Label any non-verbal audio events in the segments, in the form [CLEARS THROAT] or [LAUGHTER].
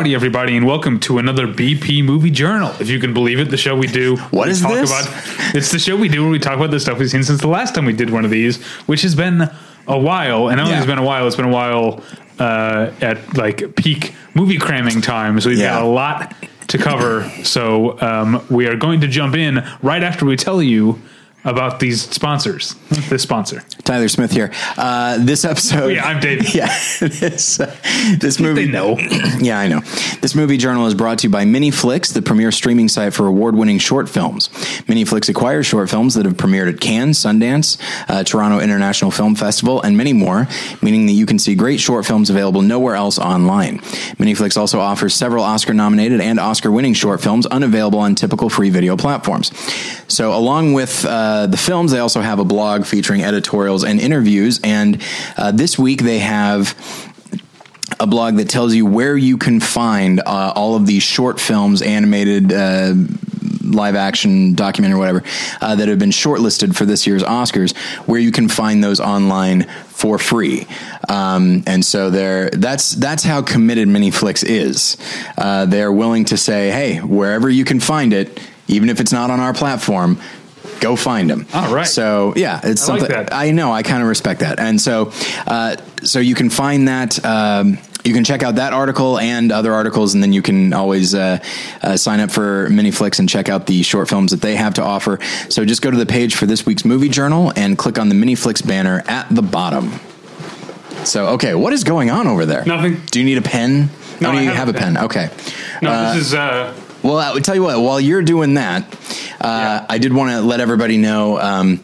Howdy, everybody, and welcome to another BP Movie Journal. If you can believe it, the show we do. What we is talk this? About, it's the show we do where we talk about the stuff we've seen since the last time we did one of these, which has been a while. And not only Yeah. has been a while, it's been a while uh, at like peak movie cramming time. So we've Yeah. got a lot to cover. So um, we are going to jump in right after we tell you about these sponsors. This sponsor. Tyler Smith here. Uh, this episode. Yeah, I'm David. [LAUGHS] Yeah, this uh, this movie. They know. [CLEARS THROAT] yeah, I know. This movie journal is brought to you by Miniflix, the premier streaming site for award-winning short films. Miniflix acquires short films that have premiered at Cannes, Sundance, uh, Toronto International Film Festival, and many more, meaning that you can see great short films available nowhere else online. Miniflix also offers several Oscar-nominated and Oscar-winning short films unavailable on typical free video platforms. So, along with uh, the films, they also have a blog featuring editorials and interviews. And uh, this week, they have a blog that tells you where you can find uh, all of these short films, animated, uh, live action, documentary, whatever, uh, that have been shortlisted for this year's Oscars, where you can find those online for free. Um, and so they're, that's that's how committed Miniflix is. Uh, they're willing to say, hey, wherever you can find it, even if it's not on our platform. Go find them. All right. So yeah, it's I like something that. I know. I kind of respect that, and so uh, so you can find that. Um, you can check out that article and other articles, and then you can always uh, uh, sign up for Miniflix and check out the short films that they have to offer. So just go to the page for this week's movie journal and click on the Miniflix banner at the bottom. So okay, what is going on over there? Nothing. Do you need a pen? No, oh, I you have have a a pen. Okay. No, this is. Well, I would tell you what. While you're doing that, uh, Yeah. I did want to let everybody know. Um,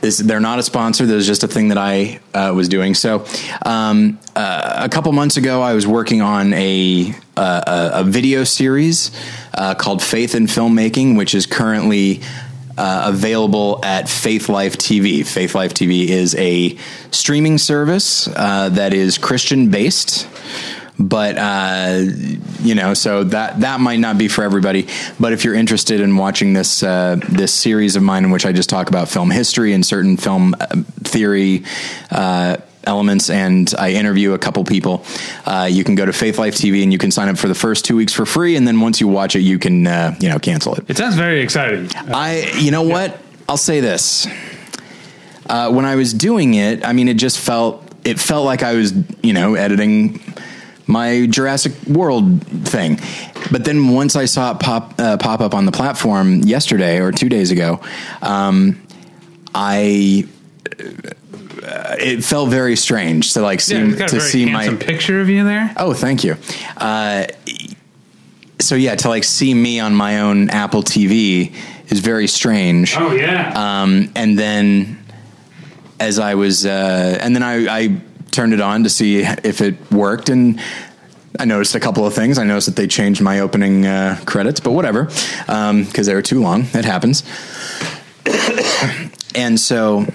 this, they're not a sponsor. There's just a thing that I uh, was doing. So, um, uh, a couple months ago, I was working on a uh, a, a video series uh, called Faith in Filmmaking, which is currently uh, available at Faith Life TV. Faith Life TV is a streaming service uh, that is Christian based but uh, you know, so that that might not be for everybody. But if you're interested in watching this uh, this series of mine, in which I just talk about film history and certain film uh, theory. Uh, Elements and I interview a couple people. Uh, you can go to Faith Life TV and you can sign up for the first two weeks for free, and then once you watch it, you can uh, you know cancel it. it sounds very exciting. I, you know what? I'll say this. Uh, when I was doing it, I mean, it just felt it felt like I was, you know, editing my Jurassic World thing. But then once I saw it pop uh, pop up on the platform yesterday or two days ago, um, I. uh, It felt very strange to like see Yeah, to see my picture of you there. Oh, thank you. Uh, so yeah, to like see me on my own Apple TV is very strange. Oh yeah. Um, and then as I was, uh, and then I, I turned it on to see if it worked, and I noticed a couple of things. I noticed that they changed my opening uh, credits, but whatever, because they were too long. It happens. [COUGHS] and so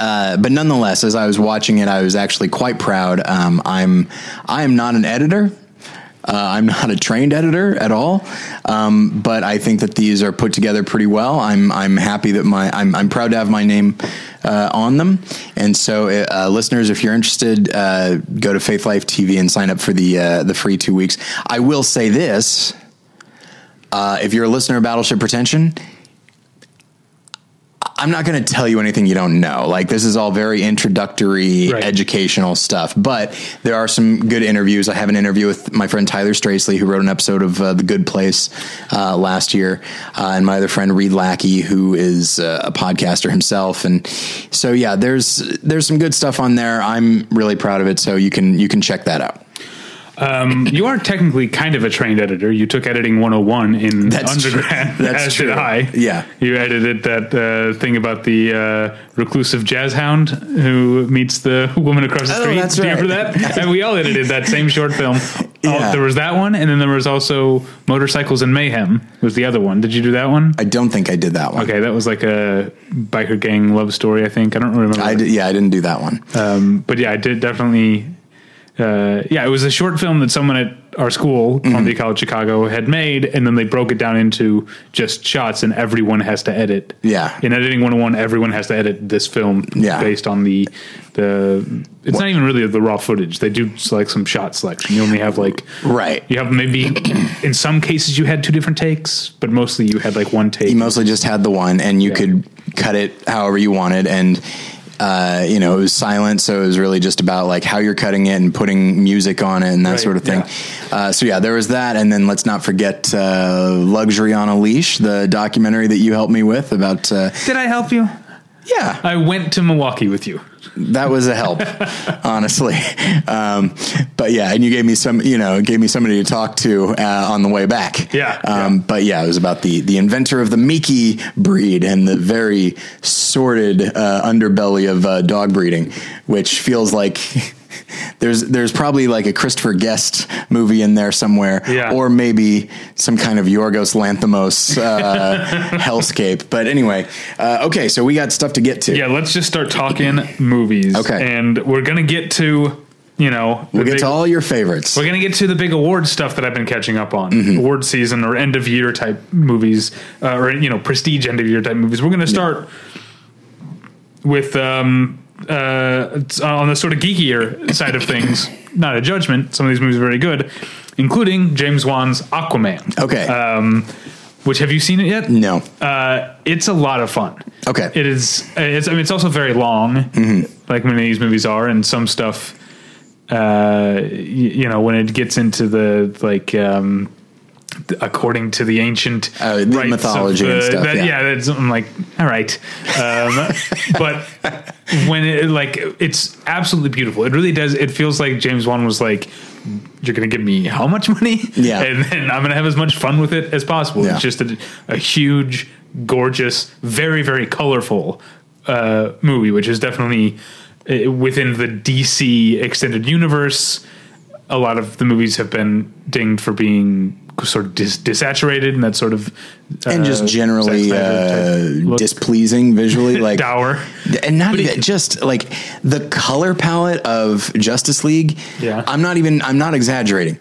uh, but nonetheless, as I was watching it, I was actually quite proud. Um, I'm I am not an editor. Uh, I'm not a trained editor at all, um, but I think that these are put together pretty well. I'm I'm happy that my I'm I'm proud to have my name uh, on them. And so, uh, listeners, if you're interested, uh, go to Faith Life TV and sign up for the uh, the free two weeks. I will say this: uh, if you're a listener of Battleship Pretension, I'm not going to tell you anything you don't know. Like this is all very introductory, Right. educational stuff. But there are some good interviews. I have an interview with my friend Tyler Stracely, who wrote an episode of uh, The Good Place uh, last year, uh, and my other friend Reed Lackey, who is uh, a podcaster himself. And so yeah, there's there's some good stuff on there. I'm really proud of it. So you can you can check that out. Um, you are technically kind of a trained editor. You took editing 101 in That's true. undergrad. [LAUGHS] That's as true. I. Yeah. You edited that uh, thing about the uh, reclusive jazz hound who meets the woman across the Oh, street. that's Do you right. remember that? and we all edited that same short film. Oh, [LAUGHS] Yeah. there was that one, and then there was also Motorcycles and Mayhem was the other one. Did you do that one? I don't think I did that one. Okay, that was like a biker gang love story. I think I don't remember. I did, yeah, I didn't do that one. Um, but yeah, I did definitely. Uh, yeah, it was a short film that someone at our school, Columbia College Chicago, had made, and then they broke it down into just shots, and everyone has to edit. Yeah. In editing 101, everyone has to edit this film Yeah. based on the the. It's not even really the raw footage. They do like some shot selection. You only have like Right. You have maybe [CLEARS THROAT] in some cases you had two different takes, but mostly you had like one take. You mostly just had the one, and you Yeah. could cut it however you wanted, and uh, you know it was silent, so it was really just about like how you're cutting it and putting music on it and that Right, sort of thing. yeah. Uh, so yeah, there was that, and then let's not forget uh, "Luxury on a Leash," the documentary that you helped me with about. Uh, Did I help you? yeah, I went to Milwaukee with you. That was a help, [LAUGHS] honestly. Um, but yeah, and you gave me some, you know, gave me somebody to talk to uh, on the way back. Yeah, Um, yeah. But yeah, it was about the the inventor of the Miki breed and the very sordid uh, underbelly of uh, dog breeding, which feels like. There's there's probably like a Christopher Guest movie in there somewhere, Yeah. or maybe some kind of Yorgos Lanthimos uh, [LAUGHS] hellscape. But anyway, uh, okay, so we got stuff to get to. Yeah, let's just start talking movies. Okay. And we're going to get to, you know, We'll get big- to all your favorites. We're going to get to the big award stuff that I've been catching up on. Mm-hmm. Award season or end of year type movies, uh, or, you know, prestige end of year type movies. We're going to start with, um, uh, on the sort of geekier side of things. Not a judgment. Some of these movies are very good, including James Wan's Aquaman. Okay. Um, which have you seen it yet? no. Uh, it's a lot of fun. Okay. It is. It's. I mean, it's also very long, like many of these movies are, and some stuff. Uh, y- you know, when it gets into the like, um, according to the ancient Oh, the of mythology and stuff, that- yeah. that's, I'm like, all right, um, [LAUGHS] but when it like, it's absolutely beautiful. It really does. It feels like James Wan was like. You're going to give me how much money? Yeah. And then I'm going to have as much fun with it as possible. Yeah. It's just a, a huge, gorgeous, very, very colorful uh, movie, which is definitely uh, within the DC extended universe. A lot of the movies have been dinged for being sort of dis- desaturated and that sort of and uh, just generally uh, Snyder type look. displeasing visually, [LAUGHS] like dour. and not even just like the color palette of Justice League. Yeah. I'm not even. I'm not exaggerating.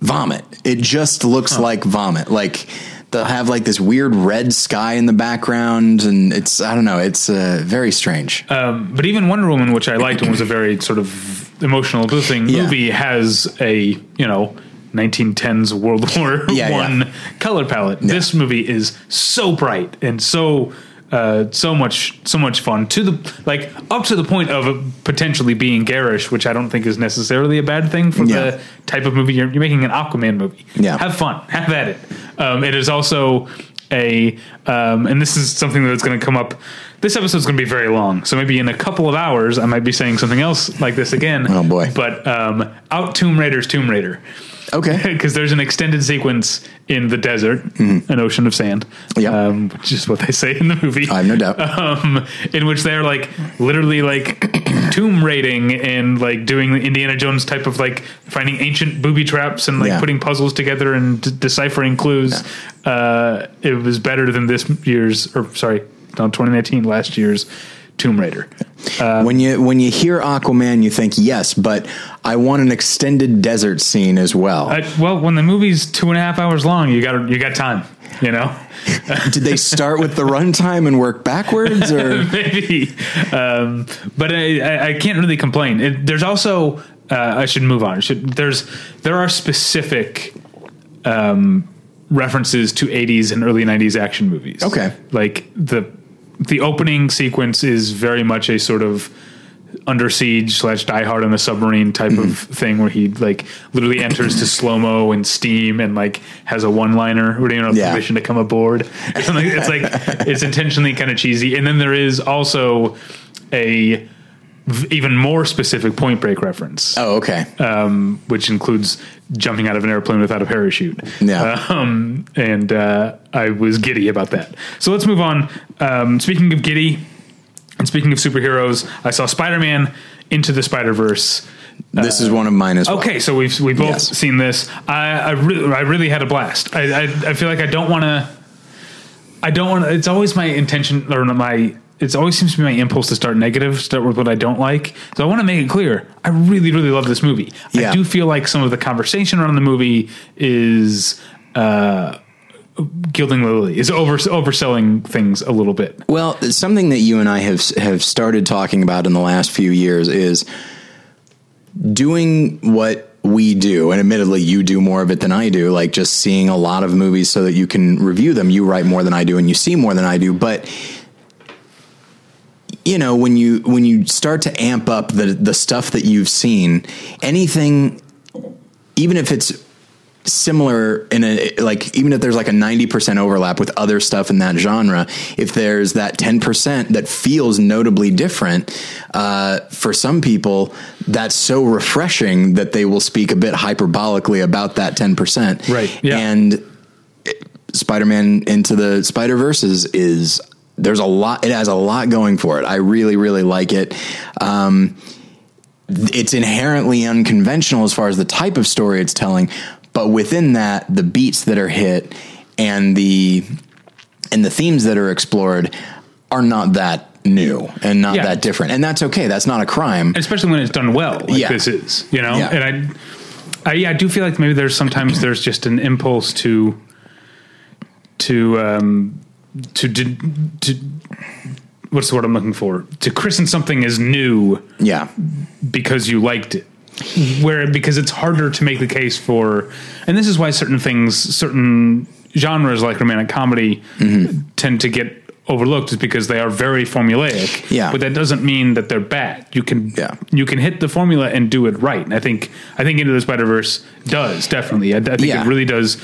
Vomit. It just looks like vomit. Like they'll have like this weird red sky in the background, and it's I don't know. It's uh, very strange. Um, but even Wonder Woman, which I liked and was a very sort of emotional, boosting Yeah. movie, has a you know 1910s World [LAUGHS] War Yeah, One yeah. color palette. This movie is so bright and so. Uh, so much, so much fun to the like up to the point of potentially being garish, which I don't think is necessarily a bad thing for Yeah. the type of movie you're, you're making an Aquaman movie. Yeah. have fun, have at it. Um, it is also a, um, and this is something that's going to come up. This episode's going to be very long, so maybe in a couple of hours I might be saying something else like this again. Oh, boy. But um, out Tomb Raider's Tomb Raider Okay. [LAUGHS] because there's an extended sequence in the desert, an ocean of sand, Mm-hmm. Yeah. um, which is what they say in the movie. I have no doubt. Um, in which they're like literally like [CLEARS THROAT] tomb raiding and like doing the Indiana Jones type of like finding ancient booby traps and like Yeah. putting puzzles together and d- deciphering clues. Uh, it was better than this year's, or sorry, no, 2019, last year's Tomb Raider. when you when you hear Aquaman, you think yes, but I want an extended desert scene as well. I, well, when the movie's two and a half hours long, you got you got time, you know. [LAUGHS] Did they start with the runtime and work backwards, or [LAUGHS] maybe. Um, but I, I, I can't really complain. It, there's also uh, I should move on. Should there's there are specific um, references to 80s and early 90s action movies. Okay. like the the opening sequence is very much a sort of under siege slash die hard on a submarine type of thing where he like literally enters to [CLEARS THROAT] slow mo and steam and like has a one liner or you know Yeah. permission to come aboard. [LAUGHS] It's like it's intentionally kind of cheesy. And then there is also a v- even more specific Point Break reference, oh, okay, um, which includes jumping out of an airplane without a parachute. Yeah. [LAUGHS] Um, and uh, I was giddy about that. So let's move on. Um, speaking of giddy, and speaking of superheroes, I saw Spider Man Into the Spider Verse. this is one of mine as well. Okay, so we've we both Yes. seen this. I I really I really had a blast. I I, I feel like I don't want to. I don't want. to It's always my intention or my it always seems to be my impulse to start negative, start with what I don't like. So I want to make it clear. I really, really love this movie. Yeah. I do feel like some of the conversation around the movie is uh, gilding the lily, is over overselling things a little bit. Well, something that you and I have have started talking about in the last few years is doing what we do, and admittedly, you do more of it than I do. Like just seeing a lot of movies so that you can review them. You write more than I do, and you see more than I do. But you know, when you when you start to amp up the the stuff that you've seen, anything, even if it's similar in a like even if there's like a 90% overlap with other stuff in that genre if there's that 10% that feels notably different uh, for some people that's so refreshing that they will speak a bit hyperbolically about that 10% Right, yeah. and spider-man into the spider-verse is, is there's a lot it has a lot going for it i really really like it um, it's inherently unconventional as far as the type of story it's telling, but within that, the beats that are hit and the and the themes that are explored are not that new and not Yeah. that different, and that's okay. That's not a crime. especially when it's done well, like Yeah. this is, you know. Yeah. And I, I, yeah, I do feel like maybe there's sometimes there's just an impulse to, to, um, to, to, to what's the word I'm looking for? To christen something as new Yeah, because you liked it. Where because it's harder to make the case for, and this is why certain things, certain genres like romantic comedy mm-hmm. tend to get overlooked, is because they are very formulaic. Yeah. but that doesn't mean that they're bad. You can Yeah. you can hit the formula and do it right. And I think I think Into the Spider Verse does definitely. I, I think Yeah. it really does.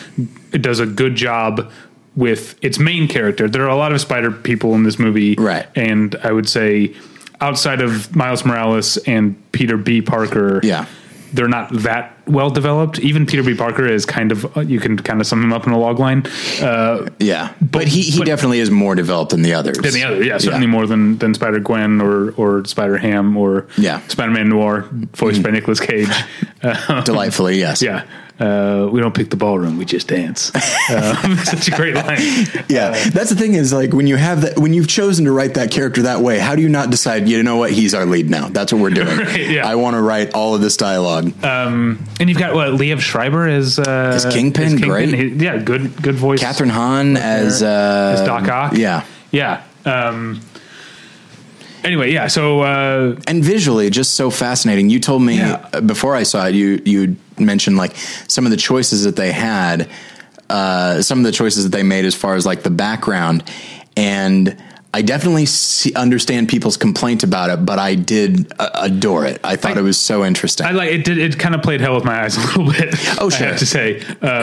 It does a good job with its main character. There are a lot of spider people in this movie, Right. And I would say outside of Miles Morales and Peter B. Parker, Yeah. they're not that well developed. Even Peter B. Parker is kind of you can kind of sum him up in a log line. Uh, yeah, but, he he but- definitely is more developed than the others. than the other, yeah, certainly more than than Spider Gwen or or Spider Ham or Yeah. Spider Man Noir, voiced by Nicolas Cage. Uh, [LAUGHS] Delightfully, yes. yeah, uh, we don't pick the ballroom, we just dance. Um, [LAUGHS] [LAUGHS] such a great line. Yeah, that's the thing is like when you have that when you've chosen to write that character that way, how do you not decide? You know what? He's our lead now. That's what we're doing. [LAUGHS] Right, yeah. I want to write all of this dialogue. Um, And you've got what Liev Schreiber as uh, As Kingpin, great. He- yeah, good good voice. Kathryn Hahn as uh, as Doc Ock. Yeah, yeah. Um, anyway, yeah. So uh, and visually just so fascinating. You told me Yeah. before I saw it, you you mentioned like some of the choices that they had, uh, some of the choices that they made as far as like the background, and I definitely see, understand people's complaint about it, but I did uh, adore it. I thought I- it was so interesting. I like it. Did it kind of played hell with my eyes a little bit? Oh, sure. I have to say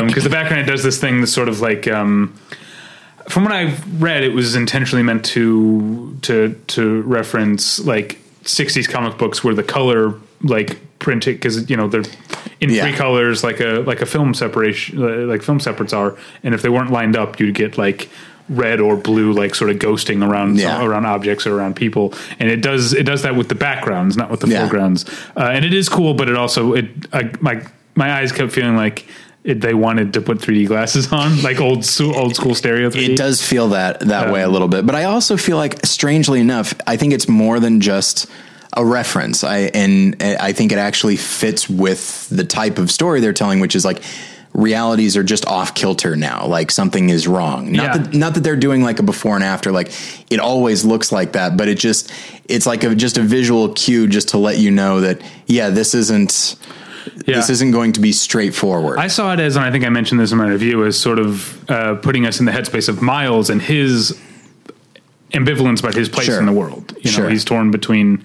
because the background does this thing that's sort of like. Um, from what I've read, it was intentionally meant to to to reference like '60s comic books where the color like printed because you know they're in Yeah. three colors like a like a film separation uh, like film separates are, and if they weren't lined up, you'd get like red or blue like sort of ghosting around Yeah. around objects or around people and it does it does that with the backgrounds not with the Yeah. foregrounds uh, and it is cool but it also it I, my my eyes kept feeling like it, they wanted to put 3D glasses on [LAUGHS] like old old school stereo 3D It does feel that that way a um, little bit, but I also feel like, strangely enough, I think it's more than just a reference. I and I think it actually fits with the type of story they're telling, which is like realities are just off kilter now. Like something is wrong. Not Yeah. that not that they're doing like a before and after. Like it always looks like that, but it just it's like a just a visual cue just to let you know that yeah, this isn't. Yeah. This isn't going to be straightforward. I saw it as, and I think I mentioned this in my review, as sort of uh, putting us in the headspace of Miles and his ambivalence about his place Sure. in the world. You know, Sure. he's torn between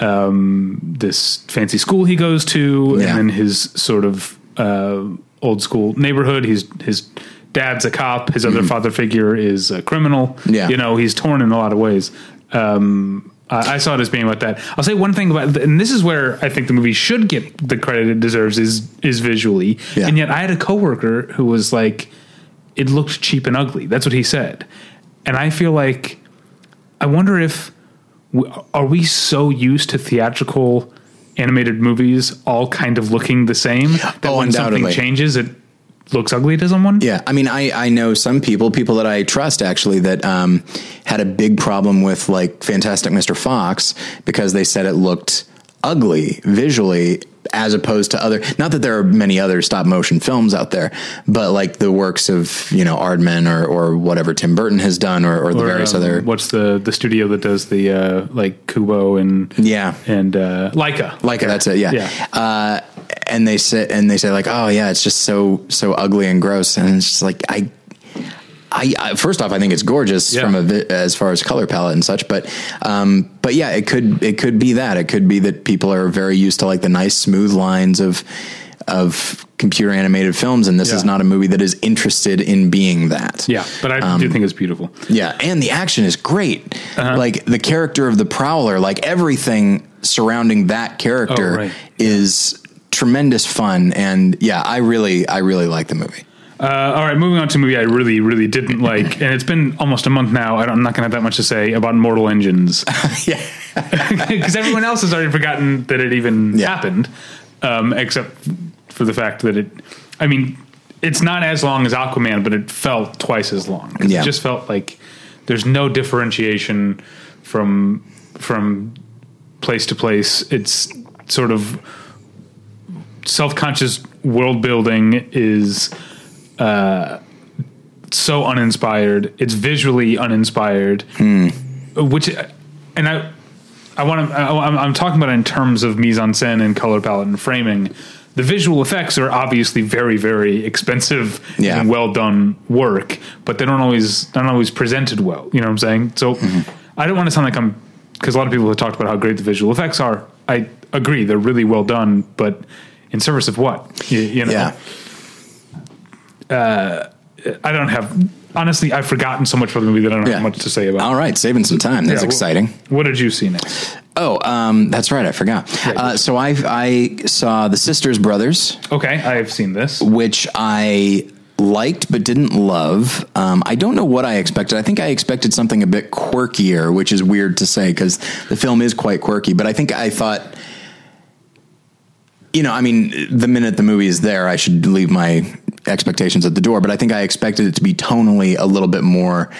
um, this fancy school he goes to, Yeah. and then his sort of uh, old school neighborhood. He's his dad's a cop. His other father figure is a criminal. Mm-hmm. Yeah. you know, he's torn in a lot of ways. Um, I I saw it as being about that. I'll say one thing about, and this is where I think the movie should get the credit it deserves is is visually. Yeah. And yet, I had a coworker who was like, "It looked cheap and ugly." That's what he said, and I feel like I wonder if are we so used to theatrical animated movies all kind of looking the same that Oh, when something changes, it looks ugly to someone. Yeah, I mean, I I know some people, people that I trust actually, that um, had a big problem with like Fantastic Mr. Fox because they said it looked ugly visually as opposed to other not that there are many other stop motion films out there but like the works of you know Aardman or or whatever Tim Burton has done or, or the Or, various um, other What's the the studio that does the uh, like Kubo and yeah and uh, Laika? like that's it yeah, Yeah. Uh, and they say and they say like oh yeah it's just so so ugly and gross and it's just like I I, I first off, I think it's gorgeous Yeah. from a vi- as far as color palette and such, but um, but yeah, it could it could be that it could be that people are very used to like the nice smooth lines of of computer animated films, and this is not a movie that is interested in being that. Yeah, but I Um, do think it's beautiful. Yeah, and the action is great. Uh-huh. Like the character of the Prowler, like everything surrounding that character Oh, right. is tremendous fun, and yeah, I really I really like the movie. Uh, all right, moving on to a movie I really, really didn't [LAUGHS] like, and it's been almost a month now. I don't, I'm not going to have that much to say about Mortal Engines [LAUGHS] yeah. [LAUGHS] because everyone else has already forgotten that it even Yeah. happened, um, except for the fact that it. I mean, it's not as long as Aquaman, but it felt twice as long. Yeah. It just felt like there's no differentiation from from place to place. It's sort of self-conscious world building is uh, so uninspired. It's visually uninspired, which and I I want to I'm, I'm talking about it in terms of mise en scène and color palette and framing. The visual effects are obviously very very expensive Yeah. and well done work, but they don't always they're not always presented well. You know what I'm saying? So I don't want to sound like I'm because a lot of people have talked about how great the visual effects are. I agree, they're really well done, but in service of what? You, you know, Yeah. I don't have. Honestly, I've forgotten so much about the movie that I don't Yeah. have much to say about. All right, saving some time. That's Yeah, exciting. What did you see next? Oh, um, that's right. I forgot. Uh, so I I saw the Sisters Brothers, Okay, I have seen this. which I liked but didn't love. Um, I don't know what I expected. I think I expected something a bit quirkier, which is weird to say because the film is quite quirky. But I think I thought, you know, I mean, the minute the movie is there, I should leave my expectations at the door. But I think I expected it to be tonally a little bit more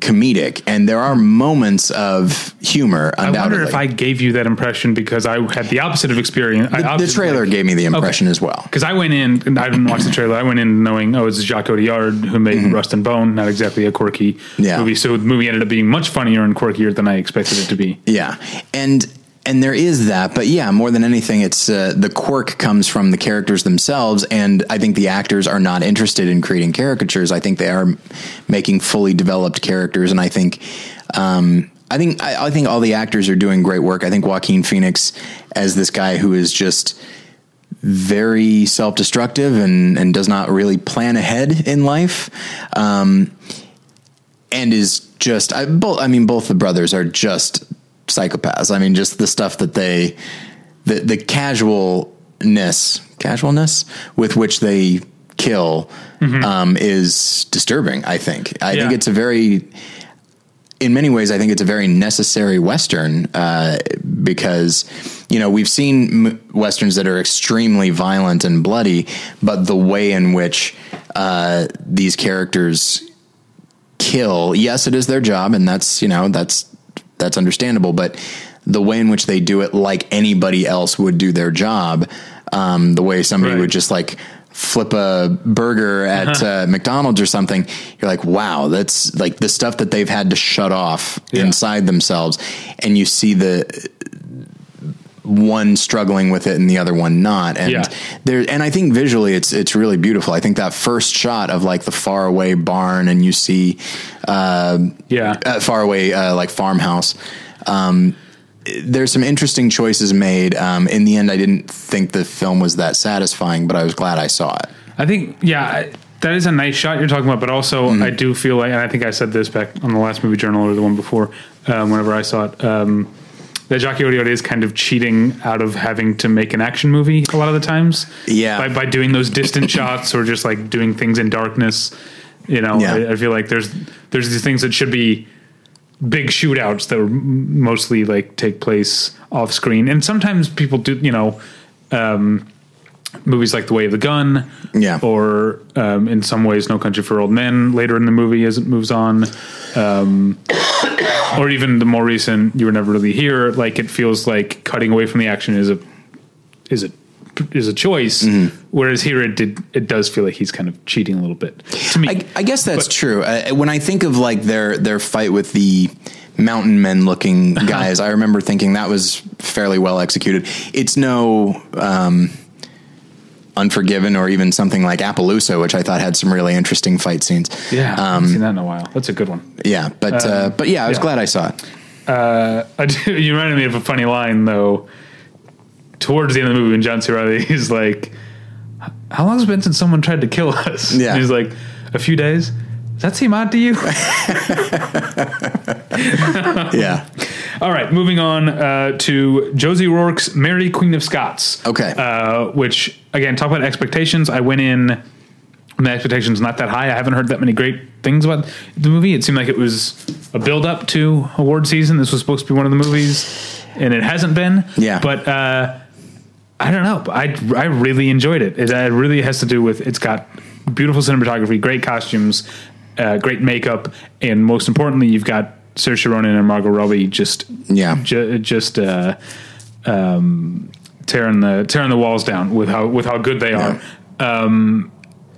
comedic, and there are moments of humor. I Undoubtedly, wonder if I gave you that impression because I had the opposite of experience. the, the trailer gave me the impression as well. Because I went in, and I didn't watch the trailer. I went in knowing, oh, it's Jacques Audiard who made Rust and Bone, not exactly a quirky Mm-hmm. Yeah. movie. So the movie ended up being much funnier and quirkier than I expected it to be. Yeah, and and there is that, but yeah, more than anything, it's uh, the quirk comes from the characters themselves, and I think the actors are not interested in creating caricatures. I think they are making fully developed characters, and I think. Um, I think I, I think all the actors are doing great work. I think Joaquin Phoenix as this guy who is just very self-destructive and and does not really plan ahead in life. Um, and is just I both I mean both the brothers are just psychopaths. I mean just the stuff that they the the casualness casualness with which they kill um, is disturbing. I think I think it's a very in many ways, I think it's a very necessary Western uh, because, you know, we've seen m- Westerns that are extremely violent and bloody, but the way in which uh, these characters kill, yes, it is their job, and that's, you know, that's that's understandable, but the way in which they do it like anybody else would do their job, um, the way somebody Right. would just like flip a burger at uh, McDonald's or something, you're like, wow, that's like the stuff that they've had to shut off Yeah. inside themselves, and you see the one struggling with it and the other one not, and Yeah. there, and I think visually it's it's really beautiful. I think that first shot of like the far away barn, and you see uh, Yeah. uh, far away uh, like farmhouse. Um, there's some interesting choices made. Um, in the end, I didn't think the film was that satisfying, but I was glad I saw it. I think, yeah, I- that is a nice shot you're talking about, but also Mm-hmm. I do feel like, and I think I said this back on the last movie journal or the one before, um, whenever I saw it, um, that Jacques Audiard is kind of cheating out of having to make an action movie a lot of the times. Yeah. By, by doing those distant [LAUGHS] shots or just like doing things in darkness. You know, Yeah. I, I feel like there's, there's these things that should be big shootouts that were mostly like take place off screen. And sometimes people do, you know, um, movies like The Way of the Gun, Yeah. or um, in some ways No Country for Old Men later in the movie as it moves on, um, or even the more recent You Were Never Really Here. Like it feels like cutting away from the action is a is a is a choice, Mm-hmm. whereas here it did it does feel like he's kind of cheating a little bit to me. I, I guess that's But- true. Uh, when I think of like their their fight with the mountain men looking Uh-huh. guys, I remember thinking that was fairly well executed. It's no um, Unforgiven or even something like Appaloosa, which I thought had some really interesting fight scenes. yeah, I haven't um, seen that in a while. That's a good one. Yeah, but um, uh, but yeah, I was yeah. glad I saw it. Do, uh, [LAUGHS] you reminded me of a funny line though. Towards the end of the movie, when John C. Reilly is [LAUGHS] like, "How long has it been since someone tried to kill us?" Yeah. And he's like, "A few days." Does that seem odd to you? [LAUGHS] Yeah, All right, moving on uh, to Josie Rourke's Mary Queen of Scots. Okay. Uh, which again, talk about expectations. I went in. My expectations not that high. I haven't heard that many great things about the movie. It seemed like it was a build up to award season. This was supposed to be one of the movies, and it hasn't been. Yeah. But uh, I don't know. I I really enjoyed it. It, uh, really has to do with it's got beautiful cinematography, great costumes, uh, great makeup, and most importantly, you've got Saoirse Ronan and Margot Robbie just Yeah. ju- just uh, um, tearing the tearing the walls down with how with how good they are. Um,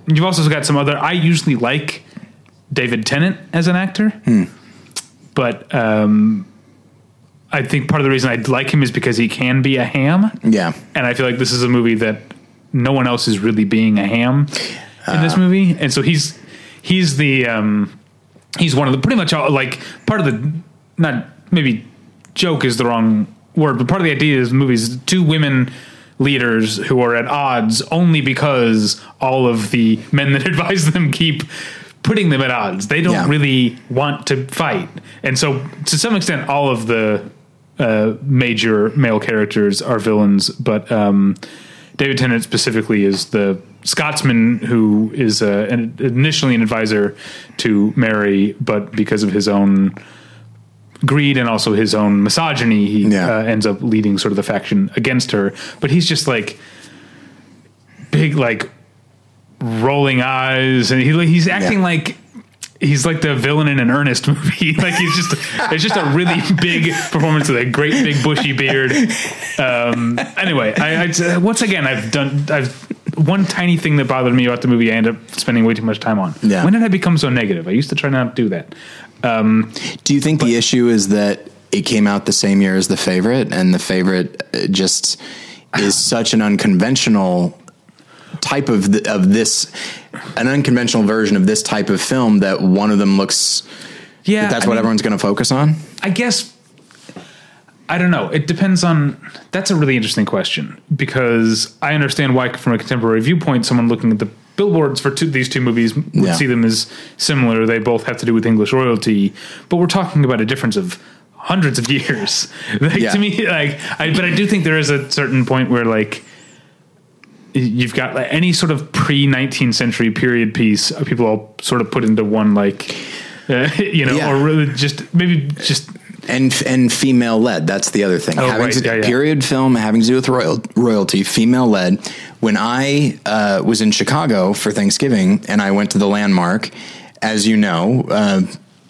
you've also got some other. I usually like David Tennant as an actor, but um, I think part of the reason I like him is because he can be a ham yeah, and I feel like this is a movie that no one else is really being a ham in this movie, and so he's he's the um, he's one of the pretty much all, like part of the not maybe joke is the wrong word, but part of the idea is the movies two women leaders who are at odds only because all of the men that [LAUGHS] advise them keep putting them at odds. They don't Yeah. really want to fight, and so to some extent, all of the uh, major male characters are villains, but um, David Tennant specifically is the Scotsman who is uh, an, initially an advisor to Mary, but because of his own greed and also his own misogyny, he Yeah. uh, ends up leading sort of the faction against her. But he's just like big, like rolling eyes, and he he's acting Yeah. like he's like the villain in an Ernest movie. [LAUGHS] like he's just it's just a really big performance with a great big bushy beard. Um, anyway, I, I once again I've done I've one tiny thing that bothered me about the movie. I end up spending way too much time on. Yeah. When did I become so negative? I used to try not to do that. Do you think the issue is that it came out the same year as the favorite, and the favorite uh, just is [SIGHS] such an unconventional type of th- of this, an unconventional version of this type of film that one of them looks. Yeah, that's I what mean, everyone's going to focus on. I guess I don't know. It depends on. That's a really interesting question because I understand why, from a contemporary viewpoint, someone looking at the billboards for two, these two movies would Yeah. see them as similar. They both have to do with English royalty, but we're talking about a difference of hundreds of years. [LAUGHS] Like, Yeah. To me, like, I, but I do think there is a certain point where, like, you've got like, any sort of pre 19th century period piece, uh, people all sort of put into one, like, uh, [LAUGHS] you know, Yeah. or really just maybe just and and female led. That's the other thing. Oh, having right. to, Yeah, yeah. period film having to do with royal, royalty, female led. When I uh, was in Chicago for Thanksgiving and I went to the landmark, as you know. Uh,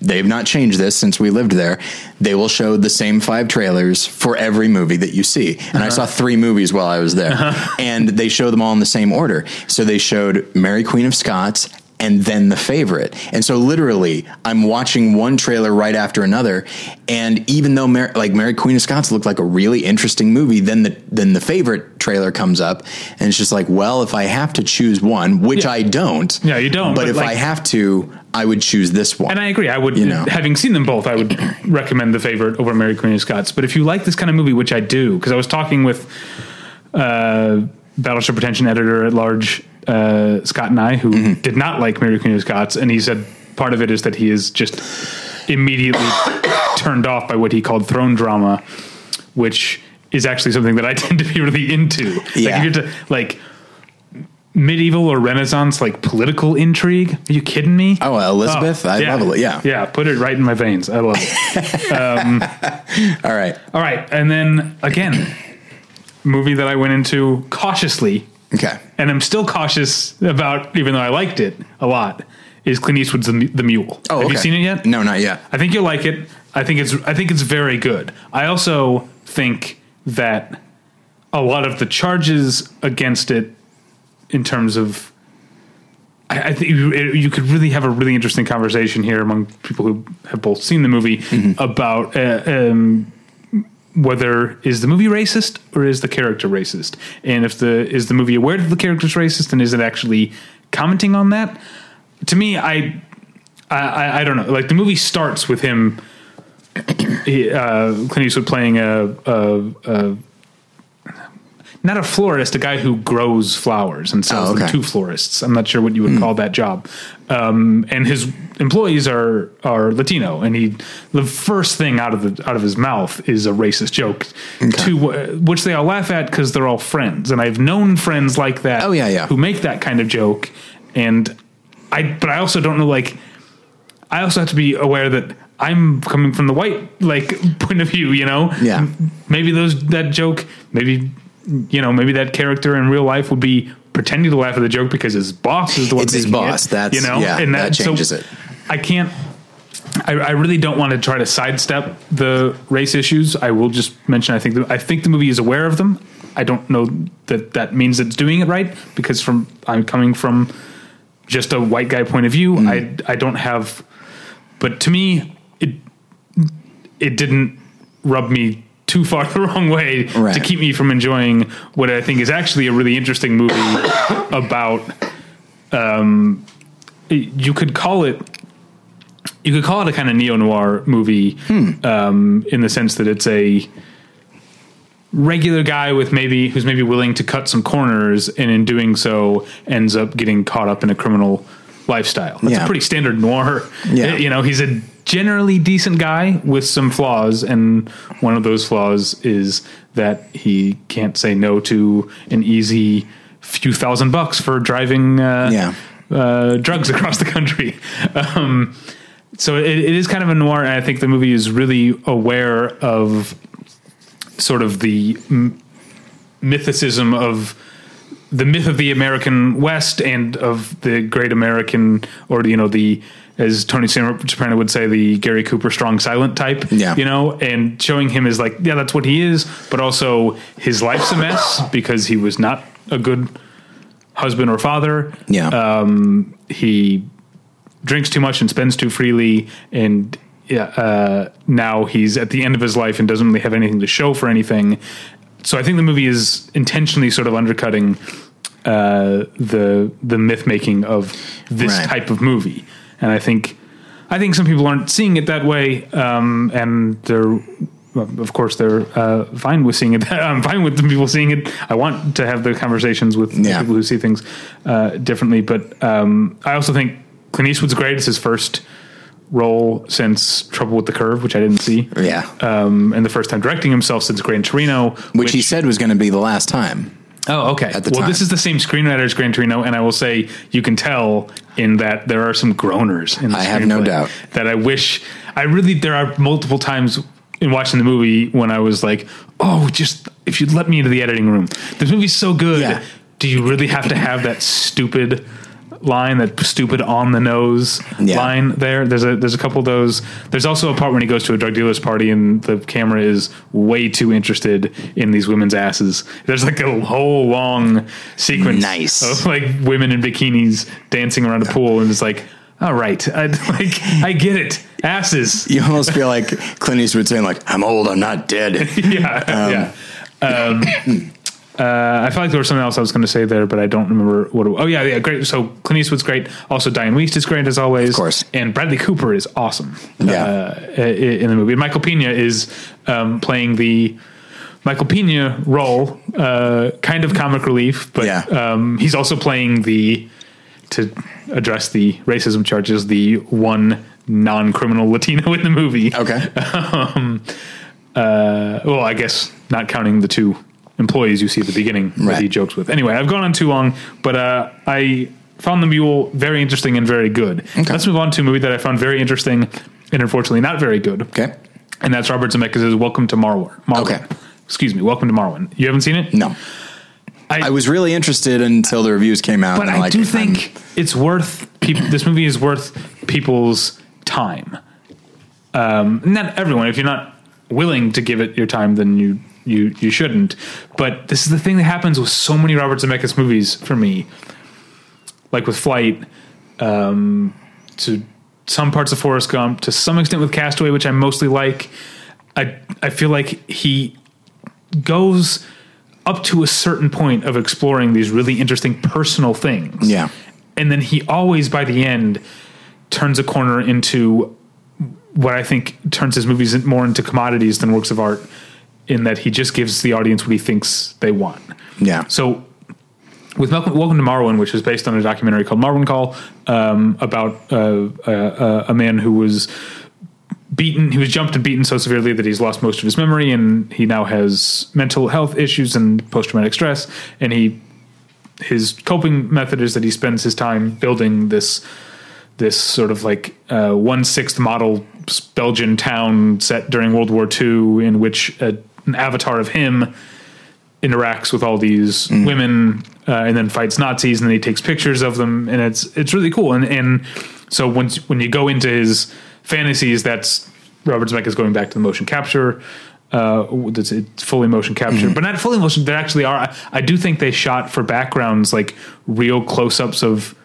They've not changed this since we lived there. They will show the same five trailers for every movie that you see. And I Uh-huh. saw three movies while I was there. And they show them all in the same order. So they showed Mary Queen of Scots and then the favorite. And so literally, I'm watching one trailer right after another, and even though Mar- like Mary Queen of Scots looked like a really interesting movie, then the then the favorite trailer comes up, and it's just like, well, if I have to choose one, which Yeah. I don't, Yeah, you don't, But, but if like- I have to, I would choose this one. And I agree. I would, You know. having seen them both, I would [CLEARS THROAT] recommend the favorite over Mary Queen of Scots. But if you like this kind of movie, which I do, because I was talking with uh, Battleship Pretension editor at large uh, Scott and I, who Mm-hmm. did not like Mary Queen of Scots, and he said part of it is that he is just immediately [COUGHS] turned off by what he called throne drama, which is actually something that I [LAUGHS] tend to be really into. Yeah. you're to, like medieval or Renaissance like political intrigue. Are you kidding me? Oh, Elizabeth? I love it. Yeah. Yeah, put it right in my veins. I love it. [LAUGHS] All right. All right. And then again, movie that I went into cautiously Okay. and I'm still cautious about, even though I liked it a lot, is Clint Eastwood's The, the Mule. Oh, Have you seen it yet? No, not yet. I think you'll like it. I think it's I think it's very good. I also think that a lot of the charges against it, in terms of, I, I think you, you could really have a really interesting conversation here among people who have both seen the movie Mm-hmm. about uh, um, whether is the movie racist or is the character racist, and if the is the movie aware that the character's racist, and is it actually commenting on that? To me, I I, I, don't know. Like the movie starts with him, [CLEARS THROAT] he, uh, Clint Eastwood playing a, a, a not a florist, a guy who grows flowers and sells Oh, them okay. to florists. I'm not sure what you would call that job. Um, and his employees are are Latino, and he the first thing out of the out of his mouth is a racist joke, to uh, which they all laugh at because they're all friends. And I've known friends like that. Oh, yeah, yeah. who make that kind of joke, and I but I also don't know like I also have to be aware that I'm coming from the white like [LAUGHS] point of view, you know. Yeah. Maybe those that joke, maybe you know, maybe that character in real life would be pretending to laugh at the joke because his boss is the one. It's his boss. It, That's- you know, yeah, and that so changes it. I can't. I, I really don't want to try to sidestep the race issues. I will just mention. I think the, I think the movie is aware of them. I don't know that that means it's doing it right because from I'm coming from just a white guy point of view. Mm. I I don't have, but to me it it didn't rub me too far [LAUGHS] the wrong way Right. to keep me from enjoying what I think is actually a really interesting movie [COUGHS] about. Um, you could call it. You could call it a kind of neo noir movie, um, in the sense that it's a regular guy with maybe who's maybe willing to cut some corners, and in doing so ends up getting caught up in a criminal lifestyle. That's Yeah. a pretty standard noir. Yeah. you know, he's a generally decent guy with some flaws, and one of those flaws is that he can't say no to an easy few thousand bucks for driving. Uh, Yeah. uh, drugs [LAUGHS] across the country. Um, so it, it is kind of a noir, and I think the movie is really aware of sort of the m- mythicism of the myth of the American West and of the great American, or you know, the as Tony Soprano would say, the Gary Cooper strong silent type. Yeah. you know, and showing him as like, yeah, that's what he is, but also his life's a mess because he was not a good husband or father Yeah. um, he drinks too much and spends too freely and yeah, uh, now he's at the end of his life and doesn't really have anything to show for anything so i think the movie is intentionally sort of undercutting uh, the the myth making of this Right. type of movie and i think i think some people aren't seeing it that way um, and they're well, of course, they're uh, fine with seeing it. [LAUGHS] I'm fine with the people seeing it. I want to have the conversations with Yeah. people who see things uh, differently. But um, I also think Clint Eastwood's great. It's his first role since Trouble with the Curve, which I didn't see. yeah. Um, and the first time directing himself since Gran Torino, which, he said was going to be the last time. Oh, okay. at the well, time. this is the same screenwriter as Gran Torino, and I will say you can tell in that there are some groaners in the I have no doubt. that I wish. I really there are multiple times in watching the movie when I was like, oh, just if you'd let me into the editing room. This movie's so good. Yeah. Do you really have to have that stupid? Line that stupid on the nose Yeah. line there. There's a there's a couple of those. There's also a part when he goes to a drug dealer's party and the camera is way too interested in these women's asses. There's like a whole long sequence Nice. of like women in bikinis dancing around a pool and it's like all right. [LAUGHS] I like I get it. Asses. You almost feel like Clint Eastwood saying, "Like I'm old, I'm not dead." yeah [LAUGHS] yeah. Um, [CLEARS THROAT] uh, I felt like there was something else I was going to say there, but I don't remember what. It, oh yeah, yeah, great. So Clint Eastwood's great. Also, Dianne Wiest is great as always, of course. And Bradley Cooper is awesome. Yeah. uh, in the movie. And Michael Pena is um, playing the Michael Pena role, uh, kind of comic relief, but Yeah. um, he's also playing the to address the racism charges, the one non-criminal Latino in the movie. Okay. [LAUGHS] Well, I guess not counting the two employees you see at the beginning that he jokes with. Anyway, I've gone on too long, but uh, I found the mule very interesting and very good. Let's move on to a movie that I found very interesting and unfortunately not very good. Okay. And that's Robert Zemeckis' Welcome to Marwar. Marwar. Okay. Excuse me, Welcome to Marwen. You haven't seen it? No. I, was really interested until the reviews came out. but I like, do I'm- think it's worth peop this movie is worth people's time. Um, not everyone. If you're not willing to give it your time, then you you you shouldn't. But this is the thing that happens with so many Robert Zemeckis movies for me, like with Flight, um, to some parts of Forrest Gump, to some extent with Castaway, which I mostly like. I I feel like he goes up to a certain point of exploring these really interesting personal things. Yeah. And then he always by the end turns a corner into what I think turns his movies more into commodities than works of art in that he just gives the audience what he thinks they want. yeah. So with Welcome, Welcome to Marwen, which is based on a documentary called Marwencol, um, about uh, uh, a man who was beaten, he was jumped and beaten so severely that he's lost most of his memory, and he now has mental health issues and post traumatic stress. And he, his coping method is that he spends his time building this, this sort of like uh, one sixth model Belgian town set during World War II, in which a, an avatar of him interacts with all these women uh, and then fights Nazis and then he takes pictures of them and it's it's really cool. And and so once when you go into his fantasies that's Robert Zemeckis going back to the motion capture uh it's, it's fully motion capture. But not fully motion there actually are I, I do think they shot for backgrounds like real close-ups of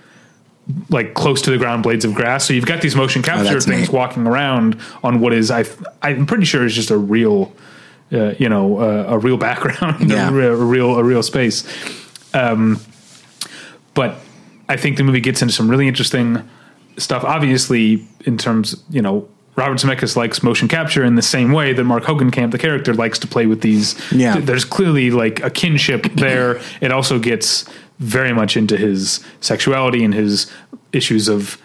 like close to the ground blades of grass. So you've got these motion capture that's things neat. walking around on what is I I'm pretty sure is just a real uh, you know uh, a real background [LAUGHS] Yeah. a, real, a real a real space um but I think the movie gets into some really interesting stuff obviously in terms you know Robert Zemeckis likes motion capture in the same way that Mark Hogankamp, the character, likes to play with these. Yeah. th- there's clearly like a kinship [CLEARS THROAT] there. It also gets very much into his sexuality and his issues of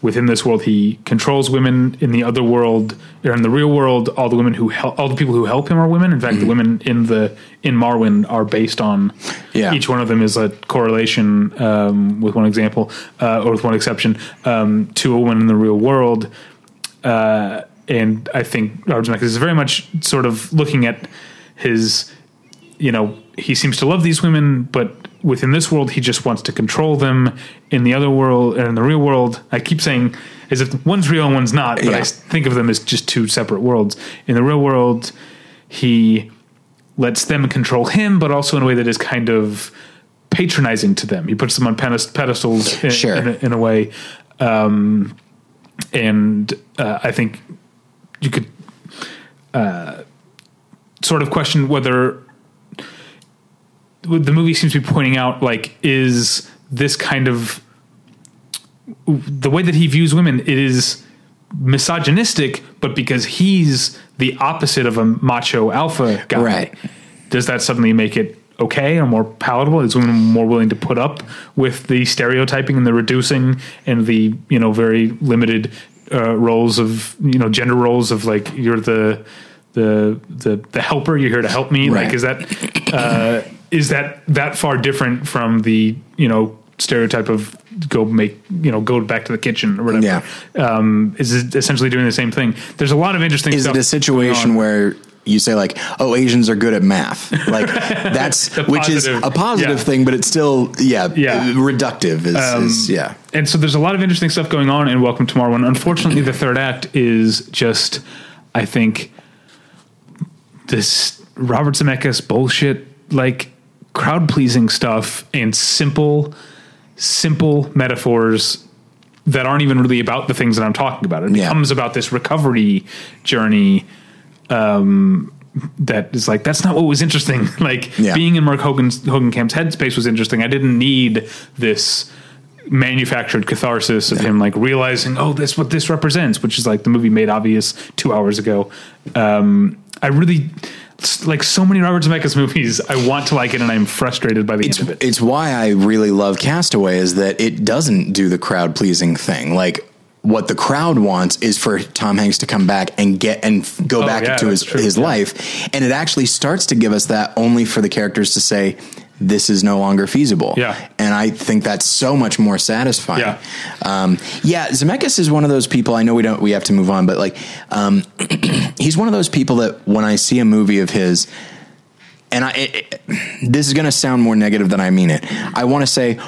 within this world he controls women. In the other world or in the real world all the women who help all the people who help him are women. In fact the women in the in Marwen are based on Yeah. each one of them is a correlation um, with one example uh, or with one exception um, to a woman in the real world. Uh, and I think Robert Zemeckis is very much sort of looking at his, you know, he seems to love these women, but within this world, he just wants to control them. In the other world, and in the real world, I keep saying as if one's real and one's not, but I think of them as just two separate worlds. In the real world, he lets them control him, but also in a way that is kind of patronizing to them. He puts them on pedestals in, Sure. in, a, in a way. Um, and uh, I think you could uh, sort of question whether the movie seems to be pointing out like is this kind of the way that he views women it is misogynistic but because he's the opposite of a macho alpha guy Right. does that suddenly make it okay or more palatable is women more willing to put up with the stereotyping and the reducing and the you know very limited uh, roles of you know gender roles of like you're the the the the helper you're here to help me Right. like is that uh, is that that far different from the you know stereotype of go make you know go back to the kitchen or whatever Yeah. um, is it essentially doing the same thing there's a lot of interesting Is stuff it a situation where you say like, "Oh, Asians are good at math," like [LAUGHS] that's which is a positive Yeah. thing, but it's still yeah, Yeah. reductive. Is, is yeah, and so there's a lot of interesting stuff going on in Welcome to Marwen. Unfortunately, the third act is just, I think, this Robert Zemeckis bullshit, like crowd pleasing stuff and simple, simple metaphors that aren't even really about the things that I'm talking about. It Yeah. becomes about this recovery journey. Um, that is like that's not what was interesting. [LAUGHS] Like Yeah. being in Mark Hogan's Hogankamp's headspace was interesting. I didn't need this manufactured catharsis of him like realizing, oh, that's what this represents, which is like the movie made obvious two hours ago. Um, I really like so many Robert Zemeckis movies. I want to like it, and I'm frustrated by the it's end of it. it's why I really love Castaway is that it doesn't do the crowd pleasing thing. Like what the crowd wants is for Tom Hanks to come back and get and go Oh, back yeah, into his true, his yeah. life, and it actually starts to give us that only for the characters to say. This is no longer feasible. Yeah. And I think that's so much more satisfying. Yeah. Um, yeah. Zemeckis is one of those people, I know we don't, we have to move on, but like, um, [CLEARS THROAT] he's one of those people that when I see a movie of his, and I, it, it, this is going to sound more negative than I mean it. I want to say,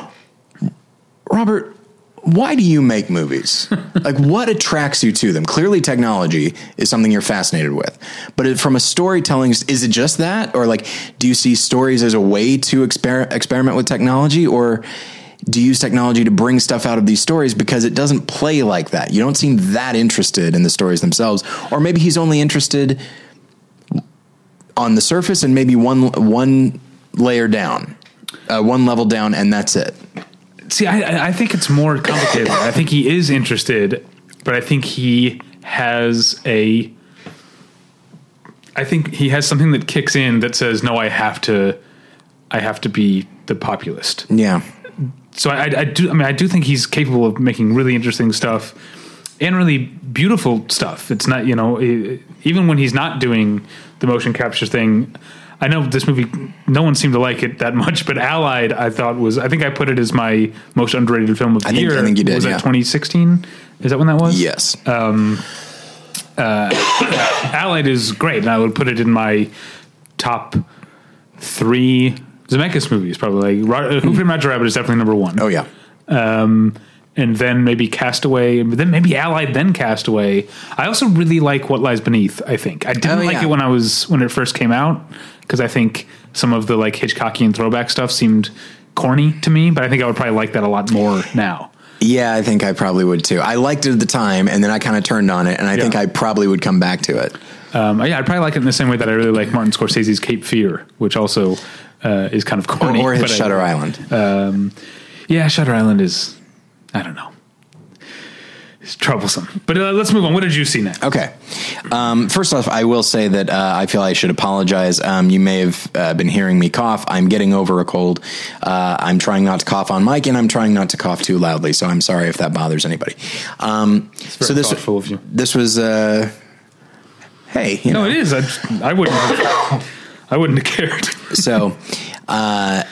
Robert, why do you make movies? [LAUGHS] like, what attracts you to them? Clearly, technology is something you're fascinated with. But from a storytelling, is it just that, or like, do you see stories as a way to exper- experiment with technology, or do you use technology to bring stuff out of these stories because it doesn't play like that? You don't seem that interested in the stories themselves, or maybe he's only interested on the surface and maybe one one layer down, uh, one level down, and that's it. See, I, I think it's more complicated. I think he is interested, but I think he has a. I think he has something that kicks in that says, "No, I have to, I have to be the populist." Yeah. So I, I do. I mean, I do think he's capable of making really interesting stuff and really beautiful stuff. It's not, you know, even when he's not doing the motion capture thing. I know this movie, no one seemed to like it that much, but Allied, I thought was, I think I put it as my most underrated film of the I think- year. I think you did, Was yeah. that 2016? Is that when that was? Yes. Um, uh, [COUGHS] Allied is great, and I would put it in my top three Zemeckis movies, probably. Like, Ro- Who Framed Roger Rabbit is definitely number one. oh yeah. um, and then maybe Castaway, but then maybe Allied, then Castaway. I also really like What Lies Beneath. I think I didn't Oh, like it when I was when it first came out because I think some of the like Hitchcockian throwback stuff seemed corny to me, but I think I would probably like that a lot more now. Yeah, I think I probably would too. I liked it at the time, and then I kind of turned on it, and I think I probably would come back to it. Um, yeah, I'd probably like it in the same way that I really like Martin Scorsese's Cape Fear, which also uh, is kind of corny. or his but I- Shutter Island. Um, yeah, Shutter Island is, I don't know, it's troublesome. But uh, let's move on. What did you see next? Okay. Um, first off, I will say that uh, I feel I should apologize. Um, you may have uh, been hearing me cough. I'm getting over a cold. Uh, I'm trying not to cough on mic, and I'm trying not to cough too loudly. So I'm sorry if that bothers anybody. Um, very so this thoughtful of you. this was. Uh, hey, you No, know, it is. I, I wouldn't. Have, I wouldn't have cared. so uh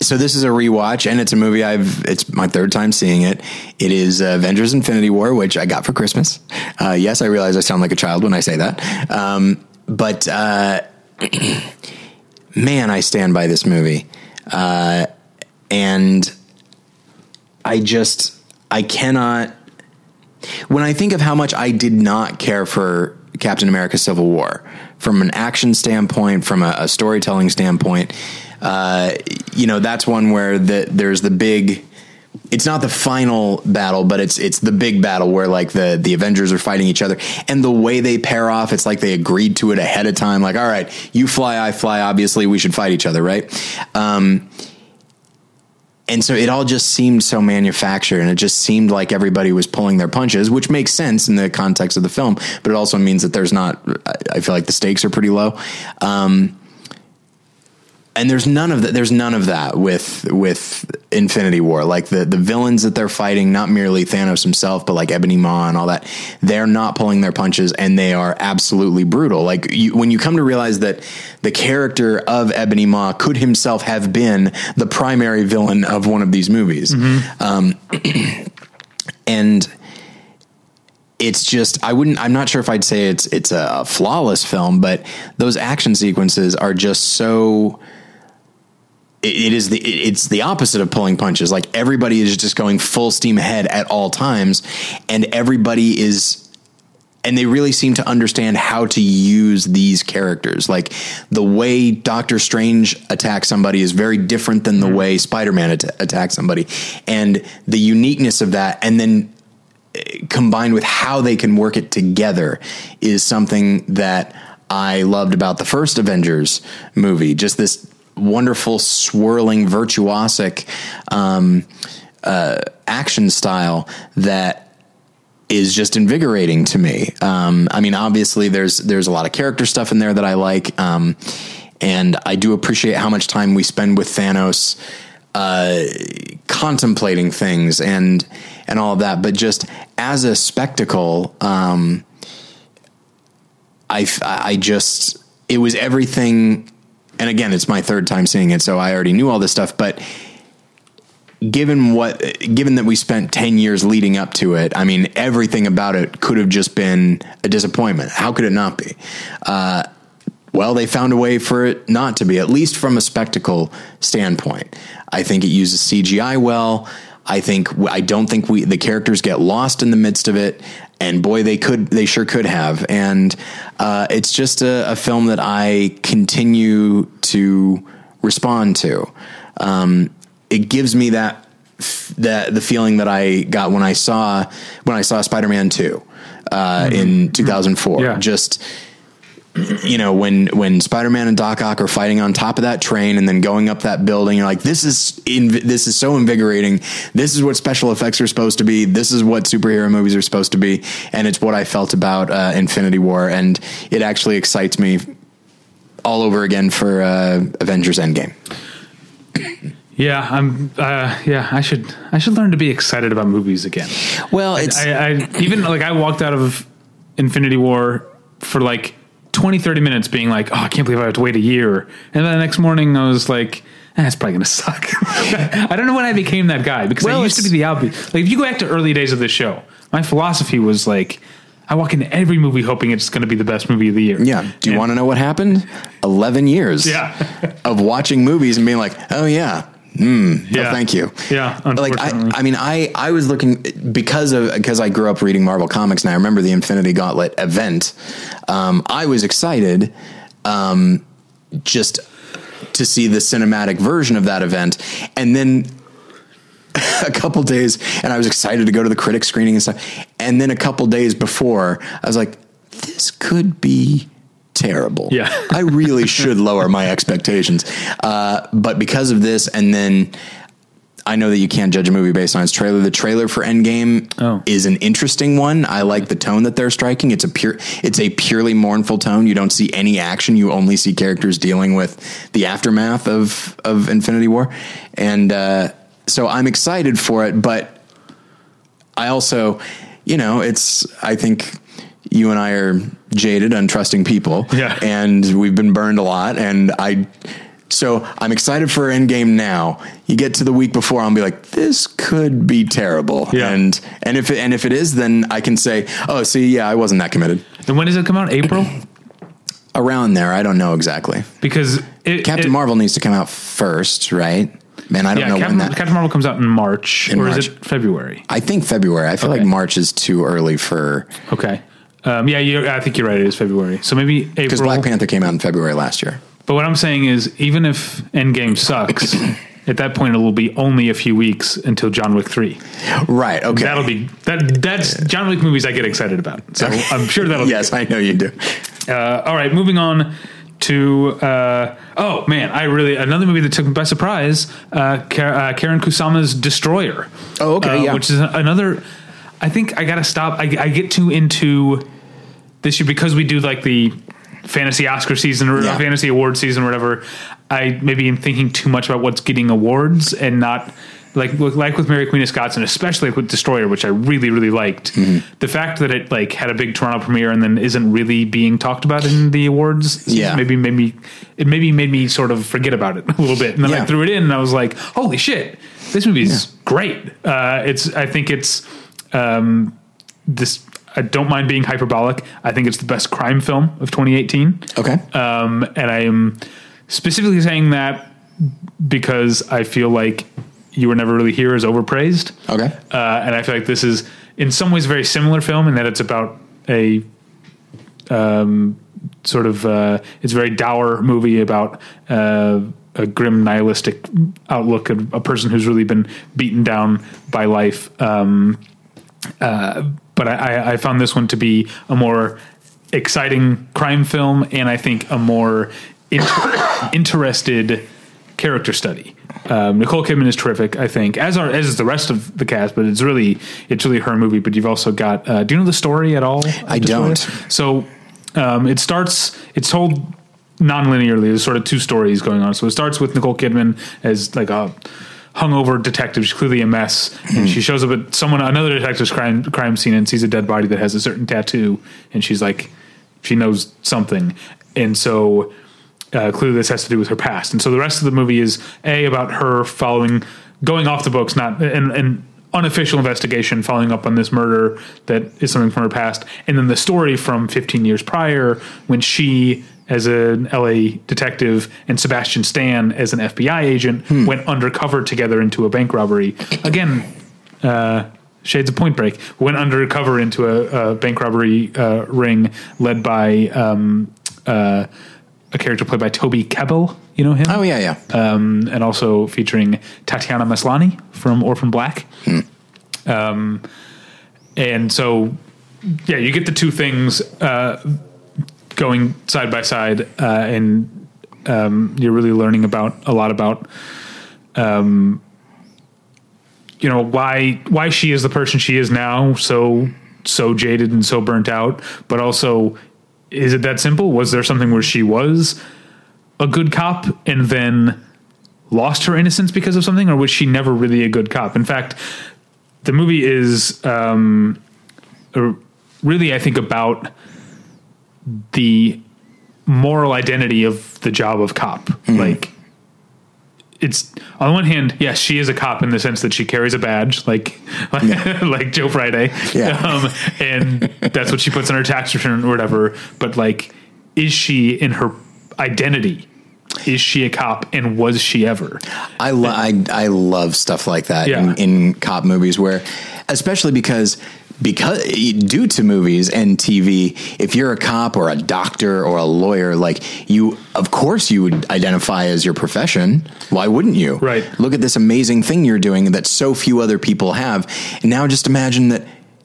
so this is a rewatch and it's a movie I've it's my third time seeing it. It is Avengers Infinity War which I got for Christmas. Uh yes, I realize I sound like a child when I say that. Um but uh [CLEARS THROAT] man, I stand by this movie. Uh and I just I cannot when I think of how much I did not care for Captain America Civil War from an action standpoint, from a, a storytelling standpoint, uh, you know, that's one where the, there's the big, it's not the final battle, but it's, it's the big battle where like the, the Avengers are fighting each other and the way they pair off, it's like they agreed to it ahead of time. Like, all right, you fly, I fly. Obviously we should fight each other. Right. Um, and so it all just seemed so manufactured and it just seemed like everybody was pulling their punches which makes sense in the context of the film but it also means that there's not i feel like the stakes are pretty low um, and there's none of that there's none of that with with infinity war. Like the the villains that they're fighting not merely thanos himself but like ebony maw and all that they're not pulling their punches and they are absolutely brutal. Like you, when you come to realize that the character of ebony maw could himself have been the primary villain of one of these movies. Um, [CLEARS THROAT] and it's just I wouldn't I'm not sure if I'd say it's it's a flawless film, but those action sequences are just so it, is the it- it's the opposite of pulling punches. Like everybody is just going full steam ahead at all times, and everybody is and they really seem to understand how to use these characters. Like the way Doctor Strange attacks somebody is very different than the mm-hmm. way Spider Man at- attacks somebody, and the uniqueness of that, and then eh, combined with how they can work it together is something that I loved about the first Avengers movie. Just this wonderful, swirling, virtuosic um, uh, action style that is just invigorating to me. Um, I mean, obviously, there's there's a lot of character stuff in there that I like, um, and I do appreciate how much time we spend with Thanos uh, contemplating things and and all of that. But just as a spectacle, um, I I just it was everything. And again, it's my third time seeing it, so I already knew all this stuff, but given what given that we spent 10 years leading up to it i mean everything about it could have just been a disappointment how could it not be uh, well, they found a way for it not to be, at least from a spectacle standpoint. I think it uses CGI well. I think I don't think we the characters get lost in the midst of it, and boy, they could they sure could have. And uh, it's just a, a, film that I continue to respond to. Um, it gives me that that the feeling that I got when I saw when I saw Spider Man Two uh, mm-hmm. in two thousand four. Yeah. Just you know when when Spider-Man and Doc Ock are fighting on top of that train and then going up that building you're like this is inv- this is so invigorating this is what special effects are supposed to be this is what superhero movies are supposed to be and it's what I felt about uh, Infinity War and it actually excites me all over again for uh, Avengers Endgame yeah, I'm. Uh, yeah, I should. I should learn to be excited about movies again. Well, it's I, I, even like I walked out of Infinity War for like 20, 30 minutes being like, oh, I can't believe I have to wait a year. And then the next morning I was like, eh, probably going to suck. [LAUGHS] I don't know when I became that guy because well, I used to be the obvious. Like if you go back to early days of the show, my philosophy was like, I walk into every movie hoping it's going to be the best movie of the year. Yeah. Do you want to know what happened? 11 years yeah. of watching movies and being like, oh, yeah, Mm, yeah. No, thank you. Yeah. Like I, I mean, I, I was looking because of because I grew up reading Marvel comics, and I remember the Infinity Gauntlet event. Um, I was excited, um, just to see the cinematic version of that event, and then [LAUGHS] a couple days, and I was excited to go to the critic screening and stuff. And then a couple days before, I was like, this could be terrible. Yeah. I really should lower my expectations. Uh, but because of this, and then I know that you can't judge a movie based on its trailer. The trailer for Endgame oh. is an interesting one. I like the tone that they're striking. It's a pure, it's a purely mournful tone. You don't see any action. You only see characters dealing with the aftermath of of Infinity War, and uh, so I'm excited for it. But I also, you know, it's I think you and I are jaded, untrusting people. Yeah. And we've been burned a lot. And I, so I'm excited for Endgame now. You get to the week before, I'll be like, this could be terrible. Yeah. And, and if it, and if it is, then I can say, oh, see, yeah, I wasn't that committed. And when does it come out? April? [CLEARS THROAT] Around there. I don't know exactly. Because it, Captain it, Marvel needs to come out first, right? Man, I don't yeah, know Captain, when that. Captain Marvel comes out in March, in or March. is it February? I think February. I feel okay. like March is too early for. Okay. Um, yeah, I think you're right. It is February. So maybe April. Because Black Panther came out in February last year. But what I'm saying is, even if Endgame sucks, [COUGHS] at that point it will be only a few weeks until John Wick three. Right. Okay. That'll be that. That's John Wick movies I get excited about. So I'm sure that'll. [LAUGHS] yes, I know you do. Uh, all right, moving on to uh, oh man, I really another movie that took me by surprise. Uh, uh Karyn Kusama's Destroyer. Oh, okay, uh, yeah. Which is another. I think I gotta stop. I, I get too into this year because we do like the fantasy Oscar season or yeah. fantasy award season or whatever. I maybe am thinking too much about what's getting awards and not like like with Mary Queen of Scots and especially with Destroyer, which I really really liked. Mm-hmm. The fact that it like had a big Toronto premiere and then isn't really being talked about in the awards, yeah, maybe made me it maybe made me sort of forget about it [LAUGHS] a little bit. And then yeah. I threw it in and I was like, holy shit, this movie's yeah. great. Uh, it's I think it's um, this I don't mind being hyperbolic. I think it's the best crime film of 2018. Okay. Um, and I am specifically saying that because I feel like You Were Never Really Here is overpraised. Okay. Uh, and I feel like this is, in some ways, a very similar film in that it's about a um, sort of, uh, it's a very dour movie about uh, a grim nihilistic outlook of a person who's really been beaten down by life. Um, uh, but I, I found this one to be a more exciting crime film, and I think a more inter- [COUGHS] interested character study. Um, Nicole Kidman is terrific, I think, as are as is the rest of the cast. But it's really it's really her movie. But you've also got. Uh, do you know the story at all? I don't. So um, it starts. It's told non-linearly. There's sort of two stories going on. So it starts with Nicole Kidman as like a hungover detective. She's clearly a mess, and she shows up at someone another detective's crime crime scene and sees a dead body that has a certain tattoo, and she's like, she knows something, and so. Uh, clearly, this has to do with her past, and so the rest of the movie is a about her following, going off the books, not an, an unofficial investigation, following up on this murder that is something from her past, and then the story from 15 years prior when she as an LA detective and Sebastian Stan as an FBI agent went undercover together into a bank robbery. Again, uh, shades of Point Break went undercover into a, a bank robbery uh, ring led by um, uh, a character played by Toby Kebbell. You know him? Oh yeah, yeah. um, and also featuring Tatiana Maslany from Orphan Black. Um, and so, yeah, you get the two things uh, going side by side, uh, and um, you're really learning about a lot about. Um, you know why why she is the person she is now, so so jaded and so burnt out, but also is it that simple? Was there something where she was a good cop and then lost her innocence because of something, or was she never really a good cop? In fact, the movie is um, really, I think, about the moral identity of the job of cop. Like, it's on the one hand, yes, she is a cop in the sense that she carries a badge, like like, [LAUGHS] like Joe Friday, Yeah. [LAUGHS] um, and that's what she puts on her tax return or whatever. But like, is she in her identity? Is she a cop, and was she ever? I, lo- I I love stuff like that Yeah. in, in cop movies where, especially because because due to movies and TV, if you're a cop or a doctor or a lawyer, like you, of course, you would identify as your profession. Why wouldn't you? Right. Look at this amazing thing you're doing that so few other people have. And now just imagine that.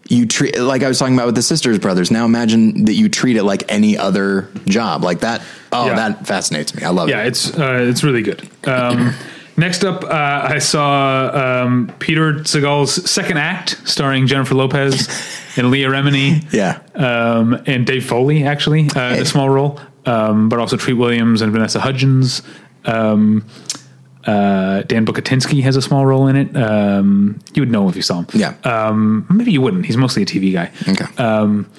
You treat like I was talking about with the sisters brothers. Now imagine that you treat it like any other job, like that. Oh, Yeah. that fascinates me. I love Yeah, it. Yeah, it's uh, it's really good. Um, [CLEARS THROAT] next up, uh, I saw um, Peter Segal's second act, starring Jennifer Lopez [LAUGHS] and Leah Remini. Yeah. um, and Dave Foley actually uh, in a small role, um, but also Treat Williams and Vanessa Hudgens. Um, uh, Dan Bucatinsky has a small role in it. Um, you would know if you saw him. Yeah. Um, maybe you wouldn't. He's mostly a TV guy. Okay. Um,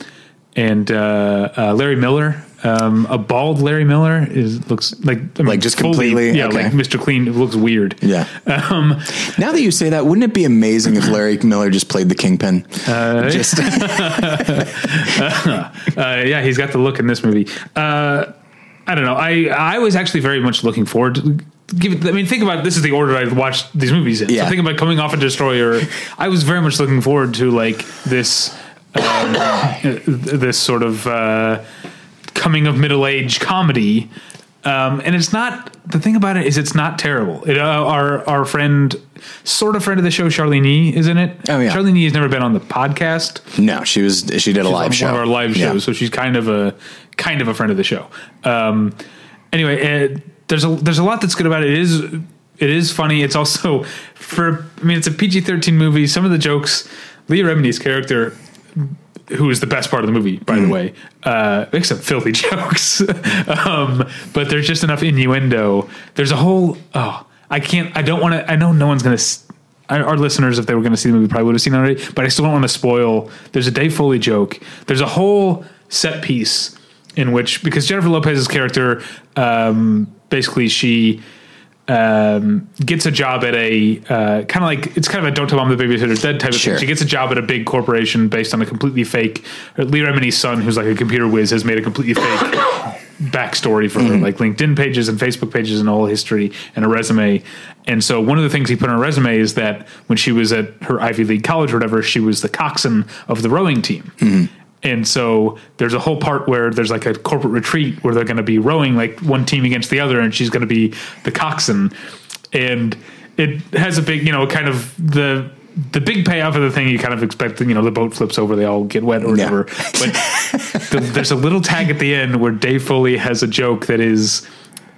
and uh, uh, Larry Miller, um, a bald Larry Miller, is looks like I mean, Like just fully- completely- yeah, okay. like Mr. Clean. It looks weird. Yeah. Um, Now that you say that, wouldn't it be amazing if Larry Miller just played the kingpin? just [LAUGHS] uh, yeah, he's got the look in this movie. Uh, I don't know. I I was actually very much looking forward to. Give it, I mean, think about it. this is the order I've watched these movies in. Yeah. So think about coming off a destroyer. I was very much looking forward to like this, um, [COUGHS] this sort of uh, coming of middle age comedy. Um, and it's not the thing about it is it's not terrible. It, uh, our our friend, sort of friend of the show, Charlyne Yi, is in it. Oh, yeah. Charlyne Yi has never been on the podcast no, she was she did a live on show. one of our live shows, Yeah. so she's kind of a kind of a friend of the show. Um, anyway, uh, there's a there's a lot that's good about it. It is it is funny. It's also for I mean it's a PG thirteen movie. Some of the jokes, Leah Remini's character. Who is the best part of the movie, by the way? Uh, makes some filthy [LAUGHS] jokes, um, but there's just enough innuendo. There's a whole oh, I can't, I don't want to. I know no one's gonna. Our listeners, if they were going to see the movie, probably would have seen it already. But I still don't want to spoil. There's a Dave Foley joke. There's a whole set piece in which because Jennifer Lopez's character, um, basically she um, gets a job at a uh, kind of like it's kind of a "Don't Tell Mom the Babysitter's Dead" type of Sure. thing. She gets a job at a big corporation based on a completely fake. Leah Remini's son, who's like a computer whiz, has made a completely fake [COUGHS] backstory for her, like LinkedIn pages and Facebook pages and all history and a resume. And so one of the things he put on her resume is that when she was at her Ivy League college or whatever, she was the coxswain of the rowing team. And so there's a whole part where there's like a corporate retreat where they're going to be rowing like one team against the other, and she's going to be the coxswain. And it has a big, you know, kind of the the big payoff of the thing you kind of expect. You know, the boat flips over, they all get wet or Yeah. whatever. [LAUGHS] But the, there's a little tag at the end where Dave Foley has a joke that is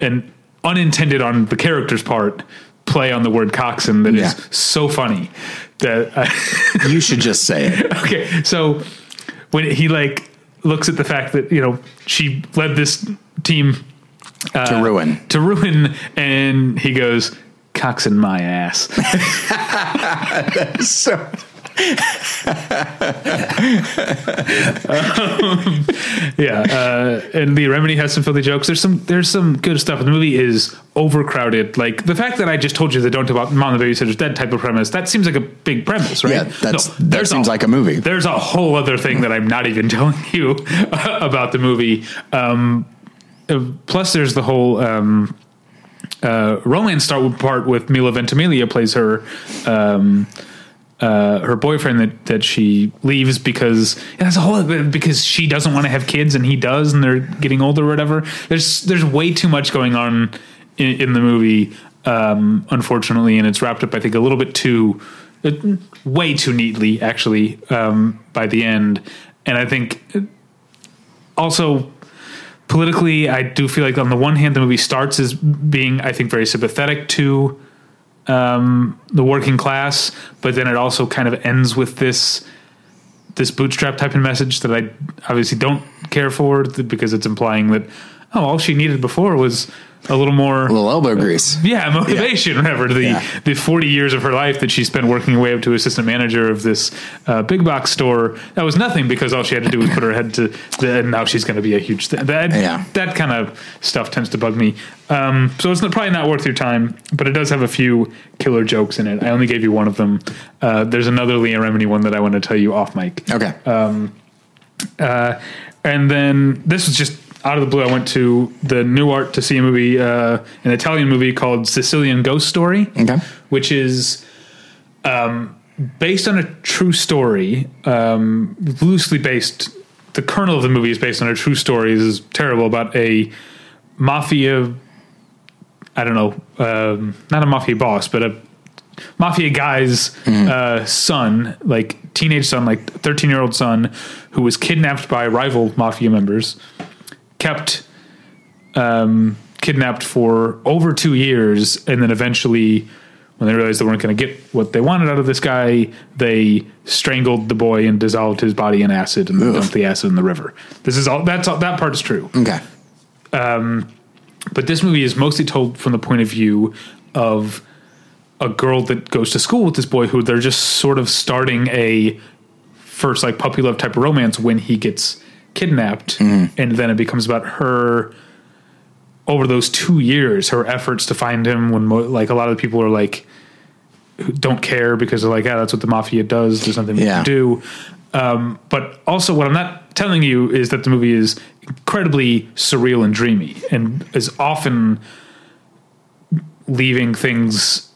an unintended on the character's part play on the word coxswain that is Yeah. so funny that I, You should just say it. [LAUGHS] okay so when he like looks at the fact that you know she led this team to uh, ruin. to ruin and he goes cocks in my ass [LAUGHS] So [LAUGHS] yeah uh, and the remedy has some filthy jokes there's some there's some good stuff the movie is overcrowded like the fact that i just told you the don't about mom and the babysitter's dead type of premise that seems like a big premise right yeah, that's that there's seems like a movie. there's a whole other thing that I'm not even [LAUGHS] telling you [LAUGHS] about the movie. Um, uh, plus there's the whole um, uh, romance start part with Milo Ventimiglia plays her um, uh, her boyfriend that that she leaves because that's a whole because she doesn't want to have kids and he does and they're getting older or whatever. There's there's way too much going on in, in the movie, um, unfortunately, and it's wrapped up I think a little bit too uh, way too neatly actually um, by the end, and I think also politically, I do feel like on the one hand, the movie starts as being, I think, very sympathetic to um, the working class, but then it also kind of ends with this this bootstrap type of message that I obviously don't care for because it's implying that oh, all she needed before was a little more A little elbow grease. yeah, motivation, whatever. The Yeah. the forty years of her life that she spent working her way up to assistant manager of this uh, big box store. That was nothing because all she had to do was put her head to. The, and now she's going to be a huge. Th- that Yeah. that kind of stuff tends to bug me. Um, so it's not, probably not worth your time, but it does have a few killer jokes in it. I only gave you one of them. Uh, there's another Leah Remini one that I want to tell you off mic. Okay. Um, Uh, and then this was just out of the blue. I went to the Nuart to see a movie, uh, an Italian movie called Sicilian Ghost Story, Okay. which is um, based on a true story, um, loosely based. The kernel of the movie is based on a true story. This is terrible about a mafia. I don't know, um, not a mafia boss, but a mafia guy's uh, son, like teenage son, like thirteen year old son, who was kidnapped by rival mafia members, kept um, kidnapped for over two years, and then eventually, when they realized they weren't going to get what they wanted out of this guy, they strangled the boy and dissolved his body in acid and dumped the acid in the river. This is all. That's all. That part is true okay. but this movie is mostly told from the point of view of a girl that goes to school with this boy who they're just sort of starting a first like puppy love type of romance when he gets kidnapped and then it becomes about her over those two years her efforts to find him when mo- like a lot of the people are like don't care because they're like yeah that's what the mafia does there's nothing we Yeah. can do um, but also what i'm not telling you is that the movie is incredibly surreal and dreamy and is often leaving things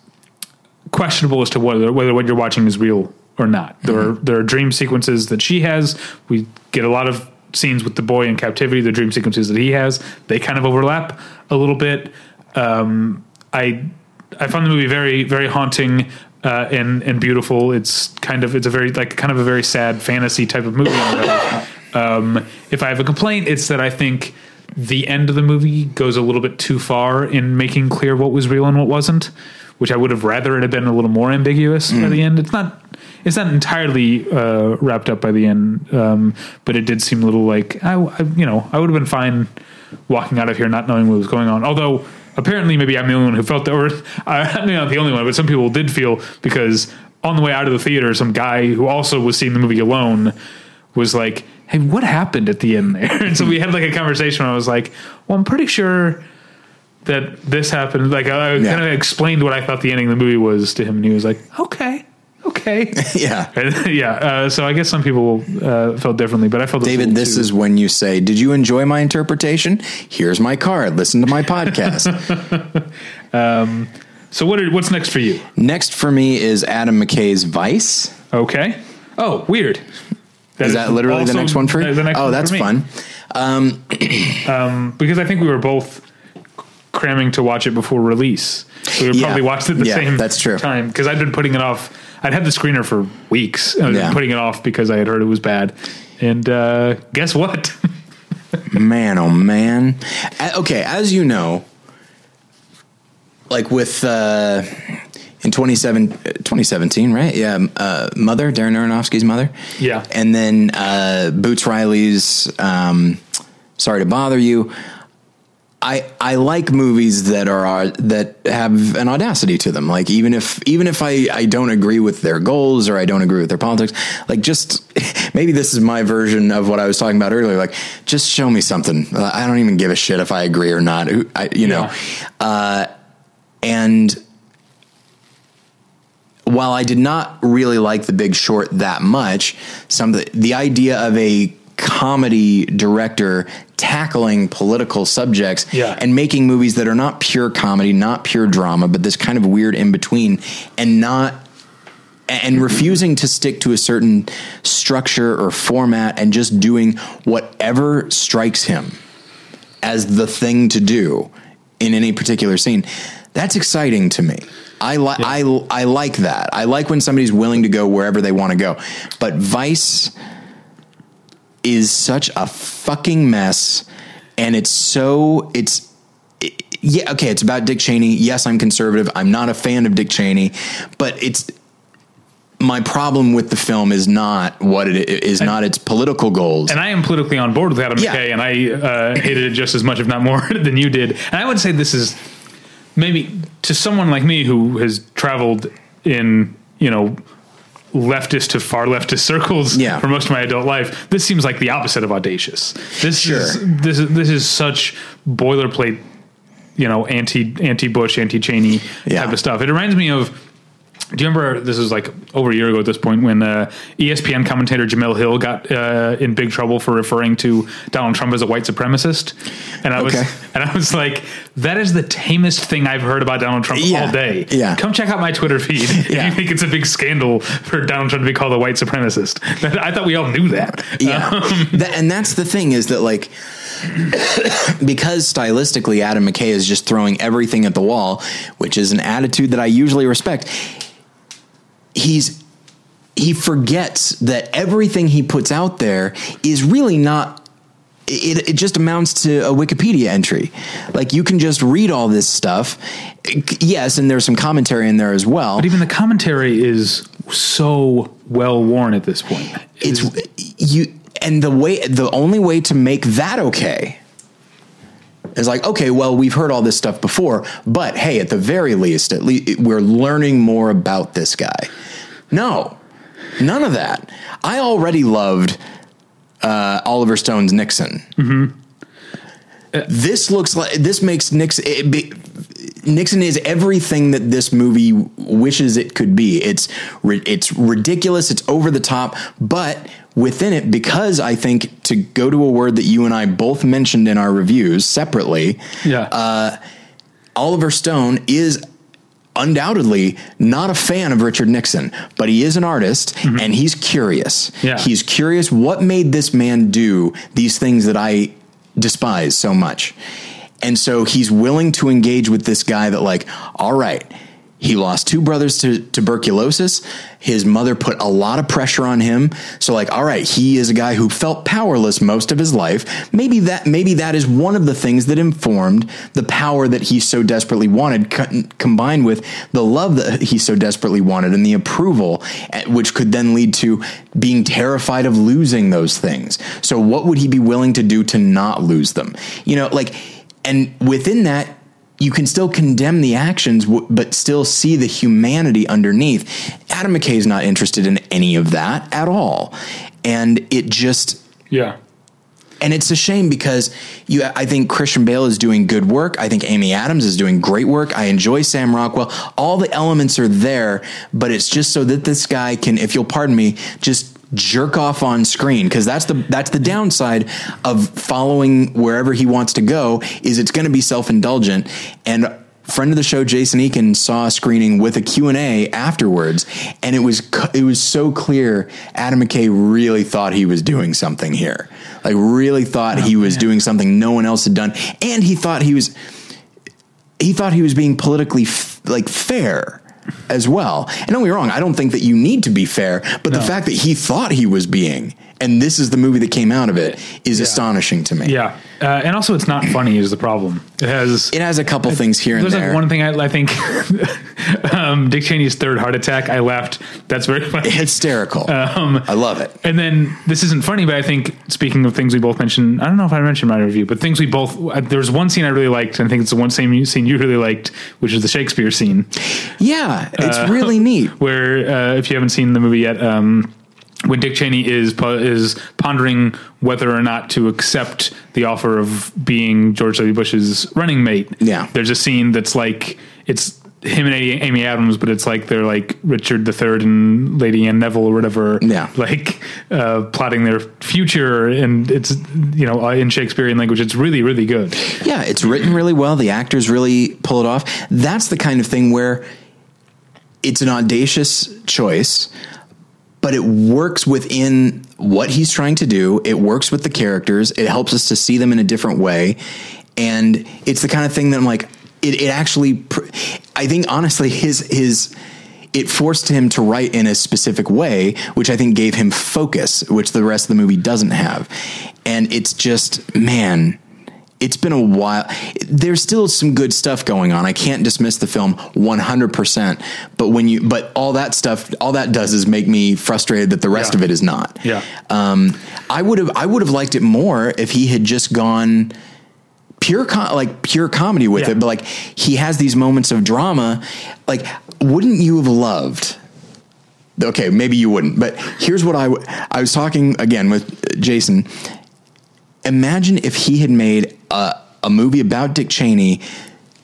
questionable as to whether whether what you're watching is real or not. There are there are dream sequences that she has. We get a lot of scenes with the boy in captivity. The dream sequences that he has they kind of overlap a little bit. Um, I I found the movie very very haunting. Uh, and and beautiful. It's kind of it's a very like kind of a very sad fantasy type of movie. um, if I have a complaint, it's that I think the end of the movie goes a little bit too far in making clear what was real and what wasn't, which I would have rather it had been a little more ambiguous by the end. It's not it's not entirely uh, wrapped up by the end, um, but it did seem a little like I, I you know I would have been fine walking out of here not knowing what was going on. Although apparently maybe I'm the only one who felt that, or [LAUGHS] I'm not the only one, but some people did feel because on the way out of the theater, some guy who also was seeing the movie alone was like, "Hey, what happened at the end there?" [LAUGHS] And so we had like a conversation. Where I was like, "Well, I'm pretty sure." That this happened, like I Yeah. kind of explained what I thought the ending of the movie was to him, and he was like, "Okay, okay, [LAUGHS] [LAUGHS] Yeah. Yeah." Uh, so I guess some people uh, felt differently, but I felt David, this is when you say, Did you enjoy my interpretation? Here's my card. Listen to my [LAUGHS] podcast. um, So what? Are, what's next for you? Next for me is Adam McKay's Vice. Okay. Oh, weird. Is that literally the next one for you? the next oh, one that's for me. fun. [CLEARS THROAT] because I think we were both cramming to watch it before release. So we Yeah. probably watched it the Yeah, same that's true. time because I've been putting it off. I'd had the screener for weeks. I was Yeah. putting it off because I had heard it was bad. And uh, guess what? [LAUGHS] Man, oh man. Uh, Okay, as you know, like with uh, in 27, uh, 2017, right? Yeah, uh, Mother, Darren Aronofsky's Mother. Yeah. And then uh, Boots Riley's um, Sorry to Bother You. I I like movies that are uh, that have an audacity to them. Like even if even if I I don't agree with their goals or I don't agree with their politics, like just [LAUGHS] maybe this is my version of what I was talking about earlier. Like just show me something. Uh, I don't even give a shit if I agree or not. I, you know, uh, and while I did not really like The Big Short that much, some the, the idea of a comedy director tackling political subjects Yeah. and making movies that are not pure comedy, not pure drama, but this kind of weird in between and not and refusing to stick to a certain structure or format and just doing whatever strikes him as the thing to do in any particular scene. That's exciting to me. I like I I like that. I like when somebody's willing to go wherever they want to go. But Vice is such a fucking mess and it's so it's it- yeah, okay, it's about Dick Cheney. Yes, I'm conservative. I'm not a fan of Dick Cheney, but it's my problem with the film is not what it is not its political goals. And I am politically on board with Adam Yeah. McKay, and I uh, hated it just as much, if not more, [LAUGHS] than you did. And I would say this is maybe to someone like me who has traveled in, you know, leftist to far leftist circles Yeah. for most of my adult life. This seems like the opposite of audacious. This Sure. is this is this is such boilerplate, you know, anti anti Bush, anti Cheney Yeah. type of stuff. It reminds me of. Do you remember this was like over a year ago at this point when uh, ESPN commentator Jemele Hill got uh, in big trouble for referring to Donald Trump as a white supremacist, and I Okay. was [LAUGHS] and I was like, that is the tamest thing I've heard about Donald Trump Yeah. all day. Yeah. come check out my Twitter feed [LAUGHS] if you think it's a big scandal for Donald Trump to be called a white supremacist. [LAUGHS] I thought we all knew that. Yeah. That- and that's the thing is that like [COUGHS] because stylistically Adam McKay is just throwing everything at the wall, which is an attitude that I usually respect. He's he forgets that everything he puts out there is really not it, it just amounts to a Wikipedia entry. Like you can just read all this stuff. Yes, and there's some commentary in there as well. But even the commentary is so well worn at this point. it's you and the way the only way to make that okay is like okay well we've heard all this stuff before but hey at the very least at least we're learning more about this guy. No none of that. I already loved uh, oliver stone's nixon. This looks like this makes nixon it be, Nixon is everything that this movie wishes it could be. It's it's ridiculous, it's over the top, but within it because I think to go to a word that you and I both mentioned in our reviews separately, yeah. uh, Oliver Stone is undoubtedly not a fan of Richard Nixon, but he is an artist and he's curious. Yeah. He's curious what made this man do these things that I despise so much. And so he's willing to engage with this guy that like, all right, he lost two brothers to tuberculosis. His mother put a lot of pressure on him. So like, all right, he is a guy who felt powerless most of his life. Maybe that maybe that is one of the things that informed the power that he so desperately wanted, co- combined with the love that he so desperately wanted and the approval, eh, which could then lead to being terrified of losing those things. So what would he be willing to do to not lose them? You know, like, and within that you can still condemn the actions, but still see the humanity underneath. Adam McKay is not interested in any of that at all, and it just yeah. and it's a shame because you I think Christian Bale is doing good work. I think Amy Adams is doing great work. I enjoy Sam Rockwell. All the elements are there, but it's just so that this guy can, if you'll pardon me, just jerk off on screen because that's the that's the downside of following wherever he wants to go is it's going to be self-indulgent. And friend of the show Jason Eakin saw a screening with a Q&A afterwards and it was it was so clear Adam McKay really thought he was doing something here. Like really thought oh, he was doing something no one else had done and he thought he was he thought he was being politically f- like fair as well. And don't me wrong, I don't think that you need to be fair, but the fact that he thought he was being, and this is the movie that came out of it, is astonishing to me. Yeah. Uh, and also, it's not funny, is the problem. It has. It has a couple things here and There's there. like one thing I, I think [LAUGHS] um, Dick Cheney's third heart attack. I laughed. That's very funny. hysterical. Um, I love it. And then this isn't funny, but I think speaking of things we both mentioned, I don't know if I mentioned my review, but things we both. Uh, there was one scene I really liked, and I think it's the one same scene you really liked, which is the Shakespeare scene, Yeah, it's really [LAUGHS] neat. where uh, if you haven't seen the movie yet, um, when Dick Cheney is is pondering whether or not to accept the offer of being George W. Bush's running mate. Yeah. there's a scene that's like it's him and Amy, Adams, but it's like they're like Richard III and Lady Anne Neville or whatever. Yeah. like uh, plotting their future, and it's you know uh, in Shakespearean language. It's really really good. Yeah, it's written really well. The actors really pull it off. That's the kind of thing where it's an audacious choice, but it works within what he's trying to do. It works with the characters. It helps us to see them in a different way. And it's the kind of thing that I'm like, it, it actually, I think honestly, his, his, it forced him to write in a specific way, which I think gave him focus, which the rest of the movie doesn't have. And it's just, man, it's been a while. There's still some good stuff going on. I can't dismiss the film 100%, but when you but all that stuff all that does is make me frustrated that the rest Yeah. of it is not. Yeah. Um I would have I would have liked it more if he had just gone pure com- like pure comedy with Yeah. it, but like he has these moments of drama. Like wouldn't you have loved Okay, maybe you wouldn't, but here's what I w- I was talking again with Jason imagine if he had made a, a movie about Dick Cheney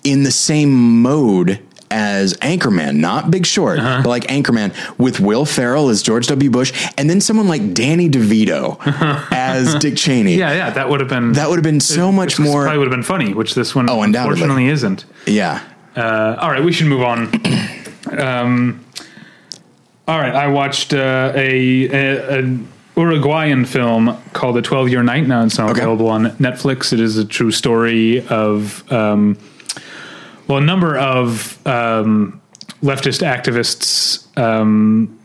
in the same mode as Anchorman, not Big Short, Uh-huh. but like Anchorman with Will Ferrell as George W. Bush, and then someone like Danny DeVito [LAUGHS] as Dick Cheney. Yeah, yeah, that would have been That would have been so much more. Probably would have been funny, which this one Oh, unfortunately isn't. yeah. Uh, all right, we should move on. [CLEARS THROAT] um, all right, I watched uh, a, a an Uruguayan film called The Twelve Year Night. Now it's now Okay. available on Netflix. It is a true story of um, well, a number of um, leftist activists, um,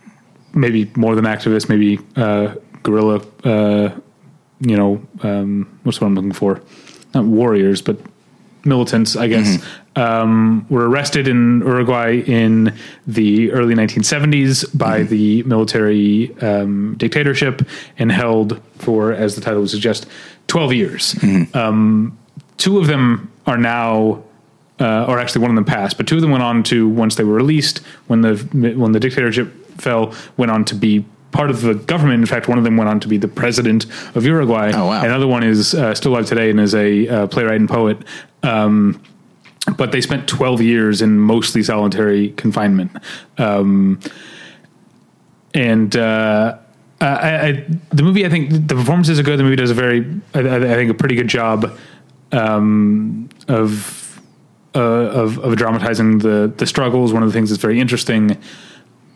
maybe more than activists, maybe uh, guerrilla. Uh, you know, um, what's what I'm looking for? Not warriors, but militants, I guess, um, were arrested in Uruguay in the early 1970s by the military um, dictatorship and held for, as the title would suggest, 12 years. Um, two of them are now. Uh, or actually, one of them passed, but two of them went on to once they were released, when the when the dictatorship fell, went on to be part of the government. In fact, one of them went on to be the president of Uruguay. Oh, wow. Another one is uh, still alive today and is a uh, playwright and poet. Um, but they spent 12 years in mostly solitary confinement. Um, and uh, I, I, the movie, I think the performances are good. The movie does a very, I, I think, a pretty good job um, of, uh, of of dramatizing the the struggles. One of the things that's very interesting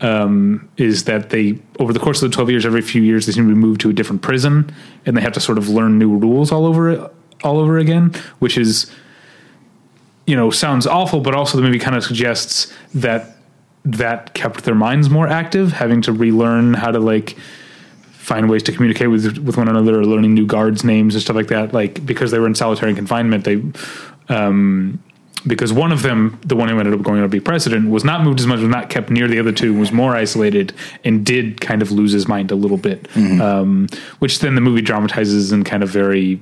um, is that they over the course of the 12 years every few years they seem to be moved to a different prison and they have to sort of learn new rules all over all over again which is you know sounds awful but also the movie kind of suggests that that kept their minds more active having to relearn how to like find ways to communicate with with one another or learning new guards names and stuff like that like because they were in solitary confinement they um because one of them, the one who ended up going on to be president, was not moved as much, was not kept near the other two, was more isolated, and did kind of lose his mind a little bit. Um, which then the movie dramatizes in kind of very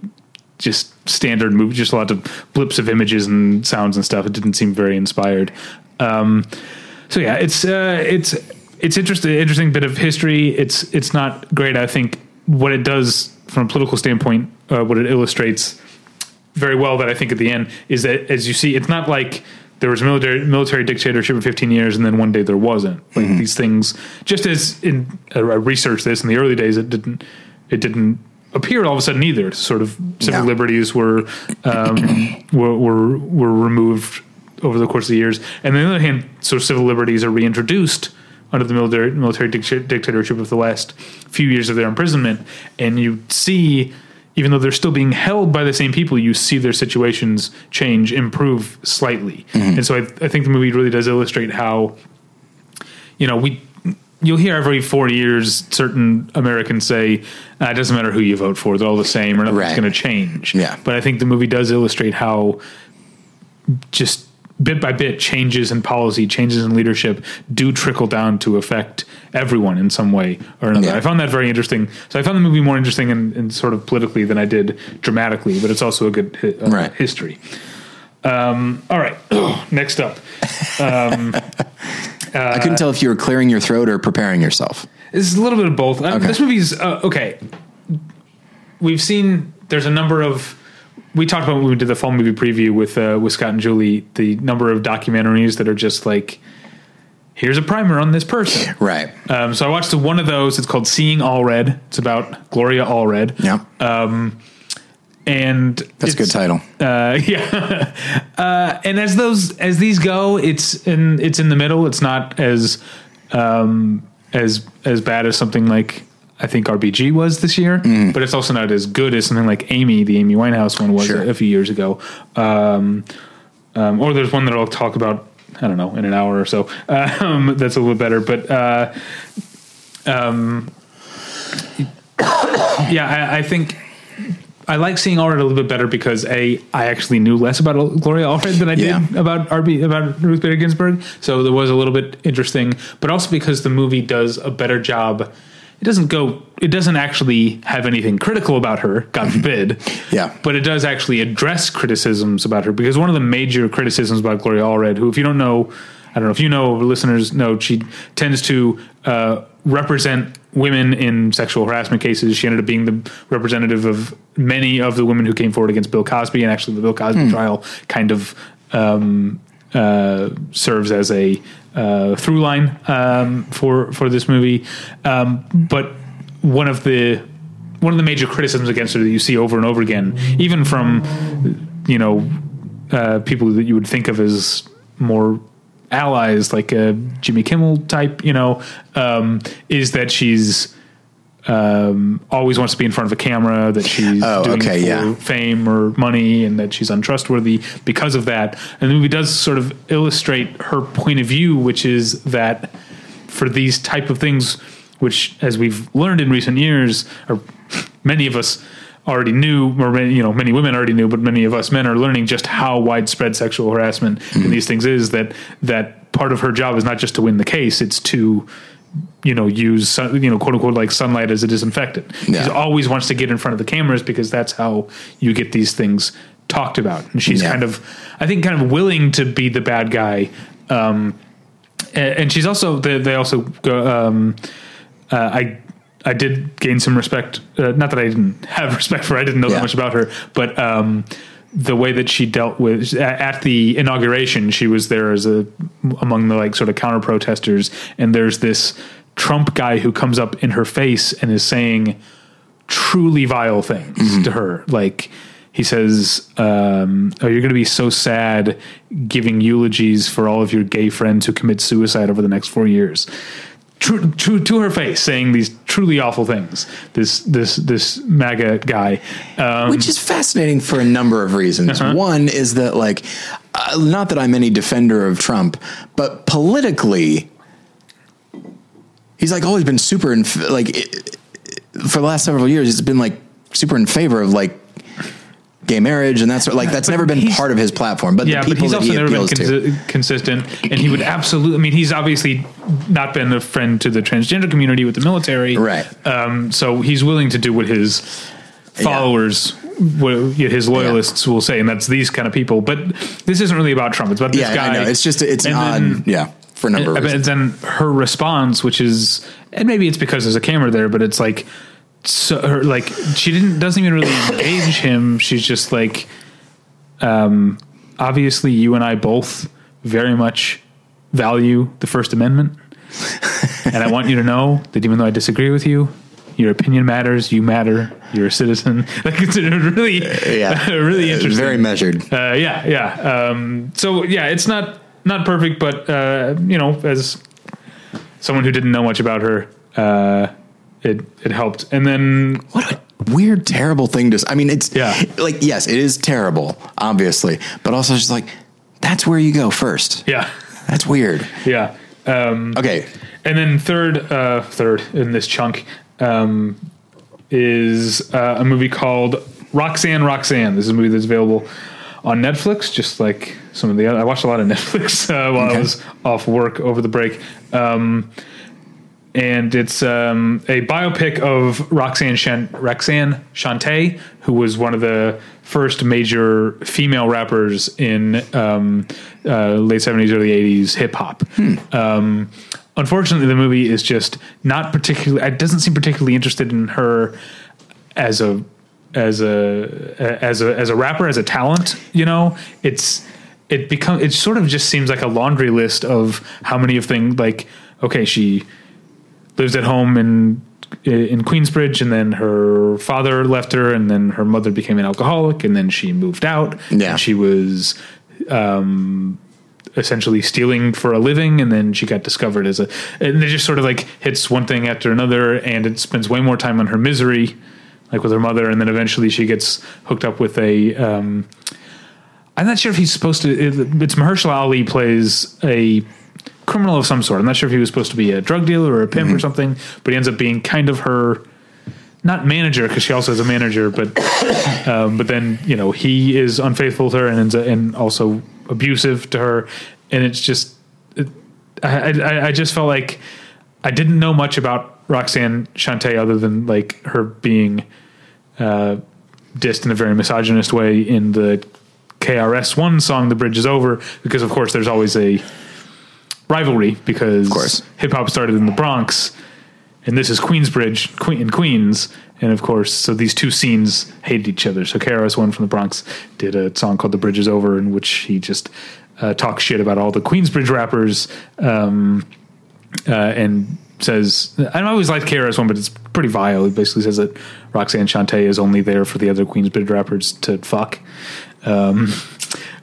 just standard movie, just a lot of blips of images and sounds and stuff. It didn't seem very inspired. Um, so yeah, it's uh, it's it's interesting, interesting bit of history. It's it's not great. I think what it does from a political standpoint, uh, what it illustrates very well that I think at the end is that as you see, it's not like there was military military dictatorship for 15 years and then one day there wasn't. Like these things, just as in uh, I researched this in the early days, it didn't it didn't appear all of a sudden either. Sort of civil Yeah. liberties were, um, [CLEARS THROAT] were were were removed over the course of the years, and on the other hand, sort of civil liberties are reintroduced under the military military dictatorship of the last few years of their imprisonment, and you see even though they're still being held by the same people, you see their situations change, improve slightly. And so I, I think the movie really does illustrate how, you know, we you'll hear every four years certain Americans say uh, it doesn't matter who you vote for, they're all the same, or nothing's Right. going to change. Yeah. But I think the movie does illustrate how just bit by bit changes in policy, changes in leadership do trickle down to affect everyone in some way or another. Yeah. I found that very interesting. So I found the movie more interesting in, in sort of politically than I did dramatically, but it's also a good uh, Right. history. Um, all right, [CLEARS THROAT] next up. [LAUGHS] I couldn't tell if you were clearing your throat or preparing yourself. It's a little bit of both. Uh, Okay. This movie's uh, okay. We've seen there's a number of we talked about when we did the fall movie preview with uh, with Scott and Julie the number of documentaries that are just like here's a primer on this person. Right. Um, so I watched one of those. It's called Seeing Allred. It's about Gloria Allred. Yeah. And That's a good title. Uh, [LAUGHS] yeah, uh, and as those as these go, it's in it's in the middle. It's not as um, as as bad as something like I think RBG was this year, Mm. but it's also not as good as something like Amy, the Amy Winehouse one was Sure. a, a few years ago. Um, um, or there's one that I'll talk about. I don't know in an hour or so. [LAUGHS] Um, that's a little better, but uh, um, [COUGHS] yeah, I, I think I like seeing Allred a little bit better because a I actually knew less about Gloria Allred than I did about RB about Ruth Bader Ginsburg, so there was a little bit interesting. But also because the movie does a better job. It doesn't go. It doesn't actually have anything critical about her. God forbid. Yeah. But it does actually address criticisms about her because one of the major criticisms about Gloria Allred, who, if you don't know, I don't know if you know, listeners know, she tends to uh, represent women in sexual harassment cases. She ended up being the representative of many of the women who came forward against Bill Cosby, and actually, the Bill Cosby trial kind of um, uh, serves as a uh, through line um, for for this movie. Um, but one of the one of the major criticisms against her that you see over and over again, even from you know uh, people that you would think of as more allies, like a Jimmy Kimmel type, you know, um, is that she's um, always wants to be in front of a camera, that she's Oh, doing okay, it for yeah. fame or money, and that she's untrustworthy because of that. And the movie does sort of illustrate her point of view, which is that for these type of things, which as we've learned in recent years, or many of us already knew, or many, you know, many women already knew, but many of us men are learning just how widespread sexual harassment in these things is. That that part of her job is not just to win the case; it's to you know use sun- you know quote unquote like sunlight as a disinfectant. Yeah. She always wants to get in front of the cameras because that's how you get these things talked about. And she's Yeah. kind of, I think, kind of willing to be the bad guy. Um, a- and she's also they, they also go. Um, uh, I I did gain some respect. Uh, not that I didn't have [LAUGHS] respect for. her, I didn't know Yeah. that much about her, but um, the way that she dealt with at, at the inauguration, she was there as a among the like sort of counter protesters, and there's this Trump guy who comes up in her face and is saying truly vile things to her, like. He says, um, "Oh, you're going to be so sad giving eulogies for all of your gay friends who commit suicide over the next four years." True, true to her face, saying these truly awful things. This, this, this MAGA guy. Um, Which is fascinating for a number of reasons. Uh-huh. One is that, like, uh, not that I'm any defender of Trump, but politically, he's like always been super in like it, for the last several years. It's been like super in favor of like gay marriage and that's like that's never been part of his platform. But yeah, the but he's also he never been consi- consistent, and he would absolutely. I mean, he's obviously not been a friend to the transgender community with the military, Right. Um, so he's willing to do what his followers, what his loyalists will say, and that's these kind of people. But this isn't really about Trump. It's about this yeah, guy. I know. It's just it's an And odd, then- yeah, for a number of And reasons. then her response, which is, and maybe it's because there's a camera there, but it's like, so her like she didn't doesn't even really engage him. She's just like, um, obviously you and I both very much value the First Amendment, [LAUGHS] and I want you to know that even though I disagree with you. Your opinion matters. You matter. You're a citizen. [LAUGHS] Like it's really, Yeah. [LAUGHS] really interesting. Very measured. Uh, yeah, yeah. Um, so yeah, it's not not perfect, but uh, you know, as someone who didn't know much about her, uh, it it helped. And then What a weird, terrible thing to. I mean, it's Yeah. like yes, it is terrible, obviously, but also just like that's where you go first. yeah, That's weird. yeah. Um, Okay, and then third, uh, third in this chunk um, is uh, a movie called Roxanne, Roxanne. This is a movie that's available on Netflix, just like some of the other. I watched a lot of [LAUGHS] Netflix uh, while I was off work over the break. Um, and it's um, a biopic of Roxanne Shan- Roxanne Shante, who was one of the first major female rappers in um, uh, late seventies, early eighties hip hop. Um, unfortunately, the movie is just not particularly. It doesn't seem particularly interested in her as a as a as a as a rapper as a talent. You know, it's it become it sort of just seems like a laundry list of how many of things like okay she lives at home in in Queensbridge, and then her father left her, and then her mother became an alcoholic, and then she moved out. Yeah. and she was um, essentially stealing for a living, and then she got discovered as a. And it just sort of like hits one thing after another, and it spends way more time on her misery, like with her mother, and then eventually she gets hooked up with a. Um, I'm not sure if he's supposed to. It, it's Mahershala Ali plays a criminal of some sort. I'm not sure if he was supposed to be a drug dealer or a pimp or something, but he ends up being kind of her, not manager because she also has a manager, but [COUGHS] um, but then you know he is unfaithful to her and ends up, and also abusive to her, and it's just it, I, I I just felt like I didn't know much about Roxanne Shante other than like her being uh, dissed in a very misogynist way in the KRS One song "The Bridge Is Over" because of course there's always a rivalry because course. hip hop started in the Bronx and this is Queensbridge Queen in Queens and of course so these two scenes hated each other so KRS One from the Bronx did a song called "The Bridge Is Over" in which he just uh, talks shit about all the Queensbridge rappers um, uh, and says I always liked KRS One, but it's pretty vile. He basically says that Roxanne Shante is only there for the other Queensbridge rappers to fuck. Um,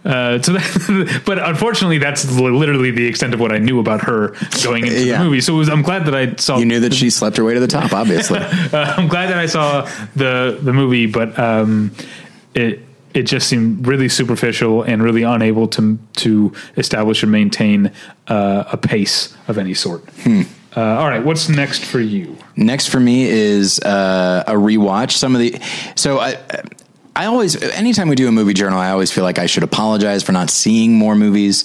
uh, so that, [LAUGHS] but unfortunately, that's literally the extent of what I knew about her going into Yeah. the movie. So was, I'm glad that I saw. You knew that she slept her way to the top, [LAUGHS] obviously. uh, I'm glad that I saw the the movie, but um, it it just seemed really superficial and really unable to to establish and maintain uh, a pace of any sort. Uh, all right, what's next for you? Next for me is uh, a rewatch. Some of the so I. I always, anytime we do a movie journal, I always feel like I should apologize for not seeing more movies,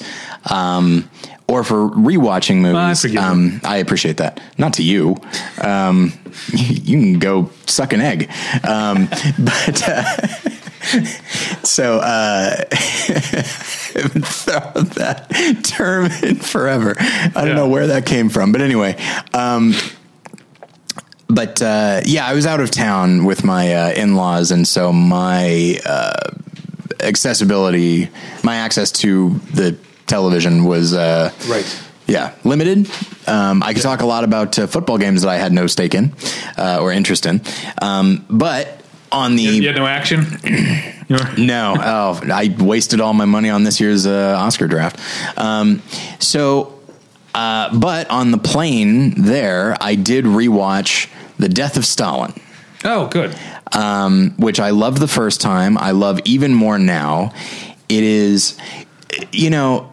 um, or for rewatching movies. I um, I appreciate that. Not to you. Um, [LAUGHS] you can go suck an egg. Um, [LAUGHS] but uh, [LAUGHS] so uh, I haven't that term in forever. I don't Yeah. know where that came from, but anyway. But uh, yeah, I was out of town with my uh, in laws, and so my uh, accessibility, my access to the television was uh, Right. Yeah, limited. Um, I could talk a lot about uh, football games that I had no stake in uh, or interest in, um, but on the You had no action. [CLEARS THROAT] No, oh, I wasted all my money on this year's uh, Oscar draft. Um, so, uh, but on the plane there, I did rewatch The Death of Stalin, oh, good. um, which I loved the first time. I love even more now. It is, you know,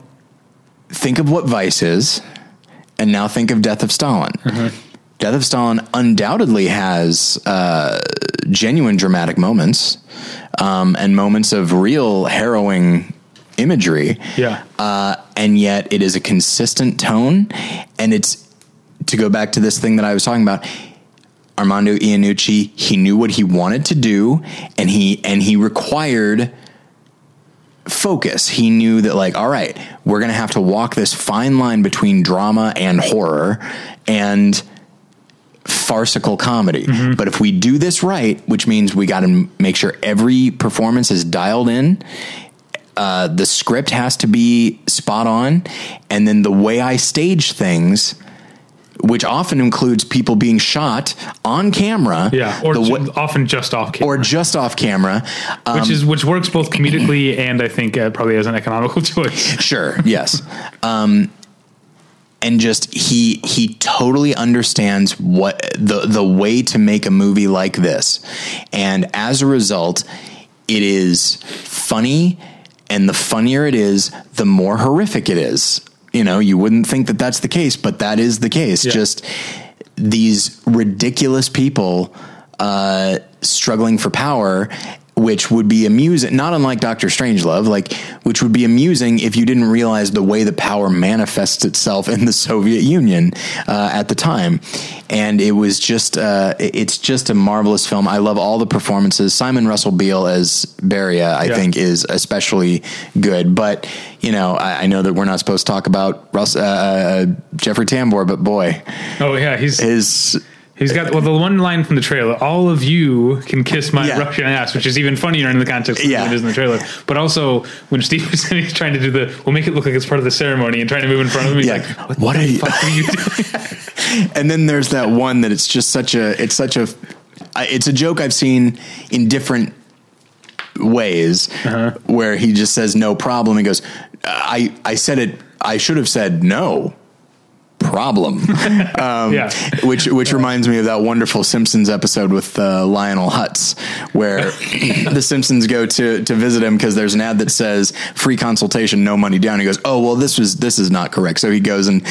think of what Vice is, and now think of Death of Stalin. Death of Stalin undoubtedly has uh, genuine dramatic moments um, and moments of real harrowing imagery. Yeah. Uh, and yet it is a consistent tone. And it's to go back to this thing that I was talking about. Armando Iannucci, he knew what he wanted to do, and he and he required focus. He knew that, like, all right, we're going to have to walk this fine line between drama and horror and farcical comedy. But if we do this right, which means we got to make sure every performance is dialed in, uh, the script has to be spot on, and then the way I stage things. Which often includes people being shot on camera, Yeah, or ju- often just off camera. or just off camera. Um, which is which works both comedically and I think uh, probably as an economical [LAUGHS] choice. Sure. Yes. um, and just he he totally understands what the the way to make a movie like this, and as a result, it is funny, and the funnier it is, the more horrific it is. You know, you wouldn't think that that's the case, but that is the case. Yeah. Just these ridiculous people uh, struggling for power, which would be amusing, not unlike Doctor Strangelove, like which would be amusing if you didn't realize the way the power manifests itself in the Soviet Union uh, at the time. And it was just, uh, it's just a marvelous film. I love all the performances. Simon Russell Beale as Beria, I Yeah. think, is especially good. But you know, I, I know that we're not supposed to talk about Russ, uh, uh, Jeffrey Tambor, but boy, Oh yeah, he's his He's got well the one line from the trailer. All of you can kiss my Yeah. Russian ass, which is even funnier in the context of Yeah. what it is in the trailer. But also when Steve is [LAUGHS] trying to do the, we'll make it look like it's part of the ceremony and trying to move in front of him. He's Yeah. like, what, What the are you- are you doing? [LAUGHS] [LAUGHS] and then there's that one that it's just such a it's such a, it's a joke I've seen in different ways Uh-huh. where he just says no problem. He goes, I I said it. I should have said no problem. [LAUGHS] Um, yeah. which which reminds me of that wonderful Simpsons episode with uh, Lionel Hutz, where [LAUGHS] the Simpsons go to to visit him because there's an ad that says free consultation, no money down. He goes, oh well, this was this is not correct. So he goes and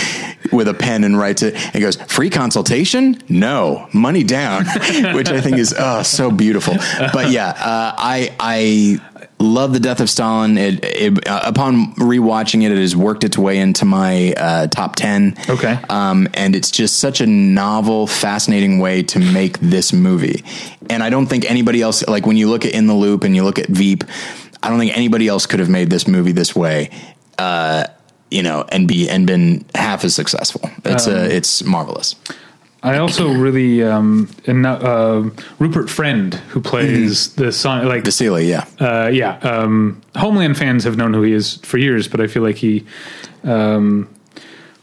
with a pen and writes it. He goes, free consultation, no money down, [LAUGHS] which I think is oh so beautiful. But yeah, uh, I I love the death of Stalin. It, it uh, upon rewatching it, it has worked its way into my uh, top ten. Okay. Um, and it's just such a novel, fascinating way to make this movie. And I don't think anybody else, like when you look at In the Loop and you look at Veep, I don't think anybody else could have made this movie this way. Uh, you know, and be and been half as successful. It's Um, uh, it's marvelous. I also really um and uh, Rupert Friend who plays the son like Vasily, yeah, uh yeah um Homeland fans have known who he is for years but I feel like he um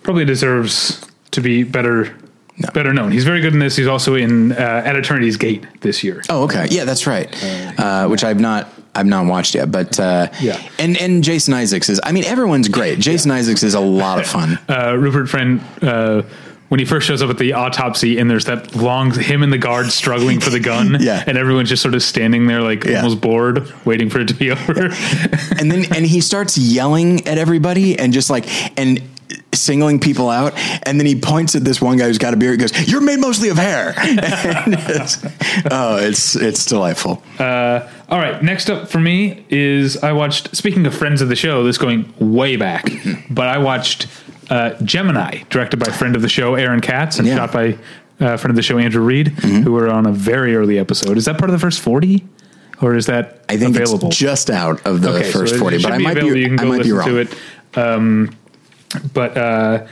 probably deserves to be better No. better known. He's very good in this. He's also in uh, At Eternity's Gate this year. Oh, okay. Yeah, that's right. Uh, which I've not I've not watched yet, but uh, Yeah. And and Jason Isaacs is. I mean, everyone's great. Jason Isaacs is a lot of fun. [LAUGHS] Uh, Rupert Friend uh when he first shows up at the autopsy and there's that long him and the guard struggling for the gun [LAUGHS] Yeah. and everyone's just sort of standing there like Yeah. almost bored waiting for it to be over and then and he starts yelling at everybody and just like and singling people out and then he points at this one guy who's got a beard and goes you're made mostly of hair [LAUGHS] it's- oh it's it's delightful Uh, all right, next up for me is I watched. Speaking of friends of the show, this going way back, but I watched uh, Gemini, directed by friend of the show Aaron Katz and Yeah. shot by uh, friend of the show Andrew Reed, Mm-hmm. who were on a very early episode. Is that part of the first forty, or is that i think available? it's just out of the Okay, first it 40 but i might be You can i go might be listen wrong to it. Um, but uh,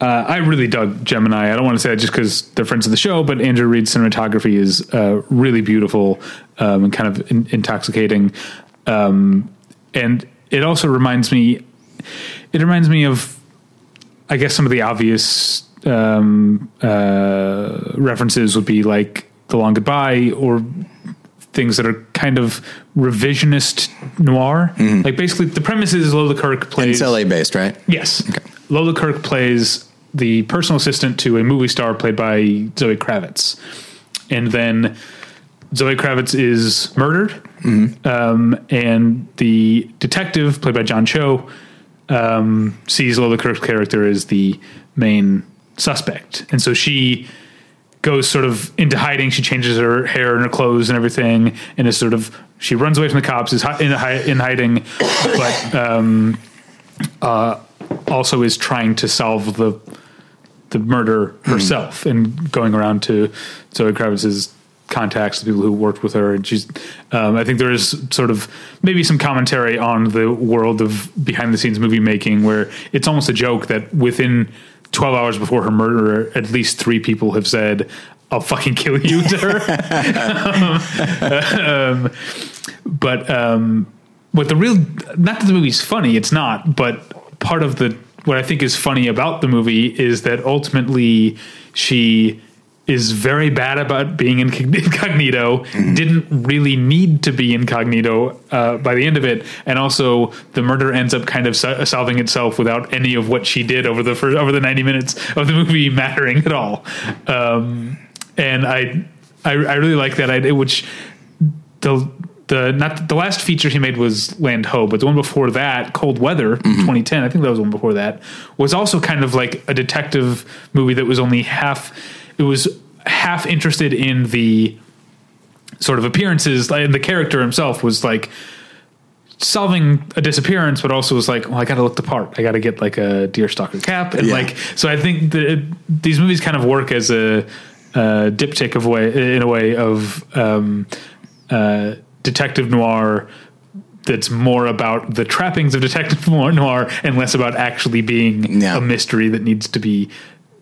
uh, I really dug Gemini. I don't want to say that just because they're friends of the show, but Andrew Reed's cinematography is uh, really beautiful um, and kind of in- intoxicating. Um, and it also reminds me, it reminds me of, I guess, some of the obvious um, uh, references would be like The Long Goodbye or things that are kind of revisionist noir. Like basically, the premise is Lola Kirke and plays. it's la based right? Yes, Lola Kirke plays the personal assistant to a movie star played by Zoe Kravitz, and then Zoe Kravitz is murdered, um, and the detective played by John Cho um, sees Lola Kirke's character as the main suspect, and so she goes sort of into hiding. She changes her hair and her clothes and everything, and is sort of she runs away from the cops, is in, in hiding, but um, uh, also is trying to solve the the murder herself and going around to Zoe Kravitz's contacts, the people who worked with her, and she's. Um, I think there is sort of maybe some commentary on the world of behind the scenes movie making, where it's almost a joke that within 12 hours before her murder, at least three people have said, "I'll fucking kill you" [LAUGHS] to her. um, but um, what the real not that the movie's funny, it's not, but part of the what I think is funny about the movie is that ultimately she is very bad about being incog- [LAUGHS] incognito didn't really need to be incognito uh, by the end of it and also the murder ends up kind of so- solving itself without any of what she did over the first over the 90 minutes of the movie [LAUGHS] mattering at all um, and I, I I really like that idea which the the not the last feature he made was Land Ho, but the one before that, Cold Weather, 2010, I think that was the one before that, was also kind of like a detective movie that was only half. It was half interested in the sort of appearances, and the character himself was like solving a disappearance, but also was like, well, I got to look the part. I got to get like a deerstalker cap, and Yeah. like so. I think that it, these movies kind of work as a, a diptych of way in a way of um, uh, detective noir that's more about the trappings of detective [LAUGHS] noir and less about actually being Yeah. a mystery that needs to be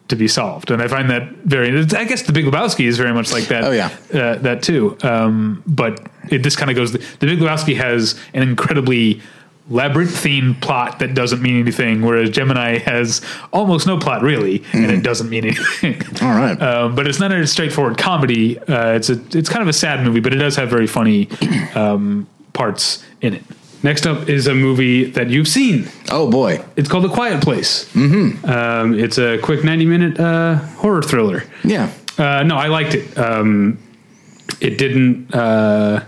to be solved, and I find that very. I guess the Big Lebowski is very much like that. Oh, yeah. uh, that too. Um, but it just kind of goes. The, the Big Lebowski has an incredibly labyrinthine plot that doesn't mean anything, whereas Gemini has almost no plot really, and it doesn't mean anything. All right. [LAUGHS] Um, but it's not a straightforward comedy. Uh, it's a it's kind of a sad movie, but it does have very funny um, parts in it. Next up is a movie that you've seen. oh boy. It's called The Quiet Place. Mm-hmm. Um, it's a quick ninety minute uh, horror thriller. Yeah. Uh, no, I liked it. Um, it didn't. Uh,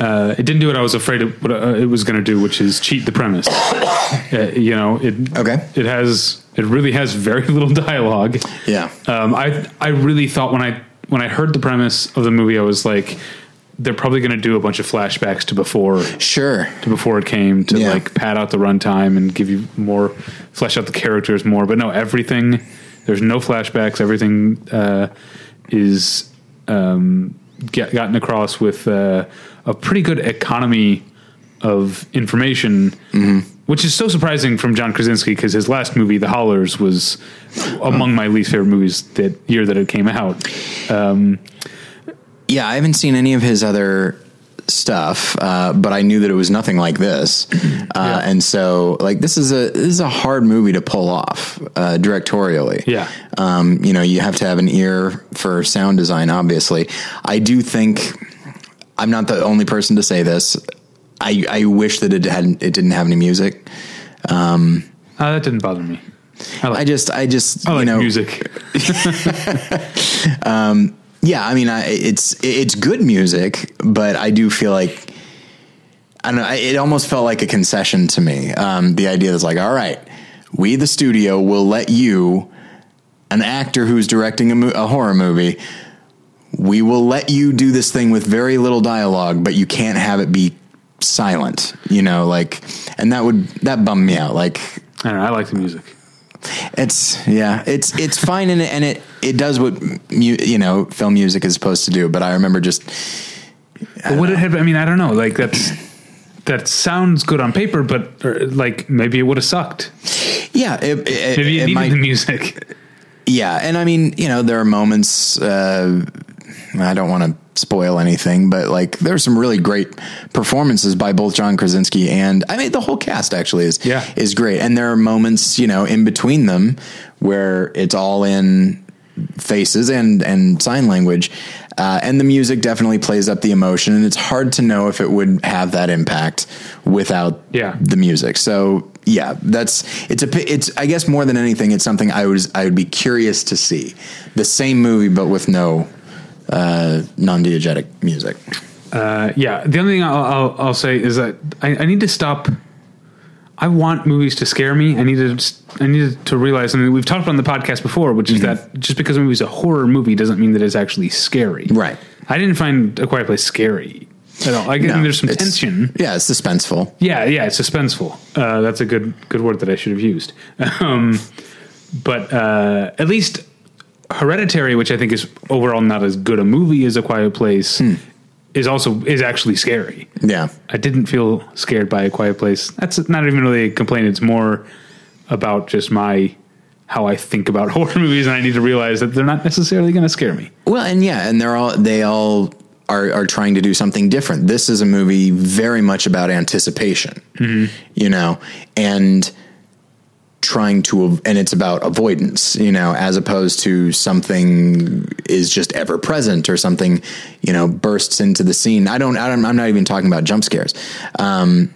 uh, it didn't do what I was afraid it, what, uh, it was going to do, which is cheat the premise. [COUGHS] Uh, you know, it. Okay. It has. It really has very [LAUGHS] little dialogue. Yeah. Um, I I really thought when I when I heard the premise of the movie, I was like, they're probably going to do a bunch of flashbacks to before Sure. to before it came to Yeah. like pad out the runtime and give you more flesh out the characters more. But no, everything there's no flashbacks. Everything uh, is um, get, gotten across with uh, a pretty good economy of information, which is so surprising from John Krasinski because his last movie, The Hollars, was among my least favorite movies that year that it came out. Yeah, I haven't seen any of his other stuff, uh, but I knew that it was nothing like this, [CLEARS THROAT] uh, Yeah. and so like this is a this is a hard movie to pull off uh, directorially. Yeah. um, you know, you have to have an ear for sound design. Obviously, I do think I'm not the only person to say this. I I wish that it hadn't it didn't have any music. Uh, that didn't bother me. I like, I just I just I like you know music. [LAUGHS] [LAUGHS] Yeah, I mean, I, it's it's good music, but I do feel like I don't know. It almost felt like a concession to me. Um, the idea is like, all right, we the studio will let you, an actor who's directing a, mo- a horror movie, we will let you do this thing with very little dialogue, but you can't have it be silent. You know, like, and that would that bummed me out. Like, I don't know. I like the music. It's yeah, it's it's fine and it and it it does what mu- you know film music is supposed to do. But I remember just But would it have? I mean, I don't know. Like that's that sounds good on paper, but or, like maybe it would have sucked. yeah, it, it, Maybe it, it needed might the music. yeah, and I mean you know there are moments. Uh, I don't want to spoil anything, but like there's some really great performances by both John Krasinski and I mean the whole cast actually is Yeah. is great, and there are moments you know in between them where it's all in faces and and sign language. Uh, and the music definitely plays up the emotion, and it's hard to know if it would have that impact without Yeah. the music. So yeah, that's it's a it's I guess more than anything, it's something I was I would be curious to see the same movie but with no uh, non-diegetic music. Uh, yeah. The only thing I'll, I'll, I'll say is that I, I need to stop. I want movies to scare me. I need to. I need to realize. I mean, we've talked on the podcast before, which is that just because a movie's a horror movie doesn't mean that it's actually scary. Right. I didn't find A Quiet Place scary at all. I No, there's some tension. Yeah, it's suspenseful. Yeah, yeah, it's suspenseful. Uh, that's a good good word that I should have used. [LAUGHS] Um, but uh, at least Hereditary, which I think is overall not as good a movie as A Quiet Place, hmm. is also is actually scary. Yeah. I didn't feel scared by A Quiet Place. That's not even really a complaint. It's more about just my how I think about [LAUGHS] horror movies, and I need to realize that they're not necessarily going to scare me. Well, and yeah, and they're all they all are are trying to do something different. This is a movie very much about anticipation, mm-hmm. you know, and trying to and it's about avoidance, you know, as opposed to something is just ever present or something, you know, bursts into the scene. I don't, I don't I'm not even talking about jump scares. Um,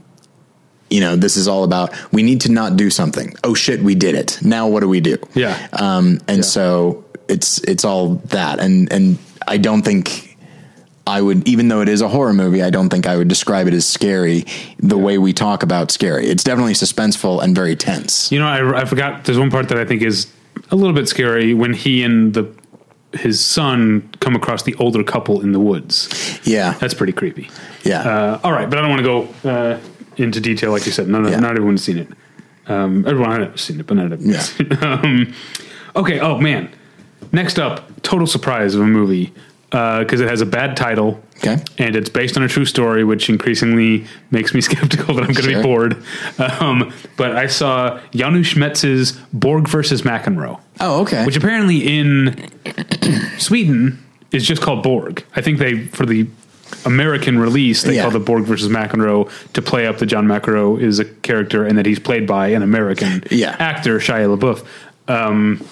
you know, this is all about we need to not do something. Oh shit, we did it. Now what do we do? Yeah. Um, and so it's it's all that, and and I don't think I would, even though it is a horror movie, I don't think I would describe it as scary the way we talk about scary. It's definitely suspenseful and very tense. You know, I, I forgot. There's one part that I think is a little bit scary when he and the his son come across the older couple in the woods. Yeah, That's pretty creepy. yeah, Uh, all right, but I don't want to go uh, into detail like you said. None, Yeah. Not everyone's seen it. Um, everyone has seen it, but not everyone. Yeah. [LAUGHS] um, okay. Oh man. Next up, total surprise of a movie because it has a bad title Okay. and it's based on a true story, which increasingly makes me [LAUGHS] skeptical that I'm going to Sure. be bored. Um, but I saw Janus Metz's Borg versus McEnroe, Oh, okay. which apparently in Sweden is just called Borg. I think they for the American release they Yeah. call the Borg versus McEnroe to play up that John McEnroe is a character and that he's played by an American [LAUGHS] Yeah. actor Shia LaBeouf. Um,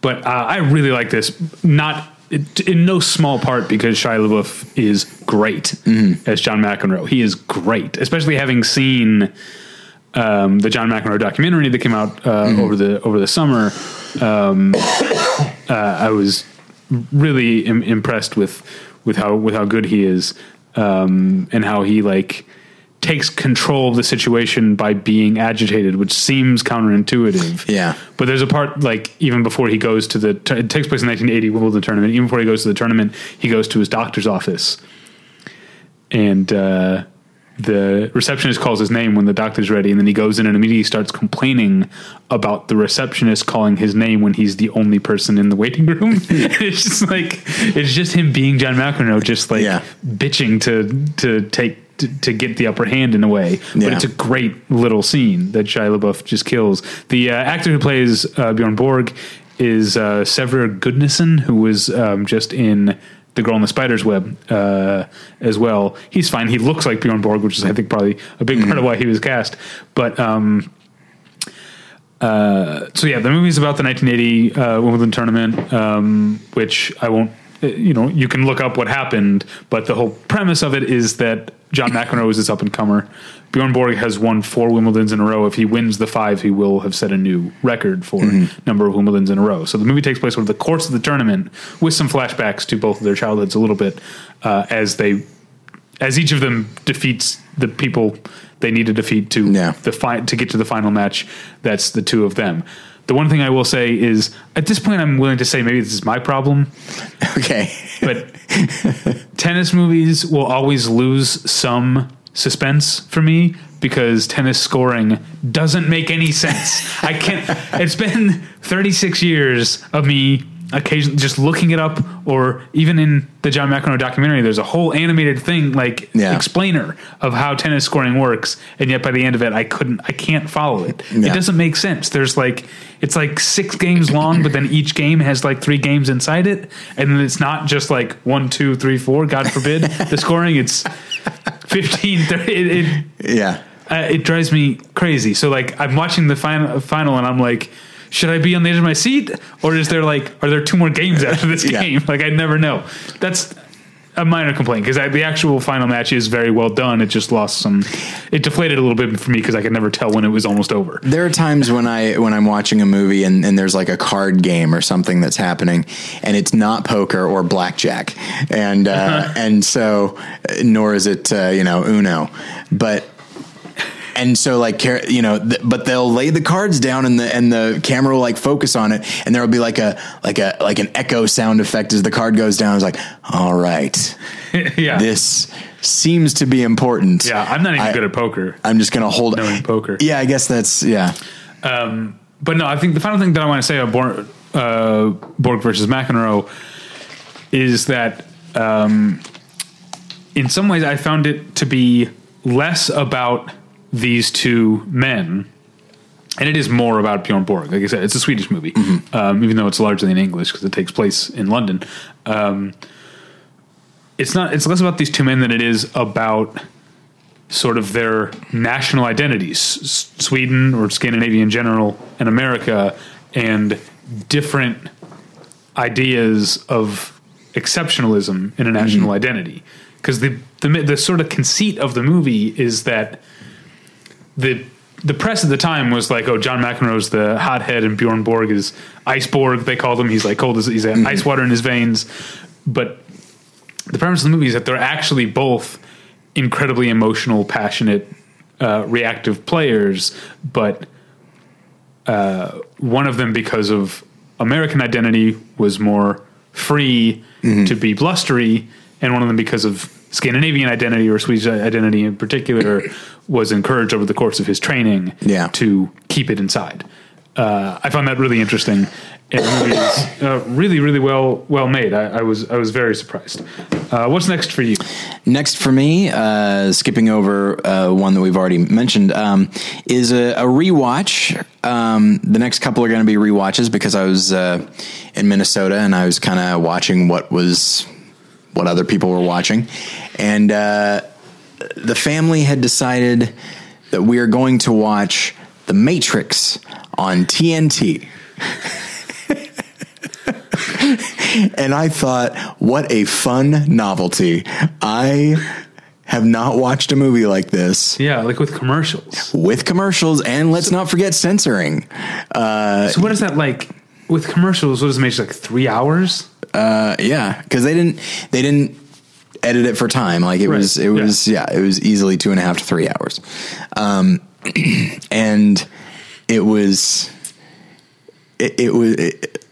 but uh, I really like this. Not in no small part because Shia LaBeouf is great as John McEnroe. He is great, especially having seen um, the John McEnroe documentary that came out uh, over the over the summer. Um, uh, I was really Im- impressed with with how with how good he is um, and how he like takes control of the situation by being agitated, which seems counterintuitive. Yeah. But there's a part like even before he goes to the it takes place in 1980 Wimbledon tournament. Even before he goes to the tournament, he goes to his doctor's office, and uh, the receptionist calls his name when the doctor's ready, and then he goes in and immediately starts complaining about the receptionist calling his name when he's the only person in the waiting room. [LAUGHS] [LAUGHS] it's just like it's just him being John McEnroe, just like Yeah. bitching to to take. To, to get the upper hand in a way, but Yeah. it's a great little scene that Shia LaBeouf just kills. The uh, actor who plays uh, Bjorn Borg is uh, Sverrir Gudnason, who was um, just in The Girl in the Spider's Web uh, as well. He's fine. He looks like Bjorn Borg, which is I think probably a big part of why he was cast. But um, uh, so yeah, the movie's about the 1980 uh, Wimbledon tournament, um, which I won't. uh, You know, you can look up what happened, but the whole premise of it is that John McEnroe is this up and comer. Bjorn Borg has won four Wimbledons in a row. If he wins the five, he will have set a new record for number of Wimbledons in a row. So the movie takes place over the course of the tournament, with some flashbacks to both of their childhoods a little bit, uh, as they, as each of them defeats the people they need to defeat to Yeah. the fi- to get to the final match. That's the two of them. The one thing I will say is, at this point, I'm willing to say maybe this is my problem, okay. but tennis movies will always lose some suspense for me because tennis scoring doesn't make any sense. I can't. It's been 36 years of me occasionally just looking it up, or even in the John McEnroe documentary, there's a whole animated thing like Yeah. explainer of how tennis scoring works, and yet by the end of it, I couldn't, I can't follow it. Yeah. It doesn't make sense. There's like it's like six games long, but then each game has like three games inside it, and then it's not just like one, two, three, four. God forbid the [LAUGHS] scoring. It's 15, 30. It, it, Yeah. uh, it drives me crazy. So like I'm watching the final, final, and I'm like, should I be on the edge of my seat, or is there like, are there two more games after this Yeah. game? Like I never know. That's a minor complaint because the actual final match is very well done. It just lost some. It deflated a little bit for me because I could never tell when it was almost over. There are times when I when I'm watching a movie and, and there's like a card game or something that's happening, and it's not poker or blackjack, and uh, and so nor is it uh, you know Uno, but. And so, like, you know, th- but they'll lay the cards down, and the and the camera will like focus on it, and there will be like a like a like an echo sound effect as the card goes down. It's like, all right, [LAUGHS] yeah, this seems to be important. yeah. I'm not even I- good at poker. I'm just gonna hold Knowing poker. Yeah, I guess that's yeah. But no, I think the final thing that I want to say about Borg, uh, Borg versus McEnroe is that um, in some ways I found it to be less about these two men. And it is more about Bjorn Borg. Like I said, it's a Swedish movie, um, even though it's largely in English because it takes place in London. Um, it's not. It's less about these two men than it is about sort of their national identities, S- Sweden or Scandinavia in general, and America, and different ideas of exceptionalism in a national identity. Because the, the the sort of conceit of the movie is that the the press at the time was like, oh, John McEnroe's the hothead and Bjorn Borg is Iceborg. They called him. He's like cold as he's got ice water in his veins. But the premise of the movie is that they're actually both incredibly emotional, passionate, uh, reactive players, but uh, one of them, because of American identity, was more free to be blustery, and one of them, because of Scandinavian identity or Swedish identity in particular, [COUGHS] was encouraged over the course of his training Yeah. to keep it inside. Uh, I found that really interesting, And the movie is uh, really, really well well made. I, I was I was very surprised. Uh, what's next for you? Next for me, uh, skipping over uh, one that we've already mentioned, um, is a, a rewatch. Um, the next couple are going to be rewatches because I was uh, in Minnesota and I was kind of watching what was what other people were watching, and uh, the family had decided that we are going to watch The Matrix on TNT. [LAUGHS] and I thought, what a fun novelty. I have not watched a movie like this Yeah, like with commercials. with commercials, and let's not forget censoring. so what is that like with commercials? What does it make? Like three hours? Uh, yeah, because they didn't they didn't edit it for time. Like it Right, was it was yeah. it was easily two and a half to three hours, um, [CLEARS THROAT] and it was it, it was. It,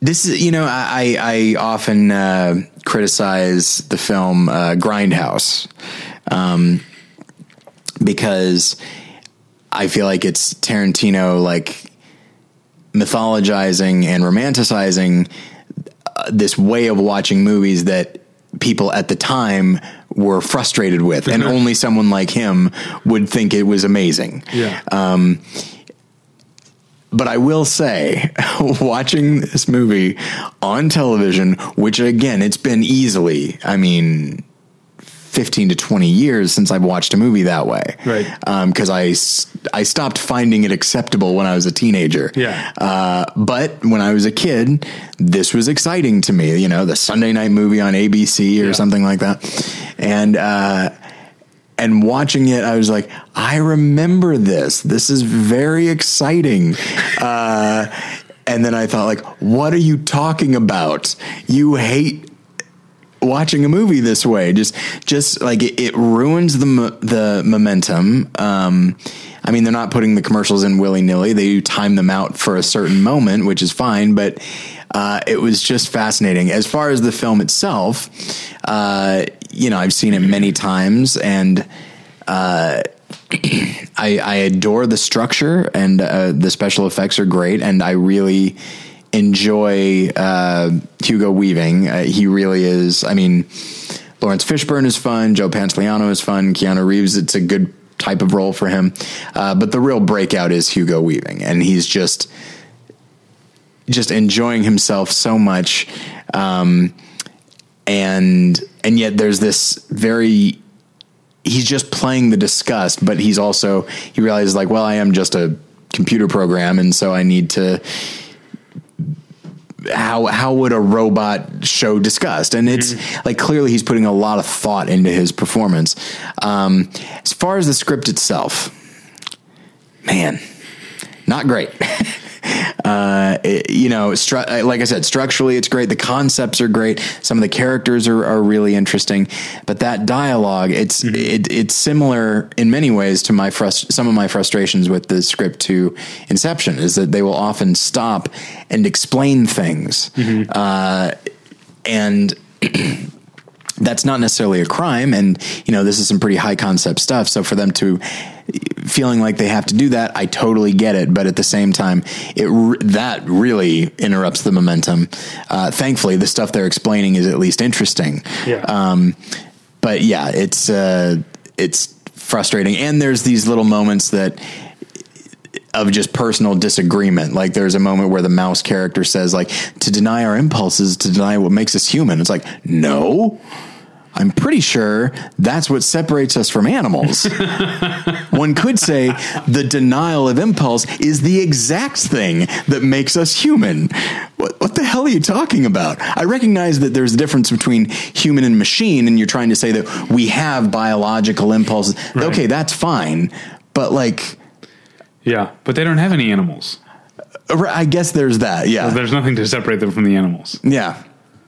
this is, you know, I, I often uh, criticize the film uh, Grindhouse um, because I feel like it's Tarantino like mythologizing and romanticizing this way of watching movies that people at the time were frustrated with, and only someone like him would think it was amazing. Yeah. Um, but I will say, [LAUGHS] watching this movie on television, which again, it's been easily, I mean, 15 to 20 years since I've watched a movie that way. Right. Because I stopped finding it acceptable when I was a teenager. Yeah. Uh, but when I was a kid, this was exciting to me. You know, the Sunday night movie on ABC or Yeah. something like that. And, uh, and watching it, I was like, I remember this. This is very exciting. Uh, and then I thought, like, what are you talking about? You hate watching a movie this way. Just, just like it, it ruins the the momentum. Um, I mean, they're not putting the commercials in willy nilly. They time them out for a certain moment, which is fine. But uh, it was just fascinating. As far as the film itself, uh, you know, I've seen it many times, and uh, [CLEARS THROAT] I, I adore the structure, and uh, the special effects are great, and I really enjoy uh, Hugo Weaving. Uh, he really is. I mean, Laurence Fishburne is fun. Joe Pantoliano is fun. Keanu Reeves, it's a good type of role for him. Uh, but the real breakout is Hugo Weaving, and he's just just enjoying himself so much. Um, and and yet there's this very he's just playing the disgust, but he's also he realizes like, well, I am just a computer program, and so I need to. How how would a robot show disgust? And it's like clearly he's putting a lot of thought into his performance. Um, as far as the script itself, man, not great. [LAUGHS] [LAUGHS] uh, it- you know, stru- uh, like I said, structurally it's great. The concepts are great. Some of the characters are, are really interesting, but that dialogue, it's it, it's similar in many ways to my frust- some of my frustrations with the script to Inception is that they will often stop and explain things, uh, and [CLEARS THROAT] that's not necessarily a crime and you know this is some pretty high concept stuff. So for them to feeling like they have to do that i totally get it. But at the same time it that really interrupts the momentum. Uh, thankfully the stuff they're explaining is at least interesting. Yeah. um, but yeah it's uh, it's frustrating. And there's these little moments that of just personal disagreement. Like there's a moment where the mouse character says like to deny our impulses, to deny what makes us human. It's like, no. I'm pretty sure that's what separates us from animals. [LAUGHS] One could say the denial of impulse is the exact thing that makes us human. What, what the hell are you talking about? I recognize that there's a difference between human and machine, and you're trying to say that we have biological impulses. Right. Okay, that's fine. But like, Yeah, but they don't have any animals. I guess there's that. Yeah. There's nothing to separate them from the animals. Yeah.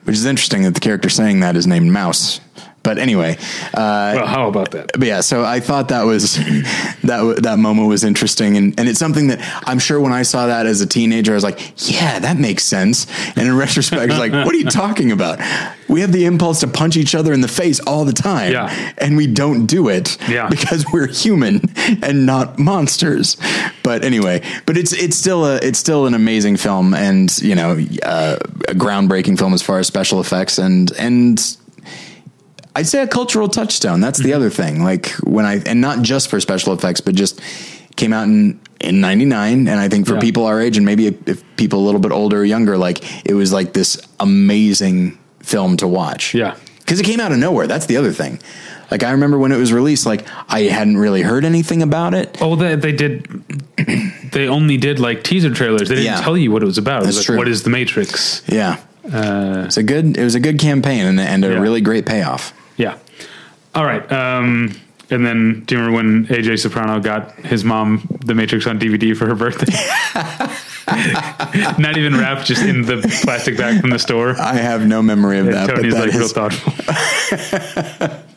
Which is interesting that the character saying that is named Mouse. But anyway, uh, Well, how about that? but yeah, so I thought that was [LAUGHS] that w- that moment was interesting, and and it's something that I'm sure when I saw that as a teenager, I was like, yeah, that makes sense. And in [LAUGHS] retrospect, it's like, what are you talking about? We have the impulse to punch each other in the face all the time, Yeah. and we don't do it Yeah. because [LAUGHS] we're human and not monsters. But anyway, but it's it's still a it's still an amazing film, and you know, uh, a groundbreaking film as far as special effects and and I'd say a cultural touchstone. That's the other thing. Like when I, and not just for special effects, but just came out in, in 99. And I think for Yeah. people our age and maybe if, if people a little bit older or younger, like it was like this amazing film to watch. Yeah. Cause it came out of nowhere. That's the other thing. Like I remember when it was released, like I hadn't really heard anything about it. Oh, they, they did. They only did like teaser trailers. They didn't Yeah. tell you what it was about. It was That's like, true. what is the Matrix? Yeah. Uh, It's a good, it was a good campaign and, and a Yeah. really great payoff. Yeah. All right. Um, and then, do you remember when AJ Soprano got his mom The Matrix on DVD for her birthday? [LAUGHS] Not even wrapped, just in the plastic bag from the store. I have no memory of that, but Tony's that like real thoughtful.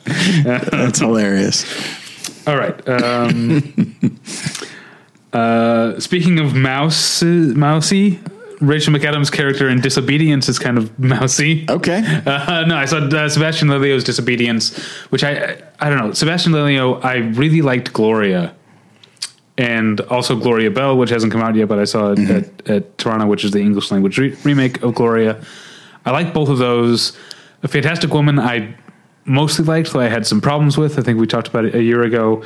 [LAUGHS] that's hilarious. All right. Um, [LAUGHS] uh, speaking of mouse, mousy, Rachel McAdams' character in Disobedience is kind of mousy. Okay. Uh, no, I saw uh, Sebastian Lelio's Disobedience, which I, I I don't know. Sebastian Lelio, I really liked Gloria, and also Gloria Bell, which hasn't come out yet, but I saw it at, at Toronto, which is the English language re- remake of Gloria. I like both of those. A Fantastic Woman, I mostly liked, though I had some problems with. I think we talked about it a year ago.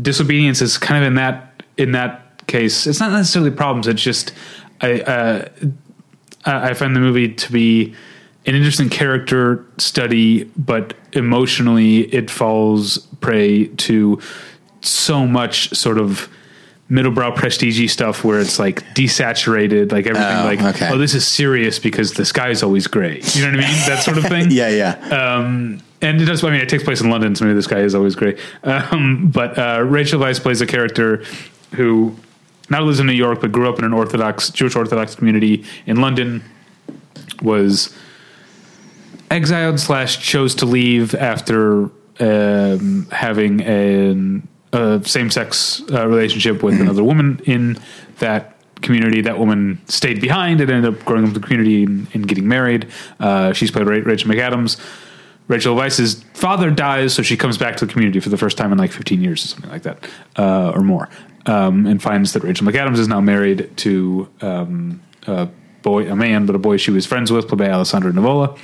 Disobedience is kind of in that in that case. It's not necessarily problems. It's just I. Uh, I find the movie to be an interesting character study, but emotionally it falls prey to so much sort of middlebrow prestige stuff where it's like desaturated, like everything Oh, like, okay. oh, this is serious because the sky is always gray. You know what I mean? That sort of thing. [LAUGHS] Yeah, yeah. Um, and it does. I mean, it takes place in London, so maybe this guy is always great. Um, but uh, Rachel Weisz plays a character who not lives in New York, but grew up in an Orthodox Jewish Orthodox community in London. Was exiled slash chose to leave after um, having an, a same sex uh, relationship with another [CLEARS THROAT] woman in that community. That woman stayed behind and ended up growing up in the community and, and getting married. Uh, she's played Ra- Rachel McAdams. Rachel Weisz's father dies, so she comes back to the community for the first time in like 15 years or something like that, uh, or more, um, and finds that Rachel McAdams is now married to um, a boy, a man, but a boy she was friends with, played by Alessandro Nivola.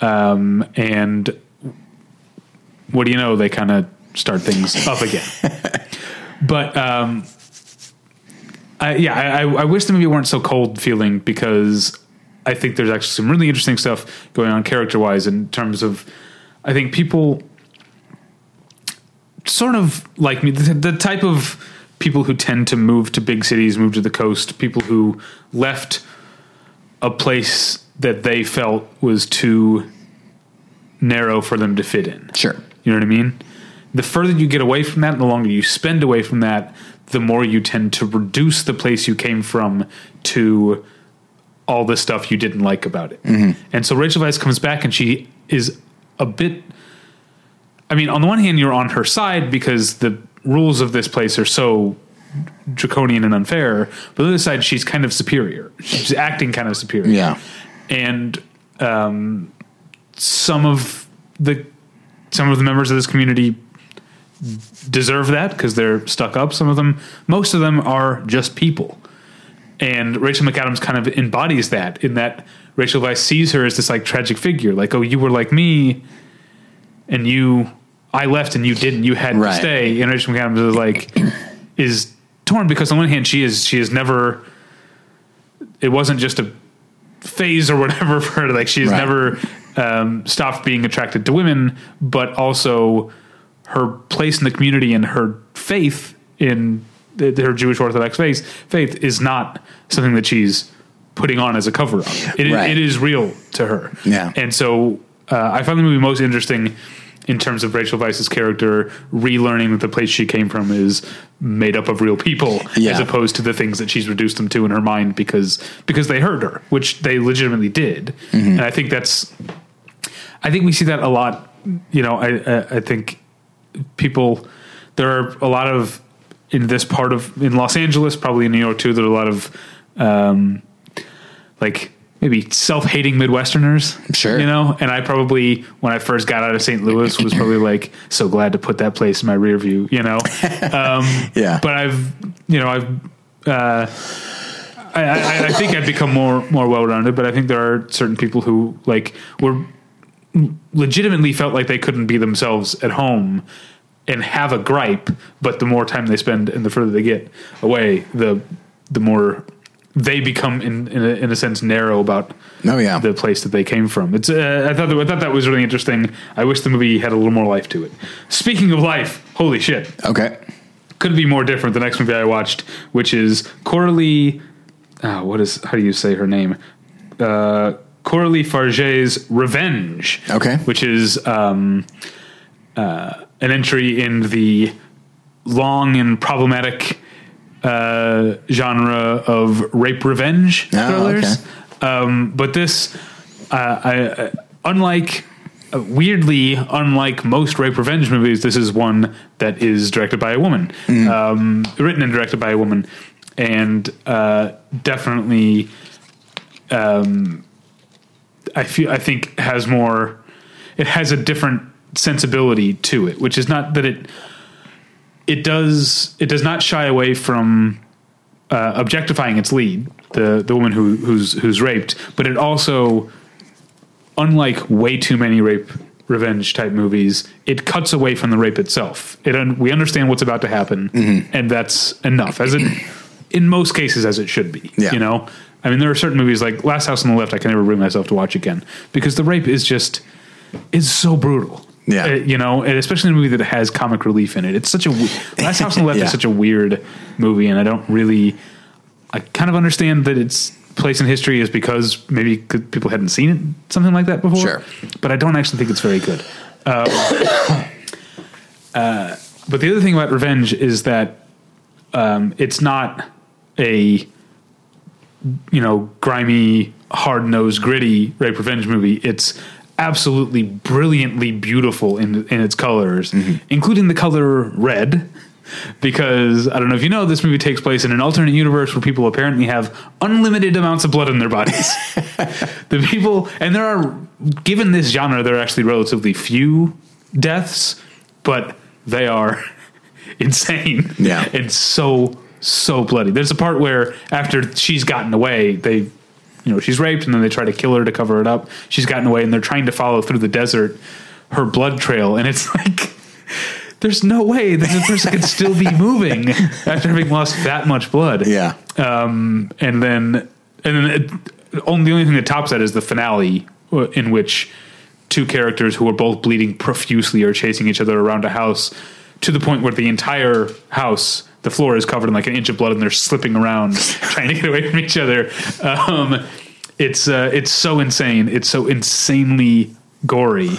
Um, and what do you know? They kind of start things up again. [LAUGHS] but um, I, yeah, I, I- I wish the movie weren't so cold feeling because I think there's actually some really interesting stuff going on character wise in terms of I think people sort of like me the, the type of people who tend to move to big cities, move to the coast, people who left a place that they felt was too narrow for them to fit in. Sure. You know what I mean? The further you get away from that, and the longer you spend away from that, the more you tend to reduce the place you came from to all the stuff you didn't like about it. Mm-hmm. And so Rachel Weisz comes back and she is a bit. I mean, on the one hand, you're on her side because the rules of this place are so draconian and unfair. But on the other side, she's kind of superior. She's acting kind of superior Yeah. and um, some of the some of the members of this community deserve that because they're stuck up. Some of them, most of them, are just people. And Rachel McAdams kind of embodies that in that Rachel Weisz sees her as this like tragic figure, like, oh, you were like me, and you, I left and you didn't. You had to stay. And Rachel McAdams is like, [CLEARS THROAT] is torn because on one hand she is she is never. It wasn't just a phase or whatever [LAUGHS] for her. Like she's Right. never um, stopped being attracted to women, but also her place in the community and her faith in the, her Jewish Orthodox faith faith is not something that she's putting on as a cover up. It, is- Right. it is real to her. Yeah. and so uh, I found the movie most interesting. In terms of Rachel Weisz's character, relearning that the place she came from is made up of real people, Yeah. as opposed to the things that she's reduced them to in her mind because because they hurt her, which they legitimately did. Mm-hmm. And I think that's I think we see that a lot you know, I, I I think people there are a lot of in this part of in Los Angeles, probably in New York too. There are a lot of um, like maybe self-hating Midwesterners, Sure. you know. And I probably when I first got out of St. Louis was probably like so glad to put that place in my rear view, you know. Um, [LAUGHS] Yeah. but I've you know I've. Uh, I, I, I think I've become more more well rounded, but I think there are certain people who like were legitimately felt like they couldn't be themselves at home and have a gripe, but the more time they spend and the further they get away, the the more they become in in a, in a sense narrow about Oh, yeah. the place that they came from. It's uh, I thought that, I thought that was really interesting. I wish the movie had a little more life to it. Speaking of life, holy shit Okay. couldn't be more different. The next movie I watched, which is Coralie, uh, what is how do you say her name? Uh, Coralie Fargeat's Revenge. Okay. which is um, uh, an entry in the long and problematic uh, genre of rape revenge Oh, thrillers. okay. Um, but this, uh, I, uh, unlike uh, weirdly, unlike most rape revenge movies, this is one that is directed by a woman, um, written and directed by a woman, and uh, definitely, um, I feel I think has more. It has a different sensibility to it, which is not that it. It does. It does not shy away from uh, objectifying its lead, the the woman who who's who's raped, but it also, unlike way too many rape revenge type movies, it cuts away from the rape itself. It un- we understand what's about to happen, and that's enough. As it in most cases, as it should be. Yeah. You know, I mean, there are certain movies like Last House on the Left I can never bring myself to watch again because the rape is just is so brutal. Yeah. Uh, you know, and especially in a movie that has comic relief in it. It's such a Last House on the Left Yeah. is such a weird movie, and I don't really. I kind of understand that its place in history is because maybe people hadn't seen it, something like that before. Sure. but I don't actually think it's very good. Um, [COUGHS] uh, but the other thing about Revenge is that um, it's not a you know grimy, hard nosed, gritty rape revenge movie. It's absolutely brilliantly beautiful in in its colors, mm-hmm. including the color red. Because I don't know if you know, this movie takes place in an alternate universe where people apparently have unlimited amounts of blood in their bodies. [LAUGHS] the people, and there are, given this genre, there are actually relatively few deaths, but they are [LAUGHS] insane. Yeah. and so so bloody. There's a part where after she's gotten away, they, you know, she's raped and then they try to kill her to cover it up. She's gotten away and they're trying to follow through the desert her blood trail, and it's [LAUGHS] like. There's no way that this person could still be moving after having lost that much blood Yeah. um, and then and then it, only the only thing that tops that is the finale, uh, in which two characters who are both bleeding profusely are chasing each other around a house to the point where the entire house. The floor is covered in like an inch of blood, and they're slipping around [LAUGHS] trying to get away from each other. Um, it's uh, it's so insane. It's so insanely gory,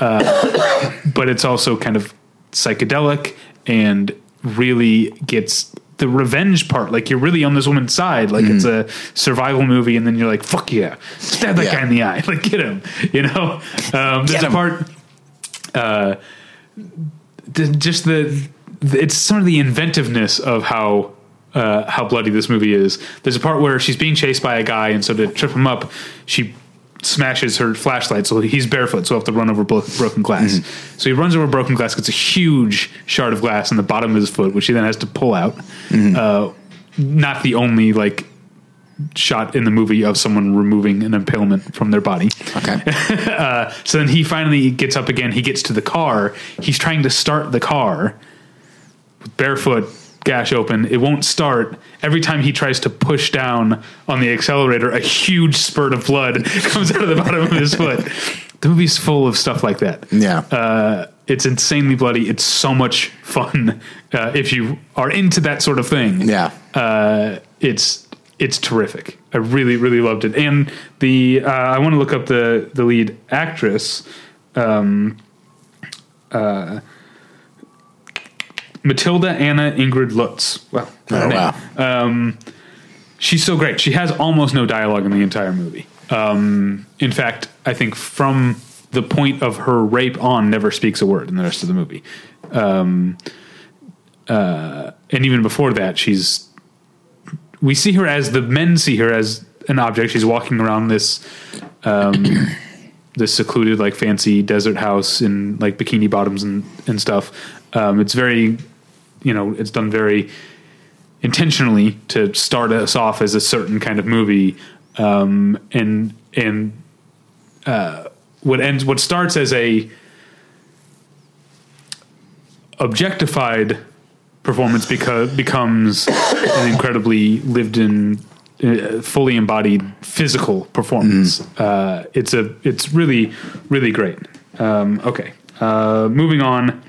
uh, but it's also kind of psychedelic and really gets the revenge part. Like you're really on this woman's side. Like it's a survival movie, and then you're like, "Fuck yeah, stab that Yeah. guy in the eye, [LAUGHS] like get him." You know, um, there's a part. Uh, the, just the it's some of the inventiveness of how uh, how bloody this movie is. There's a part where she's being chased by a guy, and so to trip him up, she smashes her flashlight. So he's barefoot, so he'll have to run over blo- broken glass. So he runs over broken glass, gets a huge shard of glass in the bottom of his foot, which he then has to pull out. Uh, not the only like shot in the movie of someone removing an impalement from their body. Okay. [LAUGHS] So then he finally gets up again. He gets to the car. He's trying to start the car barefoot, gash open. It won't start. Every time he tries to push down on the accelerator, a huge spurt of blood [LAUGHS] comes out of the bottom of his foot. The movie's full of stuff like that. Yeah. Uh, it's insanely bloody. It's so much fun uh, if you are into that sort of thing yeah. uh, it's it's terrific. I really really loved it, and the uh, I want to look up the the lead actress, um, uh, Matilda Anna Ingrid Lutz. Well, Oh, name. wow. she's so great. She has almost no dialogue in the entire movie. Um, in fact, I think from the point of her rape on never speaks a word in the rest of the movie. Um, uh, and even before that, she's we see her as the men see her as an object. She's walking around this um, [COUGHS] this secluded, like fancy desert house in like bikini bottoms and and stuff. Um, it's very, you know, it's done very intentionally to start us off as a certain kind of movie, um, and and uh, what ends what starts as a objectified performance because becomes an incredibly lived in uh, fully embodied physical performance. Uh, it's a it's really really great. Um, okay. Uh, moving on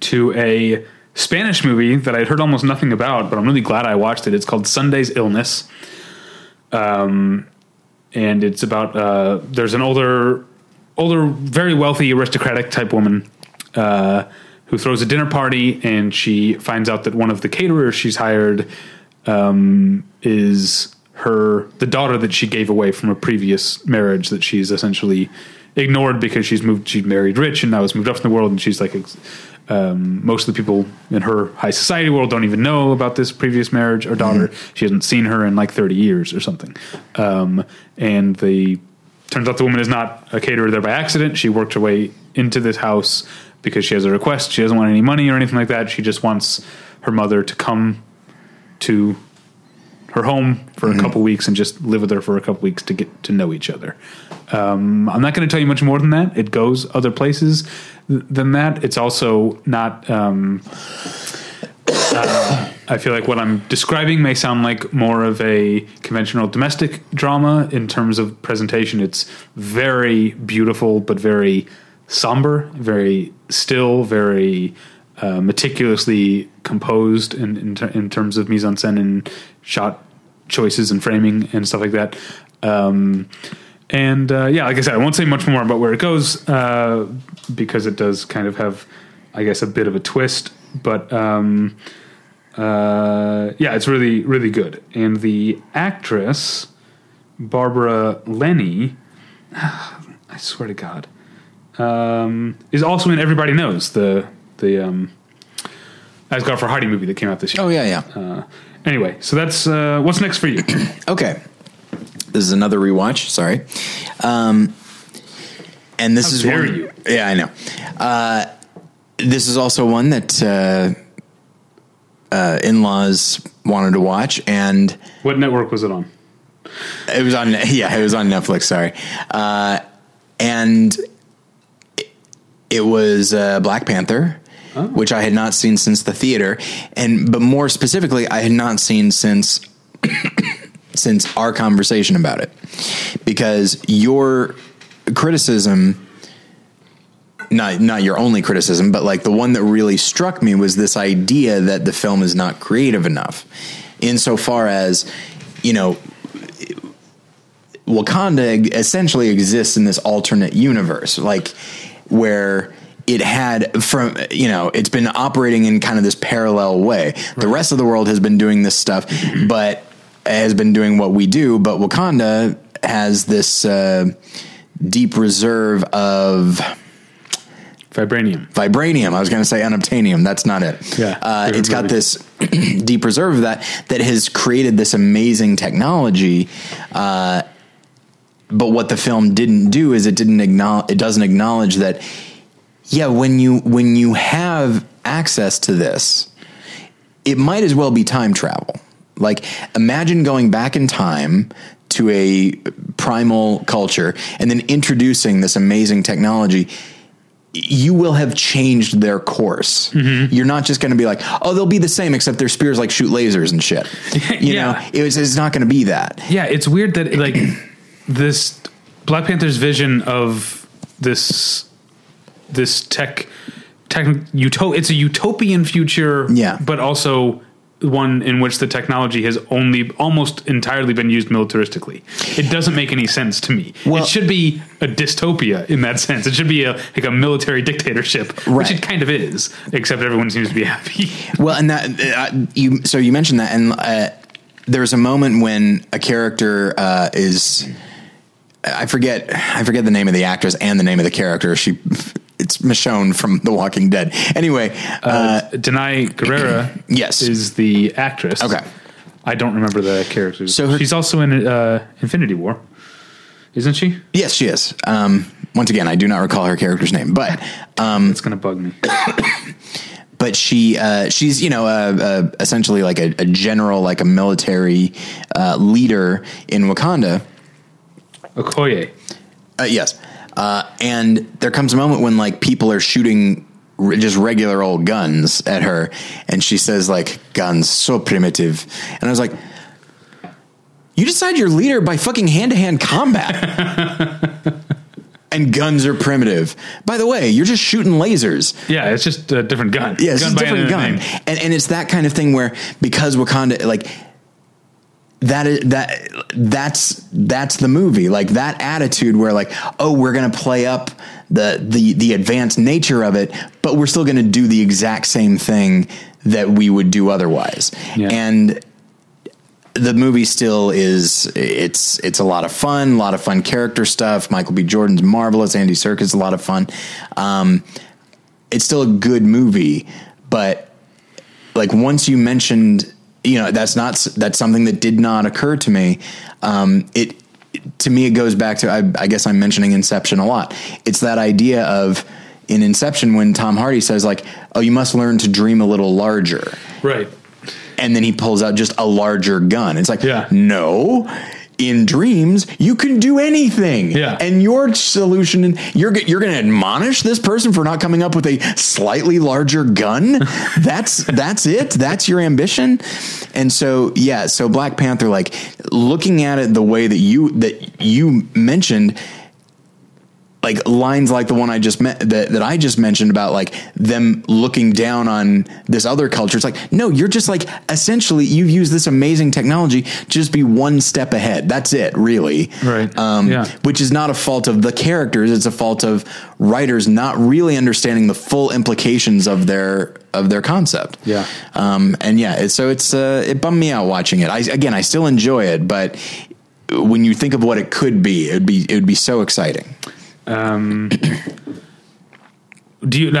to a spanish movie that i'd heard almost nothing about but i'm really glad i watched it. It's called sunday's illness. Um, and it's about uh, there's an older older very wealthy aristocratic type woman uh, who throws a dinner party and she finds out that one of the caterers she's hired um, is her the daughter that she gave away from a previous marriage that she's essentially ignored because she's moved she married rich and now has moved up in the world and she's like ex- um, most of the people in her high society world don't even know about this previous marriage or daughter. She hasn't seen her in like 30 years or something. Um, and the turns out the woman is not a caterer there by accident. She worked her way into this house because she has a request. She doesn't want any money or anything like that. She just wants her mother to come to her home for a couple weeks and just live with her for a couple weeks to get to know each other. Um, I'm not going to tell you much more than that. It goes other places th- than that. It's also not. Um, uh, I feel like what I'm describing may sound like more of a conventional domestic drama in terms of presentation. It's very beautiful, but very somber, very still, very uh, meticulously composed in in, ter- in terms of mise en scène and shot choices and framing and stuff like that. Um, and uh, yeah, like I said, I won't say much more about where it goes uh, because it does kind of have, I guess, a bit of a twist. But um, uh, yeah, it's really really good. And the actress Barbara Lennie, [SIGHS] I swear to God, um, is also in Everybody Knows the the um, Asghar Farhadi movie that came out this year. Oh yeah, yeah. Anyway, so that's uh, what's next for you. [CLEARS THROAT] Okay. This is another rewatch. Sorry. Um, and this How is dare one, you. Yeah, I know. Uh, this is also one that uh, uh, in-laws wanted to watch, and what network was it on? it was on. [LAUGHS] Yeah, it was on Netflix. Sorry, uh, and it, it was uh, Black Panther. Oh. Which I had not seen since the theater, and but more specifically, I had not seen since [COUGHS] since our conversation about it. Because your criticism not not your only criticism but like the one that really struck me was this idea that the film is not creative enough. Insofar as you know Wakanda essentially exists in this alternate universe like where it had from you know it's been operating in kind of this parallel way. The rest of the world has been doing this stuff but has been doing what we do. But wakanda has this uh, deep reserve of Vibranium. vibranium. I was going to say unobtainium. That's not it. Yeah, uh, it's got this [CLEARS THROAT] deep reserve of that that has created this amazing technology uh, but what the film didn't do is it didn't acknowledge it doesn't acknowledge that yeah when you when you have access to this it might as well be time travel like imagine going back in time to a primal culture and then introducing this amazing technology you will have changed their course. Mm-hmm. You're not just going to be like, oh, they'll be the same, except their spears like shoot lasers and shit. [LAUGHS] You Yeah. know, it was, it's not going to be that. Yeah, it's weird that like [CLEARS THROAT] this Black Panther's vision of this this tech tech uto- it's a utopian future Yeah. but also one in which the technology has only almost entirely been used militaristically. It doesn't make any sense to me. Well- it should be a dystopia in that sense. It should be a like a military dictatorship, which it kind of is, except everyone seems to be happy. [LAUGHS] Well, and that uh, you so you mentioned that, and uh, there's a moment when a character uh, is I forget I forget the name of the actress and the name of the character. She it's Michonne from The Walking Dead. Anyway, uh, Danai Gurira [CLEARS THROAT] Yes. is the actress. Okay. I don't remember the characters. So her- she's also in uh, Infinity War, isn't she? yes, she is. Um, once again, I do not recall her character's name, but um, It's gonna bug me. [COUGHS] but she uh, she's you know uh, uh, essentially like a, a general, like a military uh, leader in Wakanda. Okoye. Uh, yes. Uh, and there comes a moment when like people are shooting r- just regular old guns at her, and she says like guns so primitive, and I was like, you decide your leader by fucking hand to hand combat. [LAUGHS] And guns are primitive. By the way, you're just shooting lasers. Yeah, it's just a different gun. Yeah, it's gun a different gun, and and it's that kind of thing where because Wakanda like that is that that's that's the movie like that attitude where like oh we're gonna play up the the the advanced nature of it, but we're still gonna do the exact same thing that we would do otherwise, Yeah. and the movie still is it's it's a lot of fun, a lot of fun character stuff. Michael B. Jordan's marvelous, Andy Serkis a lot of fun. Um, it's still a good movie, but like once you mentioned, you know, that's not that's something that did not occur to me. Um, it to me it goes back to I, I guess I'm mentioning Inception a lot. It's that idea of in Inception when Tom Hardy says like, "Oh, you must learn to dream a little larger." Right. and then he pulls out just a larger gun. It's like, Yeah. no. In dreams, you can do anything. Yeah. And your solution, you're you're going to admonish this person for not coming up with a slightly larger gun. [LAUGHS] that's that's it. That's your ambition. And so, yeah. So Black Panther, like looking at it the way that you that you mentioned, like lines like the one I just met that, that I just mentioned about like them looking down on this other culture. It's like, no, you're just like essentially you've used this amazing technology to just be one step ahead. That's it, really. Right. Um, Yeah. Which is not a fault of the characters. It's a fault of writers not really understanding the full implications of their of their concept. Yeah. Um, and yeah, it, so it's uh, it bummed me out watching it. I again, I still enjoy it, but when you think of what it could be, it would be it would be so exciting. Do you uh,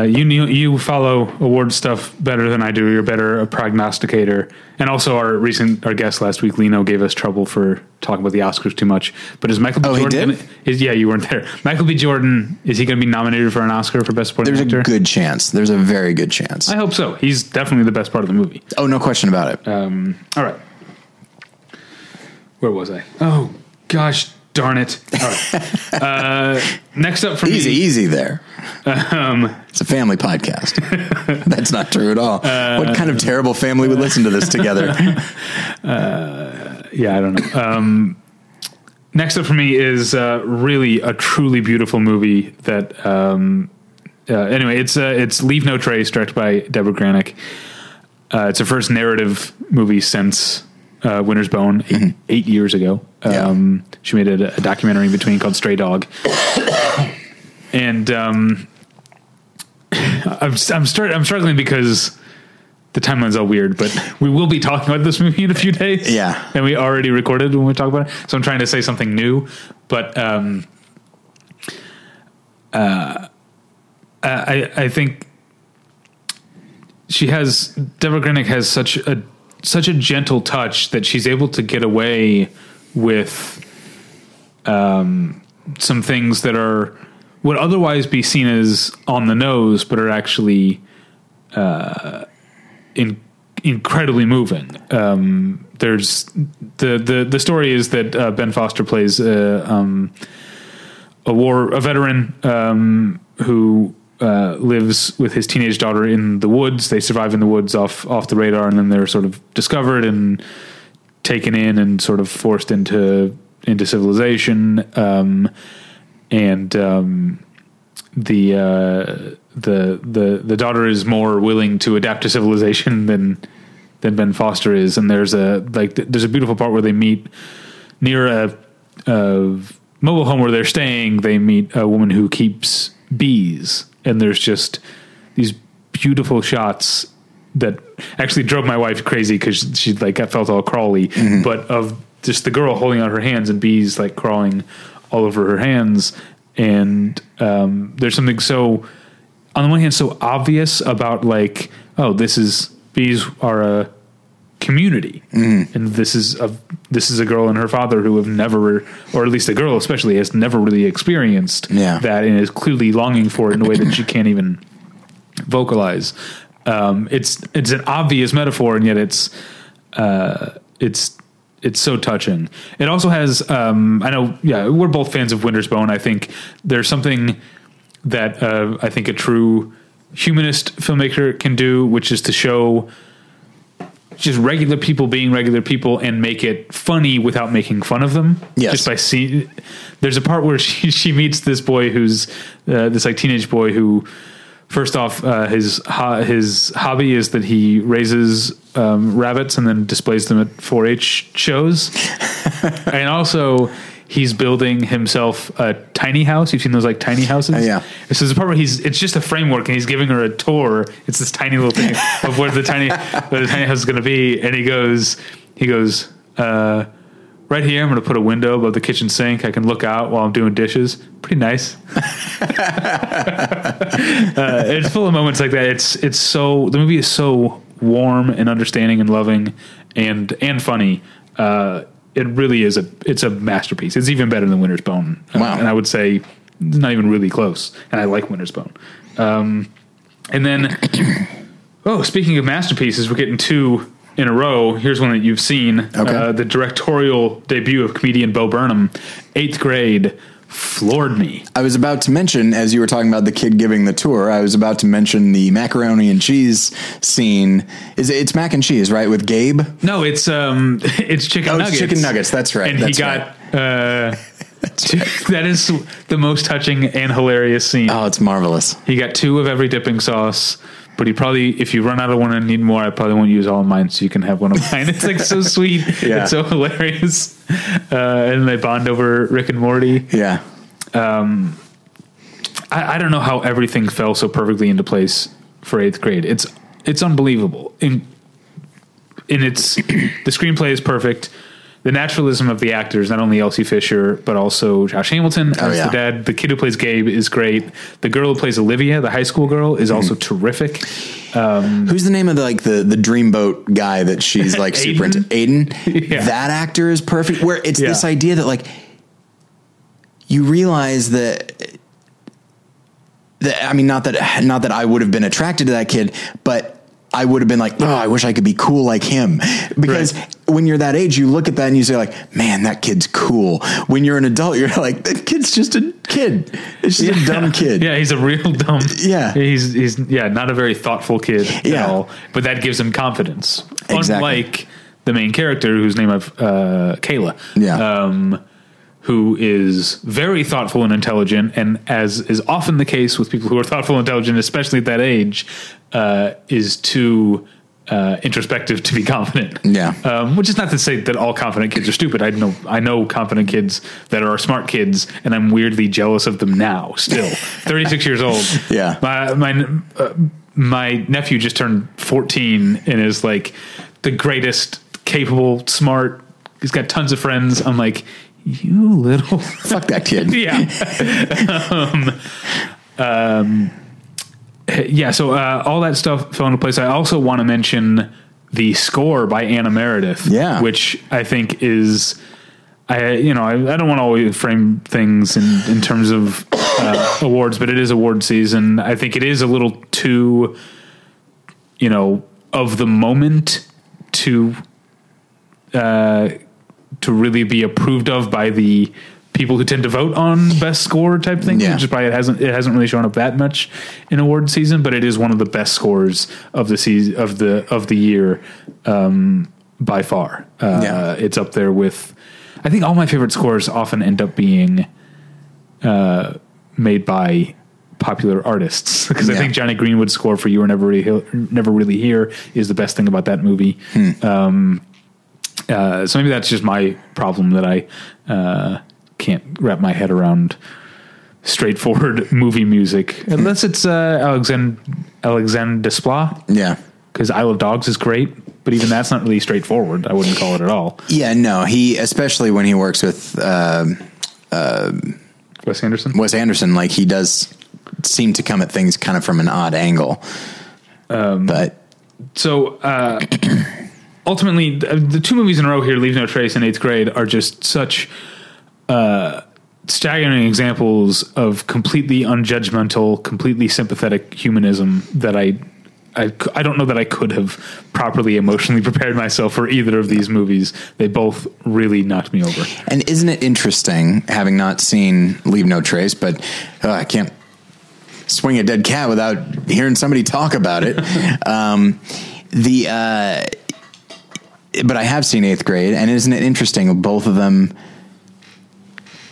uh, you you follow award stuff better than I do? You're better a prognosticator, and also our recent our guest last week, Lino, gave us trouble for talking about the Oscars too much. But is Michael B. Oh, he Jordan? did? Gonna, is yeah, you weren't there. Michael B. Jordan is he going to be nominated for an Oscar for best supporting There's actor? a good chance. There's a very good chance. I hope so. He's definitely the best part of the movie. oh, no question about it. Um, all right, where was I? Oh gosh, darn it! All right. [LAUGHS] uh, next up for easy, me, easy there. Um, It's a family podcast. [LAUGHS] That's not true at all. what kind of terrible family would listen to this together? [LAUGHS] yeah, I don't know. Um, next up for me is uh, really a truly beautiful movie that. Um, uh, anyway, it's uh, it's Leave No Trace, directed by Debra Granik. Uh, it's her first narrative movie since uh, Winter's Bone 8 eight years ago. Yeah. Um, She made a, a documentary in between called Stray Dog, and um, I'm I'm start I'm struggling because the timeline's all weird, but we will be talking about this movie in a few days. Yeah. and we already recorded when we talk about it, so I'm trying to say something new, but um, uh, I I think she has Debra Granik has such a such a gentle touch that she's able to get away with um, some things that are would otherwise be seen as on the nose, but are actually uh, in, incredibly moving. Um, there's the the the story is that uh, Ben Foster plays uh, um, a war a veteran um, who uh, lives with his teenage daughter in the woods. They survive in the woods off off the radar, and then they're sort of discovered and taken in and sort of forced into into civilization. Um, and um, the uh, the the the daughter is more willing to adapt to civilization [LAUGHS] than than Ben Foster is. And there's a like there's a beautiful part where they meet near a, a mobile home where they're staying. They meet a woman who keeps bees, and there's just these beautiful shots that actually drove my wife crazy because she like I felt all crawly, but of just the girl holding out her hands and bees like crawling all over her hands. And um, there's something so, on the one hand, so obvious about like, oh, this is bees are a community, and this is a this is a girl and her father who have never, or at least a girl especially, has never really experienced Yeah. that and is clearly longing for it in a way that she can't even vocalize. Um, it's it's an obvious metaphor, and yet it's uh, it's it's so touching. It also has um, I know yeah we're both fans of Winter's Bone. I think there's something that uh, I think a true humanist filmmaker can do, which is to show just regular people being regular people and make it funny without making fun of them. Yes. Just by seeing, there's a part where [LAUGHS] she, she meets this boy who's uh, this like teenage boy who, first off, uh, his ho- his hobby is that he raises um, rabbits and then displays them at 4-H shows, [LAUGHS] and also. He's building himself a tiny house. You've seen those like tiny houses, Uh, yeah. So is a part where he's it's just a framework and he's giving her a tour. It's this tiny little thing of where the tiny where the tiny house is going to be, and he goes he goes uh, right here. I'm going to put a window above the kitchen sink. I can look out while I'm doing dishes. Pretty nice. [LAUGHS] uh, it's full of moments like that. It's it's so the movie is so warm and understanding and loving and and funny. Uh, it really is a it's a masterpiece. It's even better than Winter's Bone. Uh, Wow. and I would say it's not even really close. And I like Winter's Bone. Um, and then, [COUGHS] oh, speaking of masterpieces, we're getting two in a row. Here's one that you've seen. Okay. Uh, the directorial debut of comedian Bo Burnham, eighth grade, floored me. I was about to mention, as you were talking about the kid giving the tour, I was about to mention the macaroni and cheese scene. Is it, it's mac and cheese, right? With Gabe. No, it's um, [LAUGHS] it's chicken Oh, it's nuggets. chicken nuggets, that's right, And that's he got uh, [LAUGHS] two, [LAUGHS] that is the most touching and hilarious scene. Oh, it's marvelous. He got two of every dipping sauce, but he probably, if you run out of one and need more, I probably won't use all of mine, so you can have one of [LAUGHS] mine. It's like so sweet. [LAUGHS] Yeah. It's so hilarious. [LAUGHS] Uh, and they bond over Rick and Morty. Yeah. I, I don't know how everything fell so perfectly into place for eighth grade. It's it's unbelievable. In in its [CLEARS THROAT] the screenplay is perfect. The naturalism of the actors, not only Elsie Fisher but also Josh Hamilton as Oh, yeah. the dad. The kid who plays Gabe is great. The girl who plays Olivia, the high school girl, is also Mm-hmm. terrific. Who's the name of the like the the dreamboat guy that she's like [LAUGHS] super into? Aiden. [LAUGHS] Yeah. That actor is perfect. Where it's this idea that like you realize that that I mean not that not that I would have been attracted to that kid, but I would have been like, oh, I wish I could be cool like him. Because Right. when you're that age, you look at that and you say like, man, that kid's cool. When you're an adult, you're like, that kid's just a kid. It's just a dumb kid. Yeah, he's a real dumb. Yeah. he's he's yeah, not a very thoughtful kid Yeah. at all. But that gives him confidence. Exactly. Unlike the main character, whose name I've uh, Kayla. Yeah. Um, who is very thoughtful and intelligent, and as is often the case with people who are thoughtful and intelligent, especially at that age, uh, is too uh, introspective to be [LAUGHS] confident. Yeah. Um, which is not to say that all confident kids are stupid. I know I know confident kids that are smart kids, and I'm weirdly jealous of them now. Still, [LAUGHS] 36 years old. Yeah. my my uh, my nephew just turned 14 and is like the greatest, capable, smart. He's got tons of friends. I'm like, you little [LAUGHS] Fuck that kid. [LAUGHS] yeah. um, um, yeah. So uh, all that stuff fell into place. I also want to mention the score by Anna Meredith. Yeah. which I think is. I you know I, I don't want to always frame things in in terms of uh, awards, but it is award season. I think it is a little too, you know, of the moment to uh, to really be approved of by the people who tend to vote on best score type thing. Yeah. Which is why it hasn't it hasn't really shown up that much in award season, but it is one of the best scores of the season of the of the year um, by far. Uh, Yeah. it's up there with. I think all my favorite scores often end up being uh, made by popular artists [LAUGHS] because I think Jonny Greenwood's score for "You Were Never Really Here, Never Really Here" is the best thing about that movie. Um, uh, so maybe that's just my problem that I uh, can't wrap my head around straightforward [LAUGHS] movie music unless it's uh, Alexandre Alexandre Desplat Yeah. because Isle of Dogs is great. but even that's not really straightforward. I wouldn't call it at all. Yeah, no, he especially when he works with um Wes Anderson. Wes Anderson, like he does seem to come at things kind of from an odd angle. but So uh, ultimately, the, the two movies in a row here, Leave No Trace and Eighth Grade, are just such uh, staggering examples of completely unjudgmental, completely sympathetic humanism that I, I don't know that I could have properly emotionally [LAUGHS] prepared myself for either of these movies. They both really knocked me over. And isn't it interesting, having not seen Leave No Trace, but uh, I can't swing a dead cat without hearing somebody talk about it. [LAUGHS] um, the uh, but I have seen Eighth Grade, and isn't it interesting? Both of them.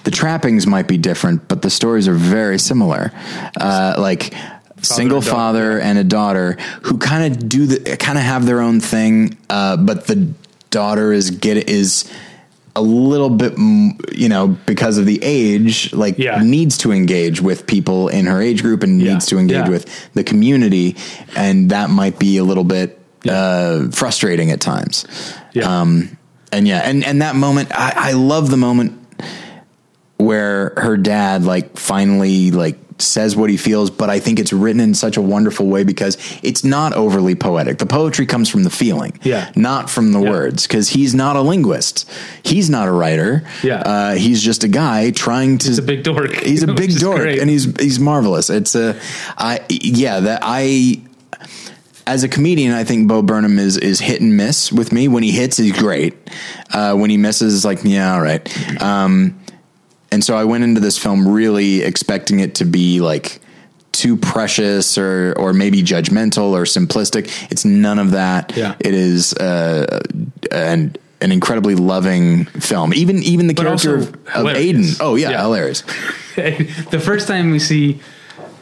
The trappings might be different, but the stories are very similar. Uh, like single and daughter, father and a daughter who kind of do the kind of have their own thing, uh, but the daughter is get is a little bit, you know, because of the age, like Yeah. needs to engage with people in her age group and Yeah. needs to engage Yeah. with the community, and that might be a little bit Yeah. uh, frustrating at times. Yeah. Um, and yeah, and and that moment, I, I love the moment where her dad like finally like says what he feels but i think it's written in such a wonderful way because it's not overly poetic the poetry comes from the feeling Yeah. not from the Yeah. words because he's not a linguist he's not a writer Yeah. uh, he's just a guy trying to He's a big dork. he's a [LAUGHS] big dork and he's he's marvelous it's a i yeah that i as a comedian, I think Bo Burnham is is hit and miss with me. When he hits, he's great. Uh, when he misses, it's like yeah, all right. Um, and so I went into this film really expecting it to be like too precious or or maybe judgmental or simplistic. It's none of that. Yeah. It is uh, an an incredibly loving film. Even even the But character of, of. Aiden. Oh yeah, Yeah. hilarious. [LAUGHS] the first time we see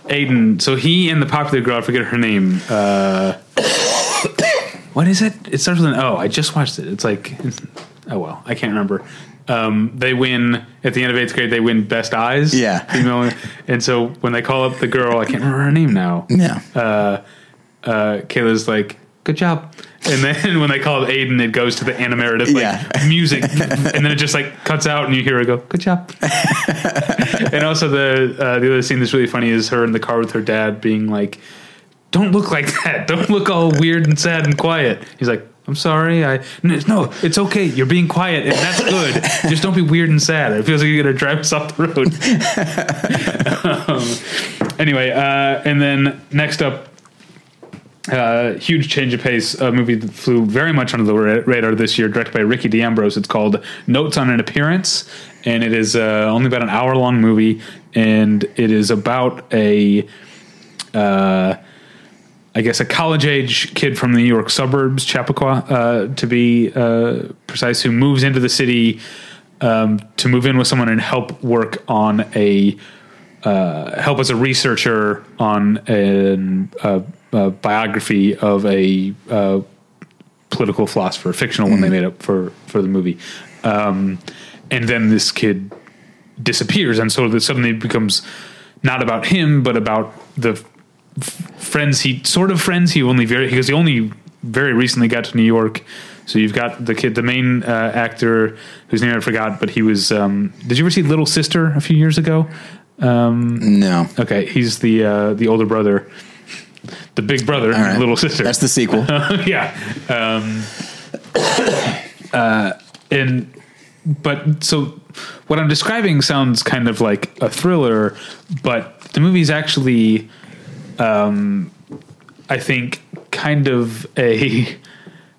Aiden, so he and the popular girl, I forget her name. Uh, [COUGHS] what is it? It starts with an O. I just watched it. It's like, oh well, I can't remember. Um, they win at the end of eighth grade. They win best eyes. Yeah. female. And so when they call up the girl, I can't remember her name now. Yeah. Uh, uh, Kayla's like, "Good job." And then when they call Aiden, it goes to the animated like Yeah. [LAUGHS] music, and then it just like cuts out, and you hear her go, "Good job." [LAUGHS] and also the uh, the other scene that's really funny is her in the car with her dad being like, "Don't look like that. Don't look all weird and sad and quiet." He's like, "I'm sorry. I no, it's okay. You're being quiet, and that's good. Just don't be weird and sad. It feels like you're gonna drive us off the road." [LAUGHS] um, anyway, uh, and then next up. Uh, huge change of pace. A movie that flew very much under the ra- radar this year, directed by Ricky D'Ambrose. It's called Notes on an Appearance, and it is uh, only about an hour long movie, and it is about a, uh, I guess, a college age kid from the New York suburbs, Chappaqua, uh, to be uh, precise, who moves into the city um, to move in with someone and help work on a uh, help as a researcher on an, uh, biography of a uh, political philosopher, fictional one they made up for for the movie. Um, and then this kid disappears, and so that suddenly it becomes not about him, but about the f- friends he sort of friends he only very because he only very recently got to New York. So you've got the kid, the main uh, actor whose name I forgot, but he was. Um, did you ever see Little Sister a few years ago? No. Okay, he's the uh, the older brother, the big brother, right. little sister. That's the sequel. [LAUGHS] yeah. Um, [COUGHS] uh, and but so what I'm describing sounds kind of like a thriller, but the movie's actually, um, I think, kind of a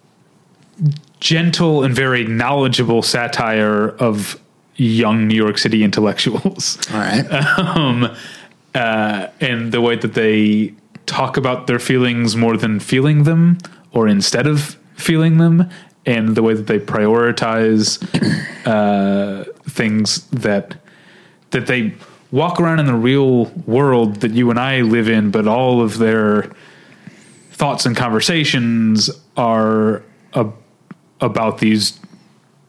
[LAUGHS] gentle and very knowledgeable satire of young New York City intellectuals All right. [LAUGHS] um, uh, and the way that they talk about their feelings more than feeling them, or instead of feeling them, and the way that they prioritize [COUGHS] uh, things that that they walk around in the real world that you and I live in, but all of their thoughts and conversations are ab- about these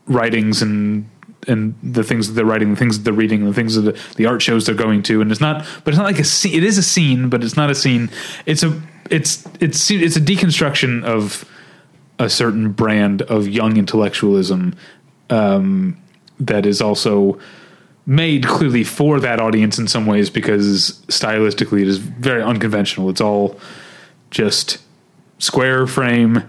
writings and and the things that they're writing, the things that they're reading, the things that the, the art shows they're going to, and it's not, but it's not like a scene. It is a scene, but it's not a scene. It's a it's it's it's a deconstruction of a certain brand of young intellectualism um, that is also made clearly for that audience in some ways because stylistically it is very unconventional. It's all just square frame,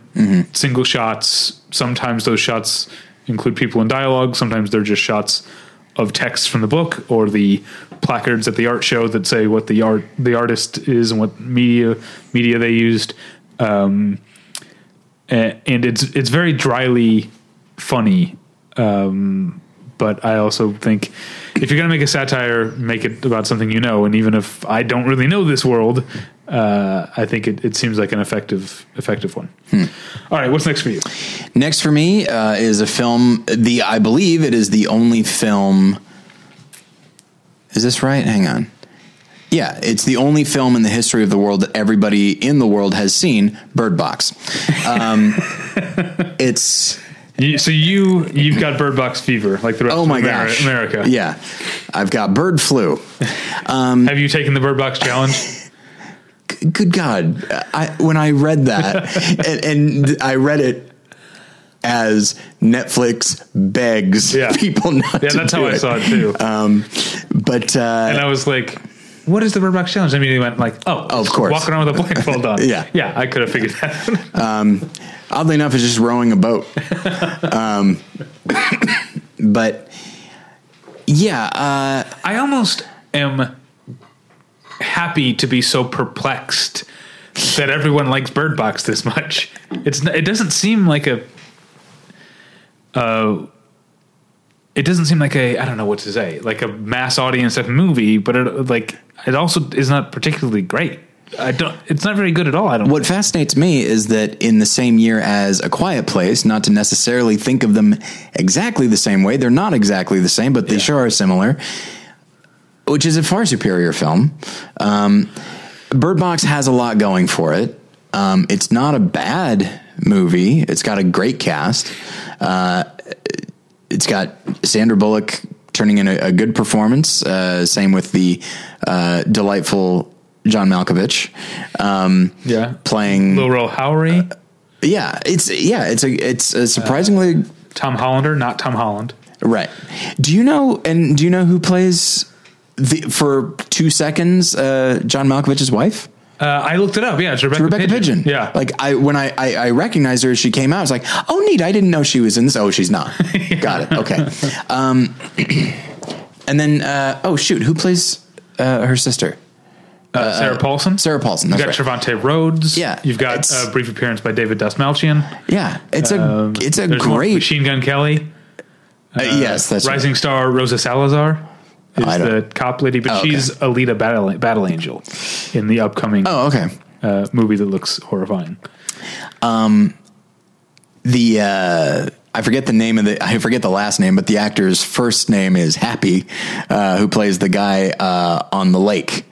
single shots. Sometimes those shots include people in dialogue. Sometimes they're just shots of text from the book or the placards at the art show that say what the art the artist is and what media media they used. Um, and it's it's very dryly funny. Um, but I also think if you're going to make a satire, make it about something you know. And even if I don't really know this world, uh, I think it, it seems like an effective effective one. All right, what's next for you? Next for me uh, is a film. The I believe it is the only film. Is this right? Hang on. Yeah, it's the only film in the history of the world that everybody in the world has seen. Bird Box. Um, [LAUGHS] it's You, so you you've got bird box fever like the rest oh of my Ameri- gosh, America. Yeah, I've got bird flu. [LAUGHS] Have you taken the bird box challenge? Good God, I when I read that, [LAUGHS] and, and I read it as Netflix begs Yeah. [LAUGHS] people not Yeah, to that's do how I saw it too. Um, but uh, and I was like, "What is the bird box challenge?" I mean, he went like, "Oh, Of course. walk around with a blindfold on." [LAUGHS] Yeah. yeah, I could have figured that. Out. Oddly enough, it's just rowing a boat. um, [COUGHS] but yeah, uh, I almost am happy to be so perplexed that everyone likes Bird Box this much. It's it doesn't seem like a uh it doesn't seem like a I don't know what to say like a mass audience of movie, but it like it also is not particularly great. I don't. It's not very good at all. I don't. what fascinates me is that in the same year as A Quiet Place, not to necessarily think of them exactly the same way, they're not exactly the same, but they Yeah. sure are similar. Which is a far superior film. Um, Bird Box has a lot going for it. Um, it's not a bad movie. It's got a great cast. Uh, it's got Sandra Bullock turning in a, a good performance. Uh, same with the uh, delightful John Malkovich. Um, Yeah. playing. Lil Rel Howery, yeah, it's yeah, it's a it's a surprisingly Tom Hollander, not Tom Holland. right. Do you know and do you know who plays the for two seconds uh, John Malkovich's wife? Uh, I looked it up. Yeah, it's Rebecca, Rebecca Pidgeon. Yeah, Like I when I, I I recognized her as she came out, I was like, oh neat, I didn't know she was in this. Oh, she's not. [LAUGHS] Got it. Okay. Um, [CLEARS THROAT] and then uh, oh shoot, who plays uh, her sister? uh, Sarah Paulson. Sarah Paulson. You've got right. Trevante Rhodes. Yeah, You've got a brief appearance by David Dastmalchian. Yeah, it's a it's a Um, There's one- great. Machine Gun Kelly. uh, yes, that's right. Rising star Rosa Salazar is the cop lady, but Oh, okay. she's Alita Battle, Battle Angel in the upcoming Oh, okay. uh, movie that looks horrifying. the uh, I forget the name of the I forget the last name, but the actor's first name is Happy, uh, who plays the guy uh, on the lake,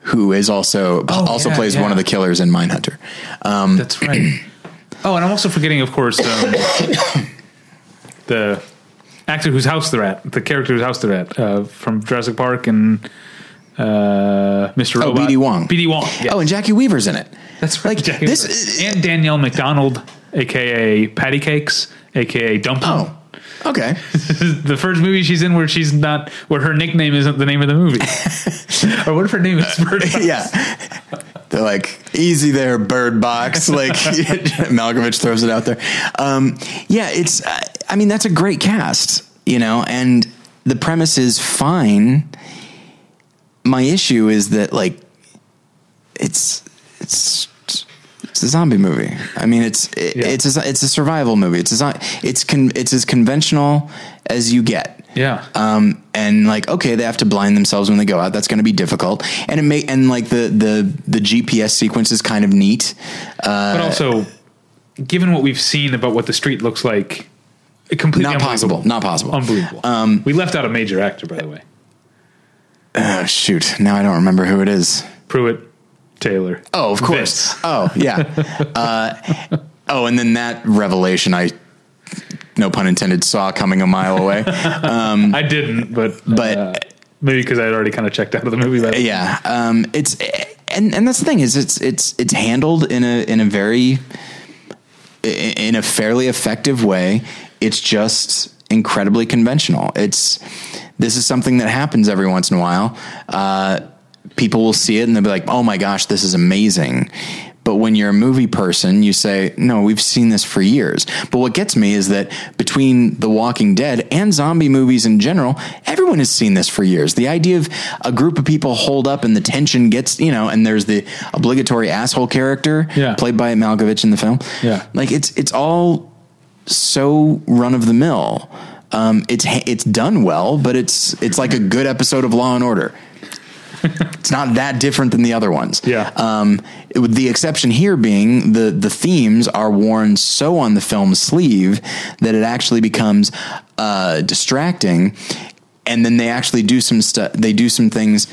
who is also also Oh, yeah, plays one of the killers in Mindhunter. Um, That's right. [CLEARS THROAT] oh, and I'm also forgetting, of course, um, [COUGHS] the actor whose house they're at, the character whose house they're at uh, from Jurassic Park and uh, Mr. Oh, Robot. B.D. Wong. B.D. Wong. Oh, and Jacki Weaver's in it. That's right. Like, Jacki this- Weaver. and Danielle Macdonald, aka Patty Cakes, aka Dumpling. Oh, okay. [LAUGHS] the first movie she's in where she's not where her nickname isn't the name of the movie. [LAUGHS] or what if her name is Bird Box? yeah. They're like, easy there, bird box. Like [LAUGHS] Malkovich throws it out there. Um, yeah, it's, uh, I mean, that's a great cast, you know, and the premise is fine. My issue is that, like, it's, it's, it's a zombie movie. I mean, it's, it, Yeah. it's, a, it's a survival movie. It's a, it's, con, it's as conventional as you get. Yeah. Um, and like, okay, they have to blind themselves when they go out. That's going to be difficult. And it may, and like the, the, the GPS sequence is kind of neat. Uh, but also, given what we've seen about what the street looks like, completely not possible. Not possible. Unbelievable. Um, we left out a major actor, by the way. oh, shoot. Now I don't remember who it is. Pruitt Taylor. Oh, of course. Vince. [LAUGHS] Oh, yeah. uh, oh, and then that revelation, I, no pun intended, saw coming a mile away. [LAUGHS] I didn't, but but- uh, maybe because I'd already kind of checked out of the movie. Then. yeah. Um, it's, and, and that's the thing is it's, it's, it's handled in a, in a very in a fairly effective way. It's just incredibly conventional. It's this is something that happens every once in a while. Uh, people will see it and they'll be like, "Oh my gosh, this is amazing." But when you're a movie person, you say, "No, we've seen this for years." But what gets me is that between The Walking Dead and zombie movies in general, everyone has seen this for years. The idea of a group of people hold up and the tension gets, you know, and there's the obligatory asshole character Yeah. played by Malkovich in the film. Yeah. Like it's it's all so run of the mill. Um, it's it's done well, but it's it's like a good episode of Law and Order. [LAUGHS] it's not that different than the other ones. Yeah. Um, it, with the exception here being the the themes are worn so on the film's sleeve that it actually becomes uh, distracting, and then they actually do some stuff. They do some things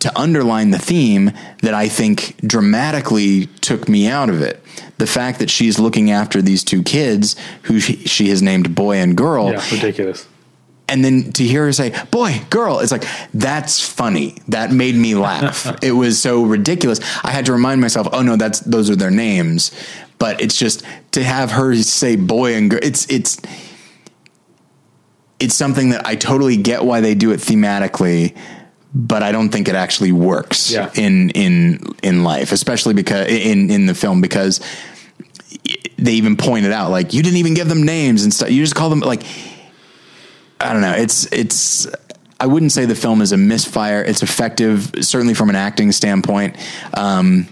to underline the theme that I think dramatically took me out of it. The fact that she's looking after these two kids who she, she has named boy and girl, Yeah, ridiculous. and then to hear her say boy girl it's like that's funny. That made me laugh. [LAUGHS] It was so ridiculous. I had to remind myself oh no that's those are their names. But it's just to have her say boy and girl it's it's it's something that i totally get why they do it thematically but i don't think it actually works Yeah. in in in life especially because in in the film because they even pointed out like you didn't even give them names and stuff you just call them like I don't know. It's it's. I wouldn't say the film is a misfire. It's effective, certainly from an acting standpoint. Um,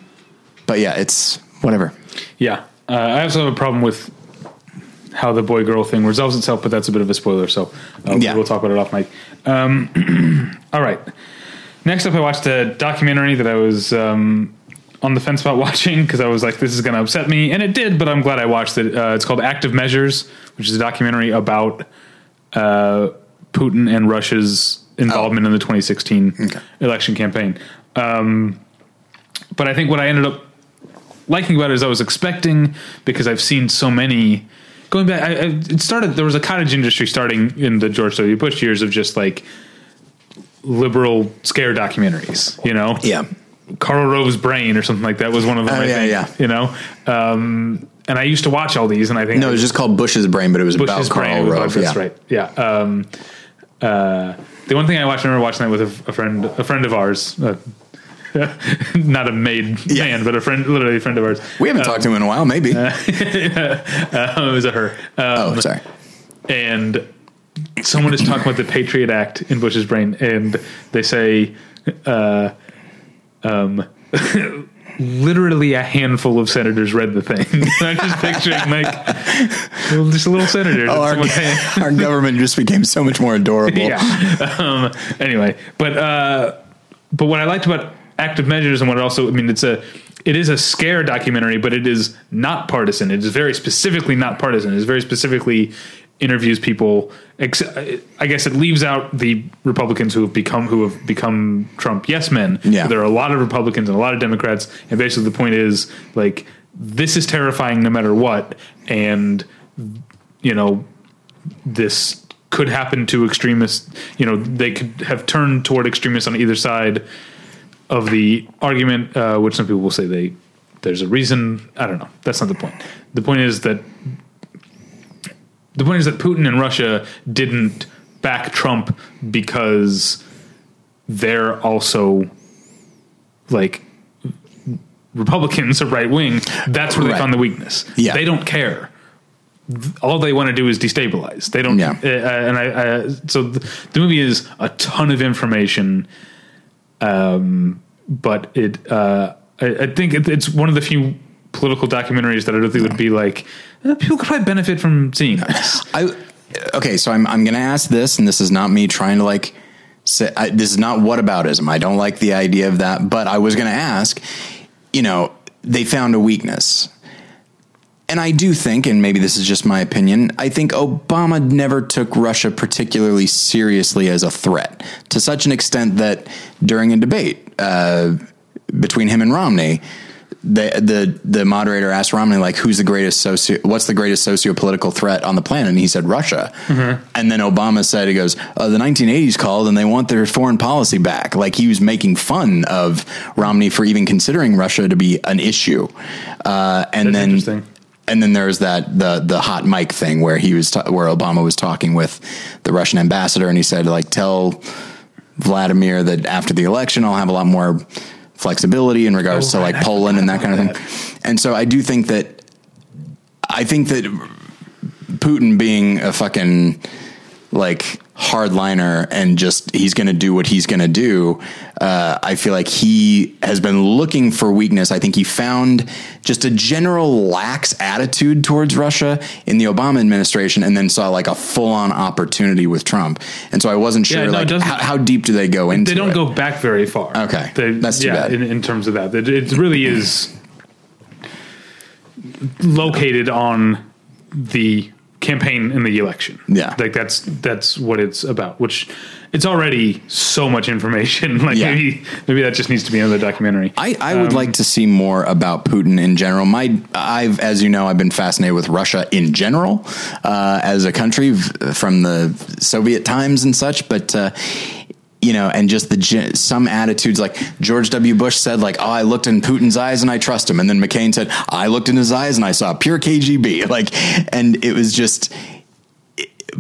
but yeah, it's whatever. Yeah, uh, I also have a problem with how the boy girl thing resolves itself, but that's a bit of a spoiler, so uh, Yeah. we'll talk about it off mic. Um, [CLEARS THROAT] all right. Next up, I watched a documentary that I was um, on the fence about [LAUGHS] watching because I was like, "This is going to upset me," and it did. But I'm glad I watched it. Uh, it's called Active Measures, which is a documentary about uh, Putin and Russia's involvement in the 2016 election campaign. Um, but I think what I ended up liking about it is I was expecting because I've seen so many going back. I, I, it started there was a cottage industry starting in the George W. Bush years of just like liberal scare documentaries. You know, Yeah. Karl Rove's Brain or something like that was one of them. Oh, I yeah, think, yeah. You know, um, and I used to watch all these, and I think No, it was just called Bush's Brain, but it was Bush's about Karl Brain. Rove. That's yeah. right. Yeah. Um, uh, the one thing I watched, I remember watching that with a, a friend, a friend of ours. Uh, [LAUGHS] not a made Yeah. man, but a friend, literally a friend of ours. We haven't talked to him in a while, maybe. [LAUGHS] Uh, [LAUGHS] it was a her. Um, oh, sorry. and someone is talking about the Patriot Act in Bush's brain, and they say, uh, um, [LAUGHS] literally a handful of senators read the thing. [LAUGHS] I'm just picturing like well, just a little senator. Oh, our, [LAUGHS] our government just became so much more adorable. yeah. Um, anyway, but uh, but what I liked about Active Measures and what also, I mean, it's a it is a scare documentary, but it is not partisan. It is very specifically not partisan. It is very specifically interviews people. Ex- I guess it leaves out the Republicans who have become who have become Trump yes men. Yeah. there are a lot of Republicans and a lot of Democrats, and basically the point is like this is terrifying no matter what, and you know this could happen to extremists. You know, they could have turned toward extremists on either side of the argument, uh, which some people will say they there's a reason. I don't know. That's not the point. The point is that the point is that Putin and Russia didn't back Trump because they're also like Republicans are right wing. That's where they Right. found the weakness. Yeah. They don't care all they want to do is destabilize. They don't. Yeah. Uh, and I, I so the, the movie is a ton of information, um, but it. Uh, I, I think it, it's one of the few political documentaries that I don't think would be like uh, people could probably benefit from seeing this. I okay, so I'm I'm going to ask this, and this is not me trying to like. Say, I, this is not whataboutism. I don't like the idea of that, but I was going to ask. You know, they found a weakness, and I do think, and maybe this is just my opinion. I think Obama never took Russia particularly seriously as a threat to such an extent that during a debate uh, between him and Romney, the the the moderator asked Romney like, "Who's the greatest socio? What's the greatest socio-political threat on the planet?" And he said Russia. And then Obama said, "He goes, uh, the 1980s called, and they want their foreign policy back." Like he was making fun of Romney for even considering Russia to be an issue. Uh, and That's then and then there's that the the hot mic thing where he was ta- where Obama was talking with the Russian ambassador, and he said like tell Vladimir that after the election I'll have a lot more flexibility in regards Oh, to like I Poland and that kind of about thing. And so I do think that I think that Putin being a fucking like hardliner and just he's going to do what he's going to do. Uh, I feel like he has been looking for weakness. I think he found just a general lax attitude towards Russia in the Obama administration, and then saw like a full on opportunity with Trump. And so I wasn't sure Yeah, no, like how, how deep do they go into? They don't it? go back very far. Okay. They- That's too yeah, bad. In, in terms of that, it, it really is located on the campaign in the election. Yeah. like that's that's what it's about. Which it's already so much information. [LAUGHS] Like Yeah. maybe maybe that just needs to be another documentary. I, I would Um, like to see more about Putin in general. My, I've, as you know, I've been fascinated with Russia in general uh, as a country v- from the Soviet times and such. But uh, you know, and just the some attitudes, like George W. Bush said, like, "Oh, I looked in Putin's eyes and I trust him," and then McCain said, "I looked in his eyes and I saw pure KGB." [LAUGHS] Like, and it was just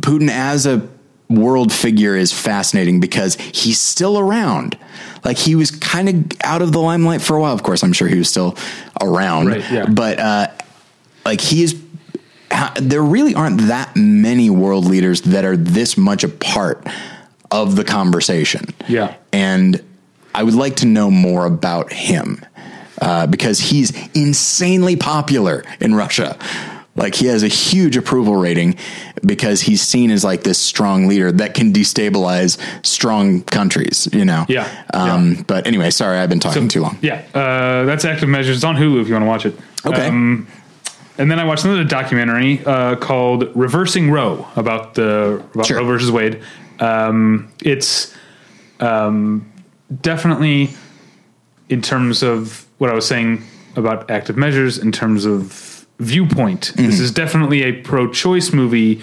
Putin as a world figure is fascinating because he's still around. Like he was kind of out of the limelight for a while. Of course, I'm sure he was still around. Right, yeah. But uh, like he is, there really aren't that many world leaders that are this much a part of the conversation. Yeah. And I would like to know more about him uh, because he's insanely popular in Russia. Like he has a huge approval rating because he's seen as like this strong leader that can destabilize strong countries, you know? Yeah, Um, But anyway, sorry, I've been talking too long. Yeah, uh, that's Active Measures. It's on Hulu if you want to watch it. Okay. Um, and then I watched another documentary uh, called "Reversing Roe" about the about Sure. Roe versus Wade. Um, it's um, definitely in terms of what I was saying about active measures, in terms of viewpoint. This is definitely a pro-choice movie,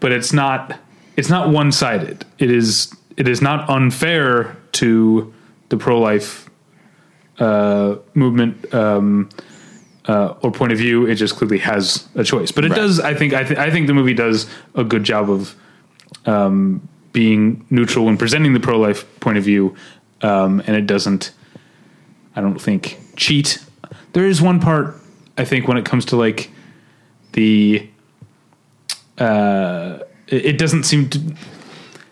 but it's not. It's not one-sided. It is. It is not unfair to the pro-life uh, movement um, uh, or point of view. It just clearly has a choice. But it Right. does. I think. I, th- I think the movie does a good job of um, being neutral and presenting the pro-life point of view, um, and it doesn't. I don't think cheat. There is one part I think when it comes to like the. Uh, it, it doesn't seem to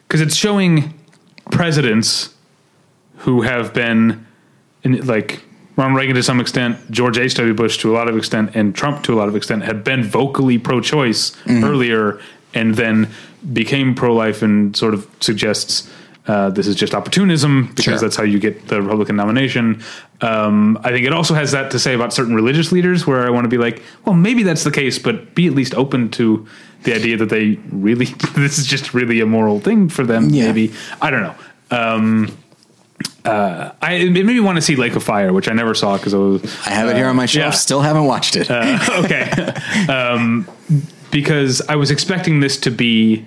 because it's showing presidents who have been in like Ronald Reagan to some extent, George H. W. Bush to a lot of extent, and Trump to a lot of extent had been vocally pro-choice earlier, and then became pro-life and sort of suggests uh, this is just opportunism because Sure. that's how you get the Republican nomination. Um, I think it also has that to say about certain religious leaders, where I want to be like, well, maybe that's the case, but be at least open to the idea that they really [LAUGHS] this is just really a moral thing for them. Yeah. Maybe I don't know. Um, uh, I it made me want to see Lake of Fire, which I never saw because I was I have it here on my shelf. yeah. Still haven't watched it. okay. [LAUGHS] um, because I was expecting this to be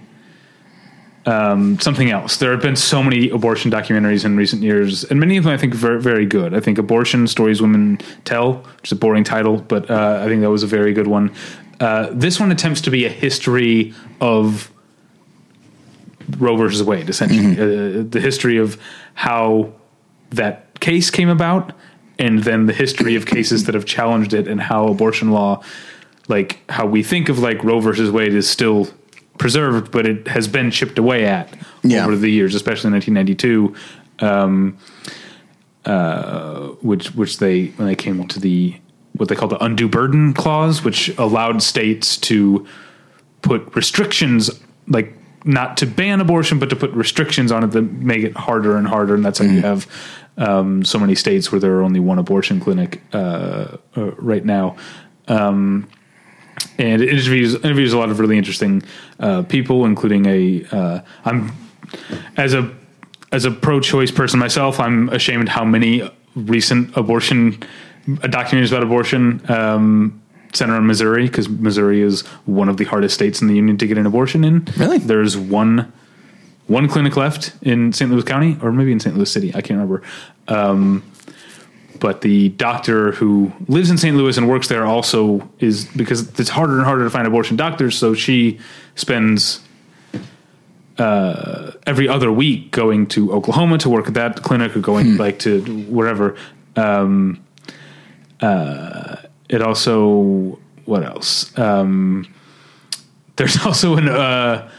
um, something else. There have been so many abortion documentaries in recent years, and many of them I think very, very good. I think Abortion Stories Women Tell, which is a boring title, but uh, I think that was a very good one. Uh, this one attempts to be a history of Roe versus Wade, essentially, uh, the history of how that case came about, and then the history of cases that have challenged it, and how abortion law, like how we think of like Roe versus Wade, is still preserved, but it has been chipped away at Yeah. over the years, especially in 1992, um, uh, which which they when they came to the what they call the undue burden clause, which allowed states to put restrictions like not to ban abortion, but to put restrictions on it that make it harder and harder, and that's how you have um, so many states where there are only one abortion clinic uh, uh, right now. Um, and it interviews interviews a lot of really interesting uh, people, including a. Uh, I'm as a as a pro-choice person myself, I'm ashamed how many recent abortion uh, documentaries about abortion um, center in Missouri because Missouri is one of the hardest states in the union to get an abortion in. Really? there's one one clinic left in St. Louis County, or maybe in St. Louis City. I can't remember. Um, but the doctor who lives in St. Louis and works there also is because it's harder and harder to find abortion doctors. So she spends uh, every other week going to Oklahoma to work at that clinic or going like to wherever. Um, uh, it also what else? Um, there's [LAUGHS] also an uh,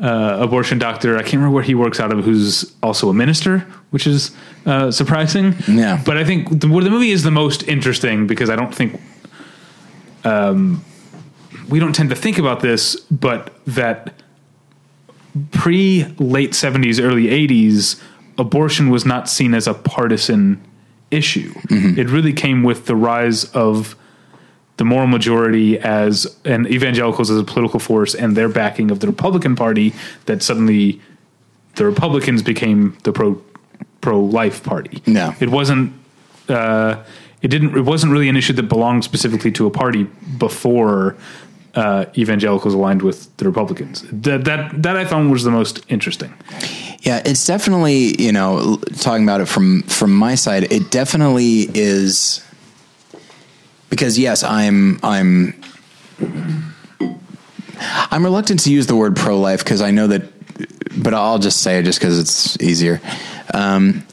uh, abortion doctor. I can't remember where he works out of, who's also a minister, which is uh, surprising. Yeah. but I think the, where the movie is the most interesting because I don't think um, we don't tend to think about this, but that pre late 70s, early 80s, abortion was not seen as a partisan issue. It really came with the rise of the moral majority as and evangelicals as a political force and their backing of the Republican Party that suddenly the Republicans became the pro pro life party. No, It wasn't uh, it didn't it wasn't really an issue that belonged specifically to a party before uh, evangelicals aligned with the Republicans. That that that I found was the most interesting. Yeah, it's definitely you know talking about it from from my side. It definitely is because yes, I'm I'm I'm reluctant to use the word pro life because I know that, but I'll just say it just because it's easier. Um,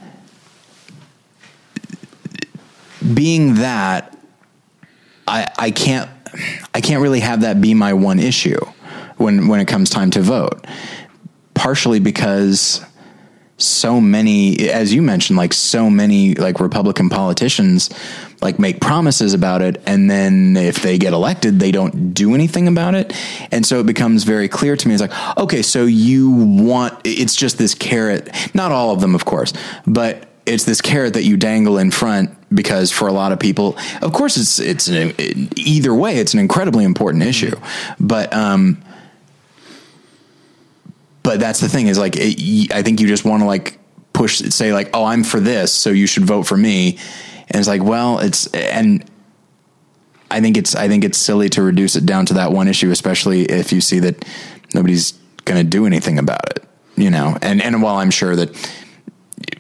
being that, I I can't I can't really have that be my one issue when when it comes time to vote. Partially because so many as you mentioned like so many like republican politicians like make promises about it and then if they get elected they don't do anything about it. And so it becomes very clear to me it's like okay so you want it's just this carrot not all of them of course but it's this carrot that you dangle in front because for a lot of people of course it's it's an, either way it's an incredibly important issue. But um but that's the thing is like it, I think you just want to like push say like oh I'm for this so you should vote for me and it's like well it's and I think it's I think it's silly to reduce it down to that one issue especially if you see that nobody's going to do anything about it you know and and while I'm sure that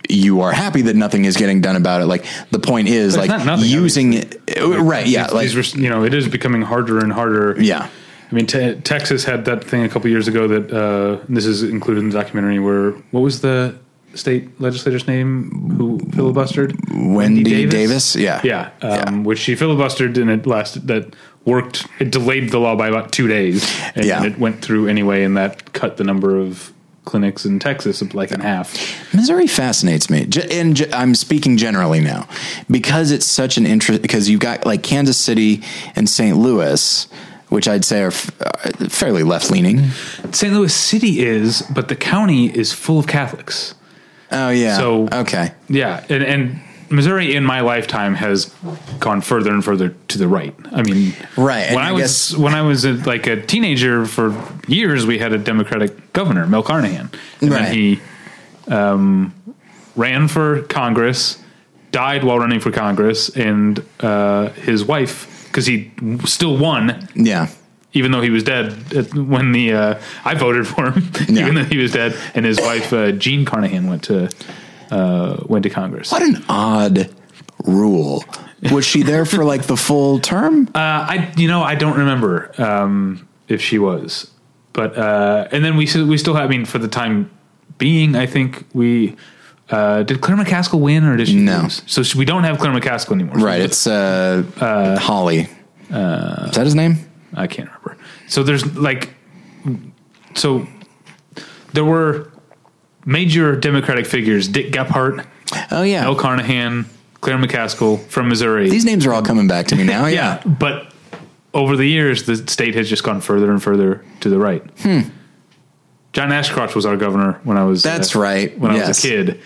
you are happy that nothing is getting done about it like the point is like not nothing, using it right yeah These- like these were, you know, it is becoming harder and harder. yeah I mean, te- Texas had that thing a couple years ago that uh, this is included in the documentary. Where what was the state legislator's name who filibustered? Wendy Davis? Yeah. yeah, um, Yeah. which she filibustered and it lasted. That worked. It delayed the law by about two days, and Yeah. it went through anyway, and that cut the number of clinics in Texas like in half. Missouri fascinates me, and I'm speaking generally now because it's such an interest. Because you've got like Kansas City and St. Louis, which I'd say are uh, fairly left leaning. St. Louis City is, but the county is full of Catholics. Oh yeah. So- okay, Yeah, and, and Missouri in my lifetime has gone further and further to the right. I mean, Right, When I, I was when I was a, like a teenager, for years we had a Democratic governor, Mel Carnahan, and Right. then he um, ran for Congress, died while running for Congress, and uh, his wife, because he still won, yeah. Even though he was dead when the uh, I voted for him, [LAUGHS] Yeah. even though he was dead, and his wife uh, Jean Carnahan went to uh, went to Congress. What an odd rule. Was she there for like the full term? [LAUGHS] Uh, I you know I don't remember um, if she was, but uh, and then we still- we still have. I mean, for the time being, I think we uh, did Claire McCaskill win or did she No. lose? So we don't have Claire McCaskill anymore. So right. It's uh, Hawley. Uh, Is that his name? I can't remember. So there's like, so there were major Democratic figures: Dick Gephardt, Oh yeah. Mel Carnahan, Claire McCaskill from Missouri. These names are all coming back to me now. [LAUGHS] yeah, Yeah. but over the years, the state has just gone further and further to the right. John Ashcroft was our governor when I was. Hmm. That's uh, right. When I Yes. was a kid.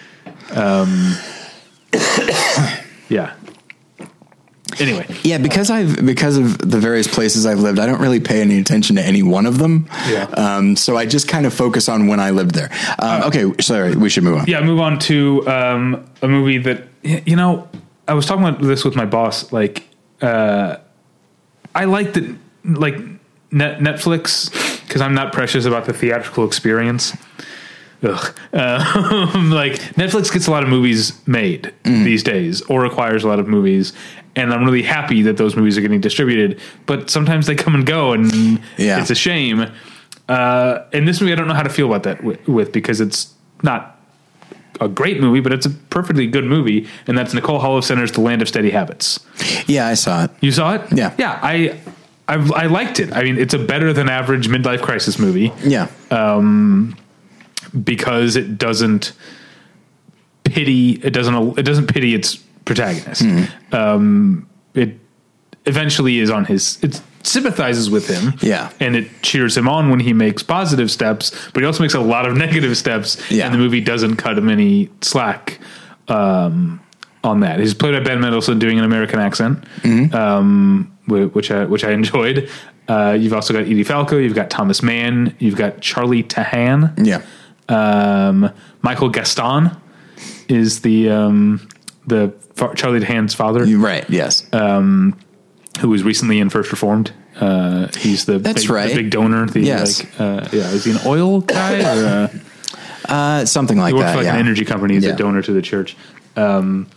Um, [COUGHS] yeah. Anyway, Yeah, because I've because of the various places I've lived, I don't really pay any attention to any one of them. Yeah. Um, so I just kind of focus on when I lived there. Um, okay, sorry, we should move on. yeah, move on to um, a movie that you know. I was talking about this with my boss. Like, uh, I like that, like Net- Netflix, because I'm not precious about the theatrical experience. ugh. Um, [LAUGHS] like Netflix gets a lot of movies made Mm. these days, or acquires a lot of movies, and I'm really happy that those movies are getting distributed. But sometimes they come and go, and Yeah. it's a shame. Uh, and this movie, I don't know how to feel about that with, with because it's not a great movie, but it's a perfectly good movie, and that's Nicole Holofcener's The Land of Steady Habits. Yeah, I saw it. You saw it? Yeah. yeah. I I, I liked it. I mean, it's a better than average midlife crisis movie Yeah. Um, because it doesn't pity it doesn't it doesn't pity its protagonist. Um, it eventually is on his it sympathizes with him. Yeah. and it cheers him on when he makes positive steps, but he also makes a lot of [LAUGHS] negative steps. Yeah. and the movie doesn't cut him any slack. Um, on that, he's played by Ben Mendelsohn doing an American accent, um, which I which I enjoyed. Uh, you've also got Edie Falco, you've got Thomas Mann, you've got Charlie Tahan. Yeah. Um, Michael Gaston is the um, the fa- Charlie Tahan's father, You're right. Yes. who was recently in First Reformed. Uh, he's the That's big, right. the big donor. The, Yes. like, uh, yeah, is he an oil guy? Or, uh, uh, something like that. he works that. for like yeah. an energy company. He's Yeah. a donor to the church. Um,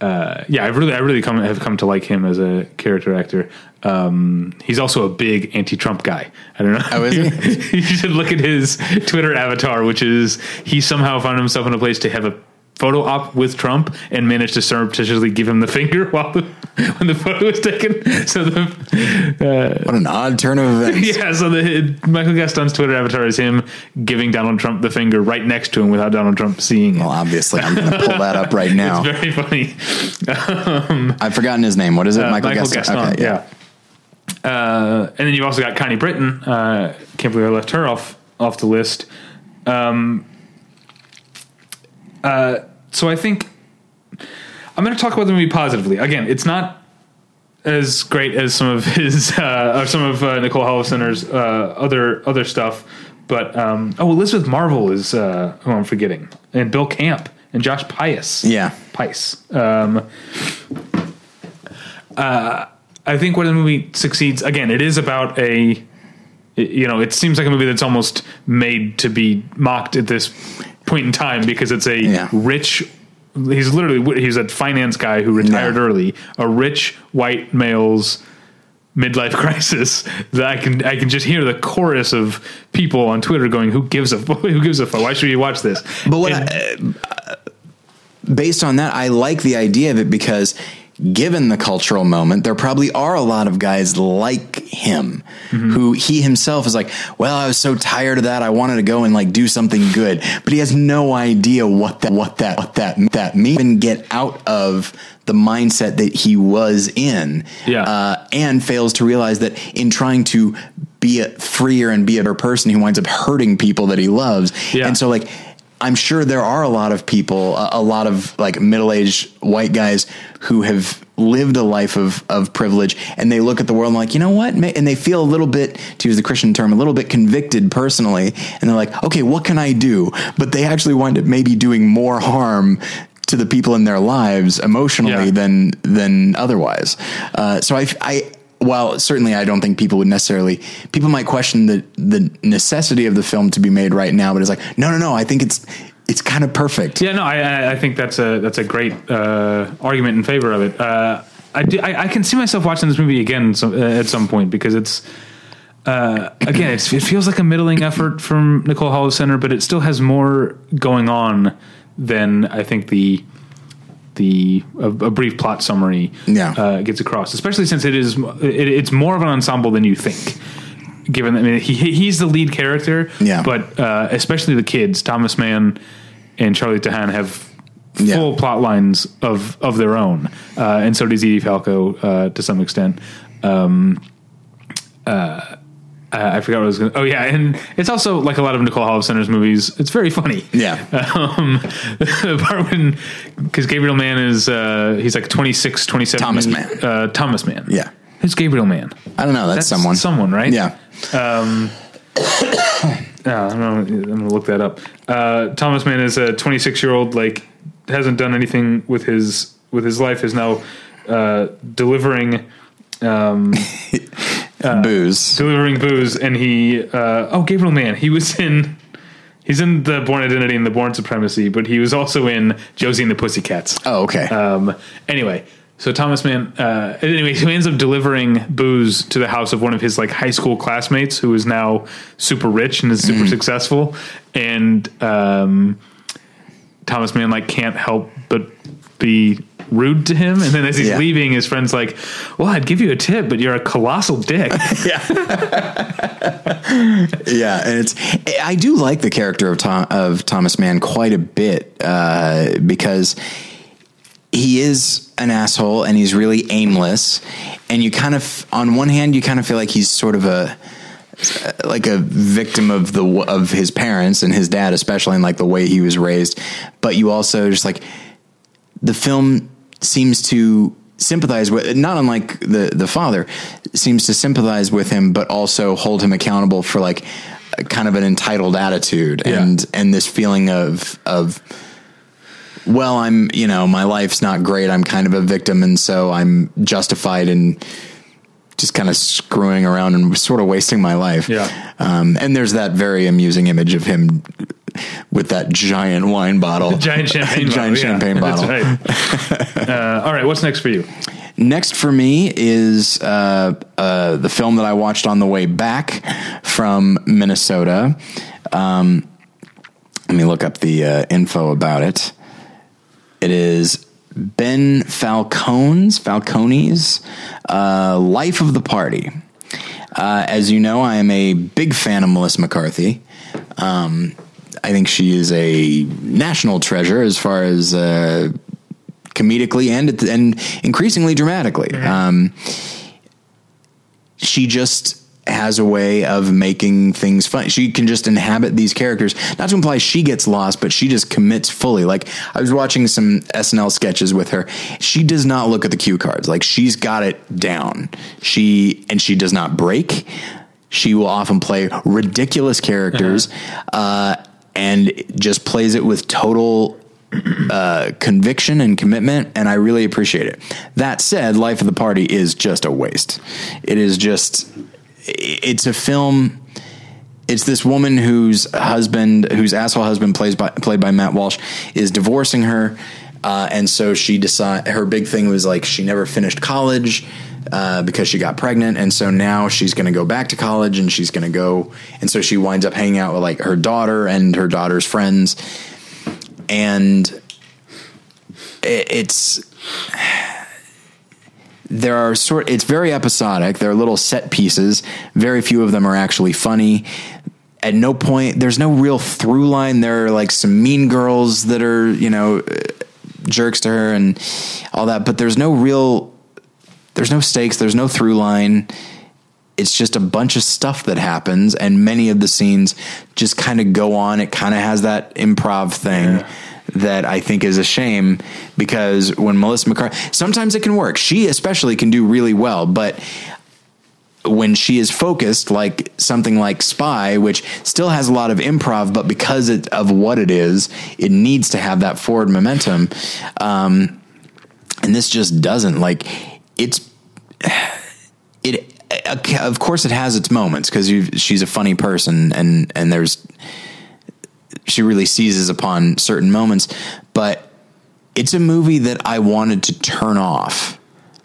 uh, yeah, I really, I really come have come to like him as a character actor. Um, he's also a big anti-Trump guy. I don't know. Oh, is he? [LAUGHS] you should look at his Twitter avatar, which is he somehow found himself in a place to have a photo op with Trump and managed to surreptitiously give him the finger [LAUGHS] while the, when the photo was taken. [LAUGHS] So the What an odd turn of events. [LAUGHS] yeah, so the Michael Gaston's Twitter avatar is him giving Donald Trump the finger right next to him without Donald Trump seeing it. Well, obviously, I'm going to pull that up right now. It's very funny. I've forgotten his name. What is it? Uh, Michael, Gaston. Gaston. Okay, yeah. Uh, and then you've also got Connie Britton. Uh, can't believe I left her off off the list. Um, uh, so I think I'm going to talk about the movie positively. Again, it's not as great as some of [LAUGHS] his uh, or some of uh, Nicole Holofcener's uh, other other stuff, but um, oh, Elizabeth Marvel is uh, who I'm forgetting, and Bill Camp and Josh Pius. Yeah. Pice. Um, uh, I think where the movie succeeds again, it is about a. You know, it seems like a movie that's almost made to be mocked at this point in time because it's a Yeah. rich. He's literally he's a finance guy who retired Yeah. early. A rich white male's midlife [LAUGHS] crisis that I can I can just hear the chorus of people on Twitter going, "Who gives a [LAUGHS] who gives a fuck? Why should you watch this?" But what And- I, uh, based on that, I like the idea of it because given the cultural moment, there probably are a lot of guys like him who he himself is like, well, I was so tired of that. I wanted to go and like do something good, but he has no idea what that, what that, what that, that means and get out of the mindset that he was in. Yeah. Uh, and fails to realize that in trying to be a freer and be a better person, he winds up hurting people that he loves. Yeah. And so like, I'm sure there are a lot of people, a, a lot of like middle aged white guys who have lived a life of, of privilege and they look at the world and like, you know what? And they feel a little bit, to use the Christian term, a little bit convicted personally. And they're like, okay, what can I do? But they actually wind up maybe doing more harm to the people in their lives emotionally Yeah. than, than otherwise. Uh, so I, I, while certainly I don't think people would necessarily people might question the the necessity of the film to be made right now, but it's like no no no I think it's it's kind of perfect. Yeah, no, I- I, think that's a that's a great uh, argument in favor of it. Uh, I, do, I I can see myself watching this movie again some, uh, at some point because it's uh, again it's, it feels like a middling effort from Nicole Holofcener, but it still has more going on than I think the the a, a brief plot summary Yeah. uh, gets across. Especially since it is it, it's more of an ensemble than you think. Given, that I mean, he he- he's the lead character, Yeah. But uh, especially the kids, Thomas Mann and Charlie Tahan have Yeah. full plot lines of of their own, uh, and so does Edie Falco uh, to some extent. Um, uh, I forgot what I was going. to... Oh yeah, and it's also like a lot of Nicole Holofcener's movies. It's very funny. Yeah. [LAUGHS] Um, [LAUGHS] the part when because Gabriel Mann is uh, he's like 26, 27. Thomas Mann. Uh, Thomas Mann. Yeah. Who's Gabriel Mann? I don't know. That's, someone. Someone, right? Yeah. [COUGHS] [COUGHS] Uh, I'm gonna, I'm gonna look that up. Uh, Thomas Mann is a 26 year old, like hasn't done anything with his with his life. Is now uh, delivering [LAUGHS] Booze. delivering booze, and he uh, oh Gabriel Mann. He was in He's in the Bourne Identity and the Bourne Supremacy, but he was also in Josie and the Pussycats. Oh, okay. Um, anyway, so Thomas Mann, uh, anyway, he ends up delivering booze to the house of one of his like high school classmates who is now super rich and is super successful. And, um, Thomas Mann like can't help be rude to him. And then as he's Yeah. leaving, his friend's like, well, I'd give you a tip, but you're a colossal dick. [LAUGHS] Yeah, yeah. and it's I do like the character of Tom, of Thomas Mann quite a bit uh, because he is an asshole and he's really aimless, and you kind of on one hand you kind of feel like he's sort of a like a victim of the of his parents and his dad especially and like the way he was raised, but you also just like the film seems to sympathize with not unlike the the father seems to sympathize with him but also hold him accountable for like a kind of an entitled attitude Yeah. and and this feeling of of well i'm you know my life's not great i'm kind of a victim and so i'm justified in just kind of screwing around and sort of wasting my life Yeah. um, and there's that very amusing image of him with that giant wine bottle Giant [LAUGHS] champagne giant bottle. yeah. champagne bottle That's right. uh, all right, what's next for you? Next for me is uh, uh, the film that I watched on the way back from Minnesota. Um, let me look up the uh, info about it. It is Ben Falcone's Falcone's uh, Life of the Party. Uh, as you know, I am a big fan of Melissa McCarthy. Um, I think she is a national treasure as far as uh, comedically and and increasingly dramatically. Um, she just has a way of making things fun. She can just inhabit these characters. Not to imply she gets lost, but she just commits fully. Like I was watching some SNL sketches with her. She does not look at the cue cards. Like she's got it down. She and she does not break. She will often play ridiculous characters uh, and just plays it with total uh, conviction and commitment, and I really appreciate it. That said, Life of the Party is just a waste. It is just, it's a film. It's this woman whose husband, whose asshole husband, plays by played by Matt Walsh, is divorcing her, uh, and so she decide her big thing was like she never finished college. Uh, because she got pregnant, and so now she's going to go back to college, and she's going to go, and so she winds up hanging out with like her daughter and her daughter's friends, and it- it's there are sort it's very episodic. There are little set pieces. Very few of them are actually funny. At no point there's no real through line. There are like some mean girls that are you know uh, jerks to her and all that but there's no real there's no stakes. There's no through line. It's just a bunch of stuff that happens and many of the scenes just kind of go on. It kind of has that improv thing that I think is a shame because when Melissa McCarthy sometimes it can work. She especially can do really well but when she is focused like something like spy which still has a lot of improv but because it, of what it is it needs to have that forward momentum. Um, and this just doesn't like it's it of course it has its moments because she's a funny person and and there's she really seizes upon certain moments but it's a movie that I wanted to turn off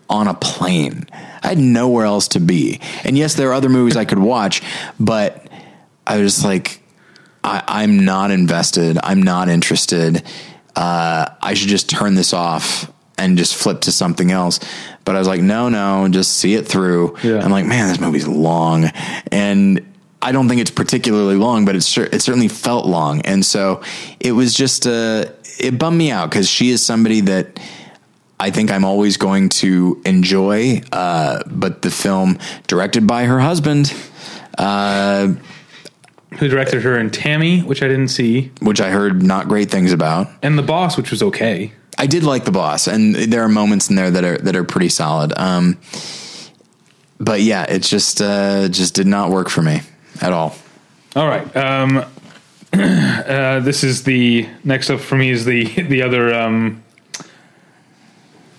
on a plane. I had nowhere else to be. And yes, there are other movies I could watch, but I was like, I, I'm not invested. I'm not interested. Uh, I should just turn this off and just flip to something else. But I was like, no, no, just see it through. Yeah. I'm like, man, this movie's long. And I don't think it's particularly long, but it's it certainly felt long. And so it was just, uh, it bummed me out because she is somebody that I think I'm always going to enjoy. Uh, but the film directed by her husband, uh, Who directed her in Tammy, which I didn't see, which I heard not great things about. and The Boss, which was okay. I did like the boss, and there are moments in there that are that are pretty solid. Um, but yeah, it just uh, just did not work for me at all. All right. Um, [CLEARS THROAT] uh, this is the next up for me is the the other um,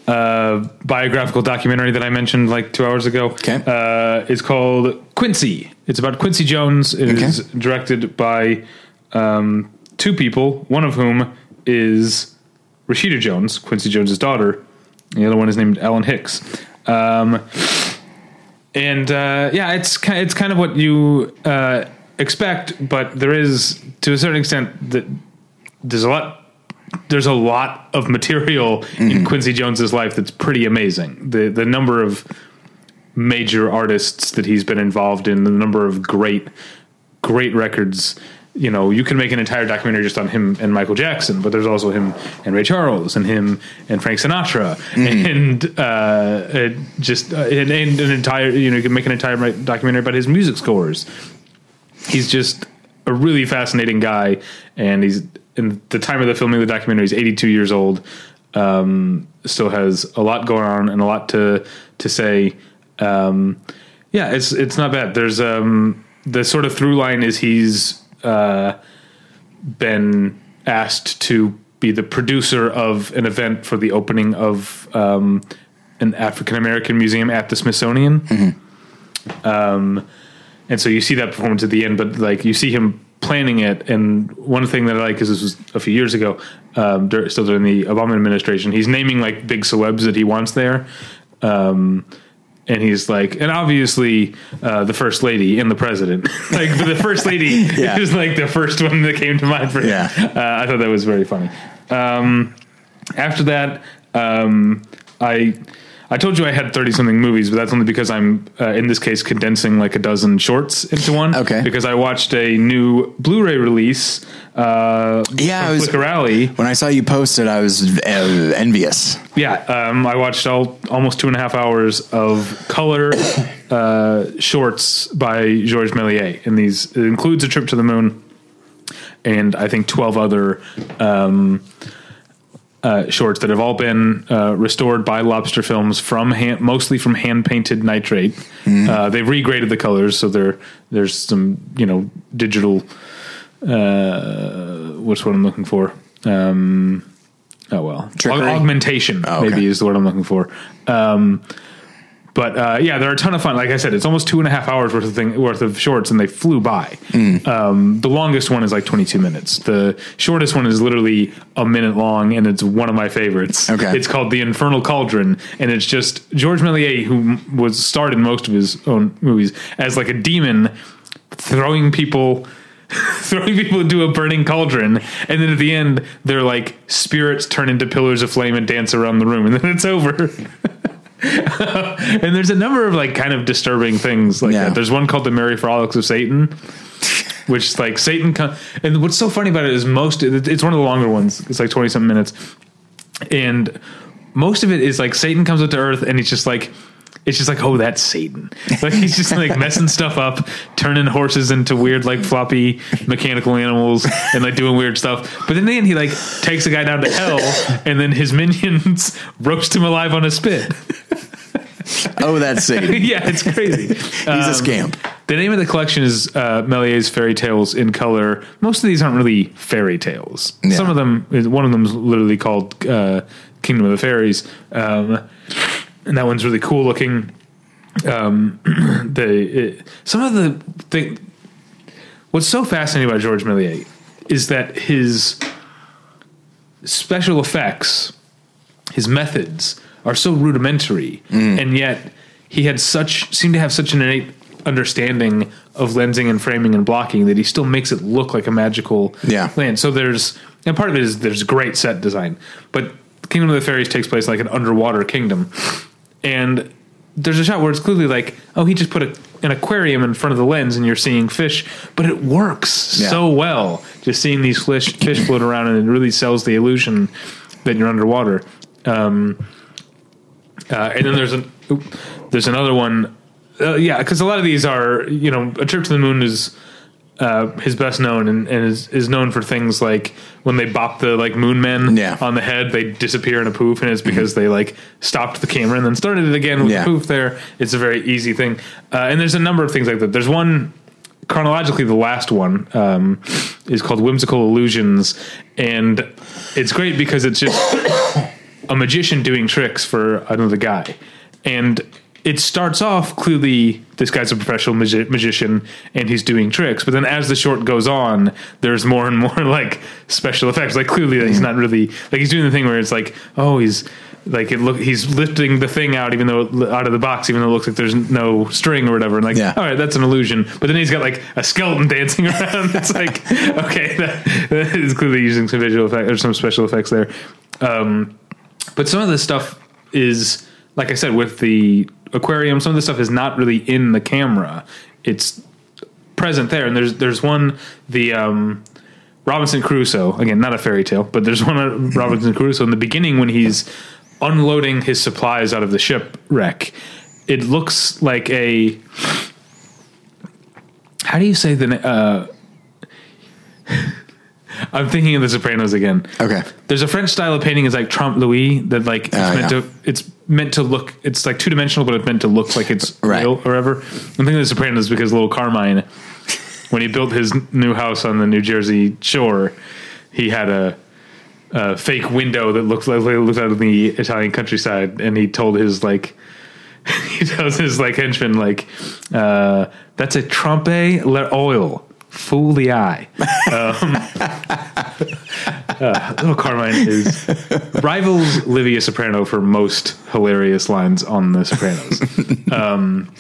uh, biographical documentary that I mentioned like two hours ago. Okay. Uh, it's called Quincy. It's about Quincy Jones. It is Okay. directed by um, two people, one of whom is Rashida Jones, Quincy Jones's daughter. The other one is named Alan Hicks. Um, and uh, yeah, it's ki- it's kind of what you uh, expect, but there is to a certain extent that there's a lot there's a lot of material in Quincy Jones's life that's pretty amazing. The the number of major artists that he's been involved in, the number of great great records. You know, you can make an entire documentary just on him and Michael Jackson, but there's also him and Ray Charles and him and Frank Sinatra and uh, just uh, and, and an entire. You know, you can make an entire documentary about his music scores. He's just a really fascinating guy, and he's in the time of the filming of the documentary. He's 82 years old. Um, still has a lot going on and a lot to to say. Um, yeah, it's it's not bad. There's um, the sort of through line is he's uh, been asked to be the producer of an event for the opening of um, an African American museum at the Smithsonian. Um, and so you see that performance at the end, but like you see him planning it. And one thing that I like is this was a few years ago, um, dur- still during the Obama administration. He's naming like big celebs that he wants there. Um, and he's like, and obviously uh, the first lady and the president. [LAUGHS] like the first lady [LAUGHS] Yeah. is like the first one that came to mind for. Yeah. uh, I thought that was very funny. Um, after that, um, I I told you I had thirty something movies, but that's only because I'm uh, in this case condensing like a dozen shorts into one. Okay. Because I watched a new Blu-ray release. Uh, Yeah, I was- Alley. When I saw you post it, I was uh, envious. Yeah, um, I watched all, almost two and a half hours of color [COUGHS] uh, shorts by Georges Méliès, and these it includes a trip to the moon, and I think twelve other um, uh, shorts that have all been uh, restored by Lobster Films from hand, mostly from hand painted nitrate. Uh, they've regraded the colors, so there there's some you know digital. Uh, what's what I'm looking for? Um, oh well, Trickery? Augmentation Oh, okay. maybe is the word I'm looking for. Um, but uh, yeah, they're a ton of fun. Like I said, it's almost two and a half hours worth of thing worth of shorts, and they flew by. Mm. Um, the longest one is like 22 minutes. The shortest one is literally a minute long, and it's one of my favorites. Okay. it's called The Infernal Cauldron, and it's just Georges Méliès, who was starred in most of his own movies as like a demon throwing people. [LAUGHS] Throwing people into a burning cauldron, and then at the end, they're like spirits turn into pillars of flame and dance around the room, and then it's over. [LAUGHS] [LAUGHS] and there's a number of like kind of disturbing things like Yeah. that. There's one called the Merry Frolics of Satan, which is like Satan. Com- and what's so funny about it is most it's one of the longer ones. It's like twenty something minutes, and most of it is like Satan comes up to Earth and he's just like. It's just like, oh, that's Satan. Like he's just like messing stuff up, turning horses into weird, like floppy mechanical animals, and like doing weird stuff. But in the end, he like takes a guy down to hell, and then his minions [LAUGHS] roast him alive on a spit. Oh, that's Satan. [LAUGHS] yeah, it's crazy. He's Um, a scamp. The name of the collection is uh, Méliès's Fairy Tales in Color. Most of these aren't really fairy tales. Yeah. Some of them, one of them is literally called uh, Kingdom of the Fairies, um, and that one's really cool looking. Um, [CLEARS THROAT] the it, some of the thing. What's so fascinating about Georges Méliès is that his special effects, his methods are so rudimentary, and yet he had such seemed to have such an innate understanding of lensing and framing and blocking that he still makes it look like a magical Yeah. land. So there's and part of it is there's great set design, but Kingdom of the Fairies takes place like an underwater kingdom, and there's a shot where it's clearly like, oh, he just put a, an aquarium in front of the lens and you're seeing fish, but it works Yeah. so well. Just seeing these fish fish float around and it really sells the illusion that you're underwater. Um, uh, and then there's an there's another one, uh, yeah, because a lot of these are you know a trip to the moon is uh, his best known and, and is, is known for things like when they bop the like moon men Yeah. on the head, they disappear in a poof, and it's because they like stopped the camera and then started it again with Yeah. poof there. It's a very easy thing, uh, and there's a number of things like that. There's one chronologically, the last one um, is called Whimsical Illusions, and it's great because it's just [COUGHS] a magician doing tricks for another guy, and it starts off clearly this guy's a professional magi- magician and he's doing tricks, but then as the short goes on, there's more and more [LAUGHS] like special effects. Like clearly that he's not really like he's doing the thing where it's like, oh, he's like it look he's lifting the thing out even though out of the box even though it looks like there's no string or whatever and like Yeah. all right that's an illusion but then he's got like a skeleton [LAUGHS] dancing around [LAUGHS] it's like okay that, that is clearly using some visual effects or some special effects there um but some of this stuff is like i said with the aquarium some of the stuff is not really in the camera. It's present there and there's there's one the um robinson crusoe again not a fairy tale but there's one of [LAUGHS] robinson crusoe in the beginning when he's unloading his supplies out of the shipwreck it looks like a how do you say the uh i'm thinking of the sopranos again Okay. there's a French style of painting is like Trompe Louis that like it's Oh, meant yeah. to it's meant to look it's like two dimensional but it's meant to look like it's Right. real or whatever. I'm thinking of the Sopranos because little Carmine when he built his new house on the New Jersey shore, he had a, a fake window that looks like looks out of the Italian countryside, and he told his like [LAUGHS] he tells his like henchman like uh, that's a trompe l'oeil. Fool the eye. [LAUGHS] Um, uh, little Carmine is rivals Livia Soprano for most hilarious lines on The Sopranos. [LAUGHS] um,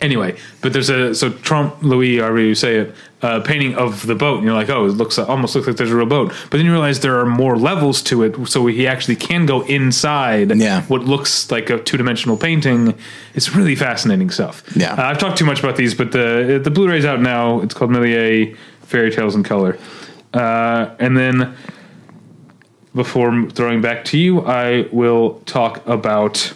anyway, but there's a so Trump Louis, however you say it, uh, painting of the boat, and you're like, oh, it looks almost looks like there's a real boat. But then you realize there are more levels to it, so he actually can go inside Yeah. what looks like a two dimensional painting. It's really fascinating stuff. Yeah. uh, I've talked too much about these, but the the Blu-ray's out now. It's called Méliès Fairy Tales in Color, uh, and then before throwing back to you, I will talk about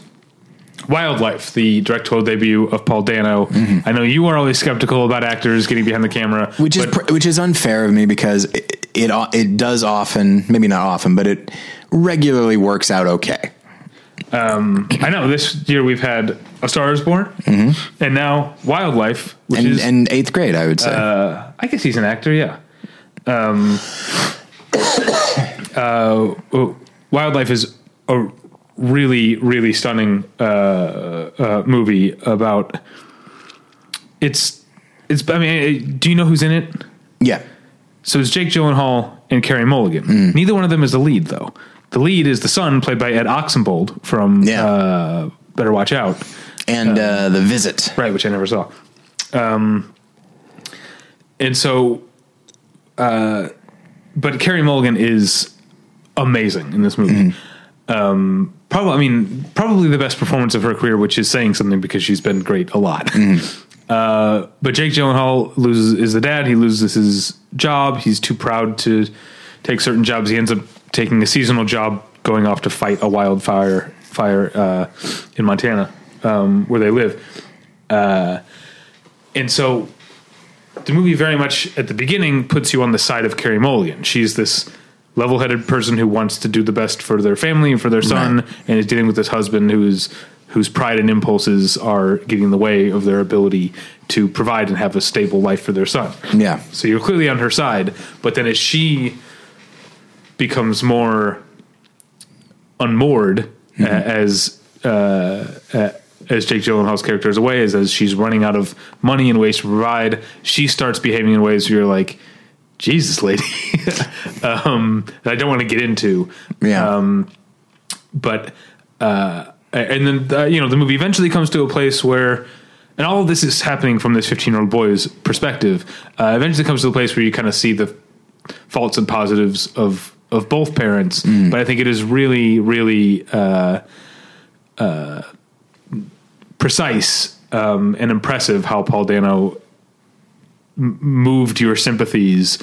Wildlife, the directorial debut of Paul Dano. I know you are always skeptical about actors getting behind the camera, Mm-hmm. which is pr- which is unfair of me because it, it it does often maybe not often but it regularly works out okay I know this year we've had A Star Is Born, and now Wildlife, which Mm-hmm. and is and eighth grade I would say I guess he's an actor, yeah. Um, [COUGHS] uh, oh, Wildlife is a really, really stunning uh, uh, movie about. It's, it's. I mean, do you know who's in it? yeah So it's Jake Gyllenhaal and Carey Mulligan. Neither one of them is the lead, though. The lead is the son, played by Ed Oxenbould from Yeah. uh, Better Watch Out. and uh, the visit Right, which I never saw. Um, and so, uh, but Carey Mulligan is amazing in this movie. Um, probably, I mean, probably the best performance of her career, which is saying something because she's been great a lot. Uh, but Jake Gyllenhaal loses is the dad. He loses his job. He's too proud to take certain jobs. He ends up taking a seasonal job, going off to fight a wildfire fire uh, in Montana, um, where they live. Uh, and so the movie very much at the beginning puts you on the side of Carey Mulligan. She's this level-headed person who wants to do the best for their family and for their son, Right. and is dealing with this husband who's whose pride and impulses are getting in the way of their ability to provide and have a stable life for their son. yeah So you're clearly on her side, but then as she becomes more unmoored Mm-hmm. as uh, uh, as Jake Gyllenhaal's character is away, is as she's running out of money and ways to provide, she starts behaving in ways where you're like, Jesus, lady, [LAUGHS] um, I don't want to get into. Yeah. Um, but uh, and then uh, you know the movie eventually comes to a place where and all of this is happening from this 15 year old boy's perspective uh, eventually comes to a place where you kind of see the faults and positives of of both parents. But i think it is really really uh, uh, precise um, and impressive how paul dano m- moved your sympathies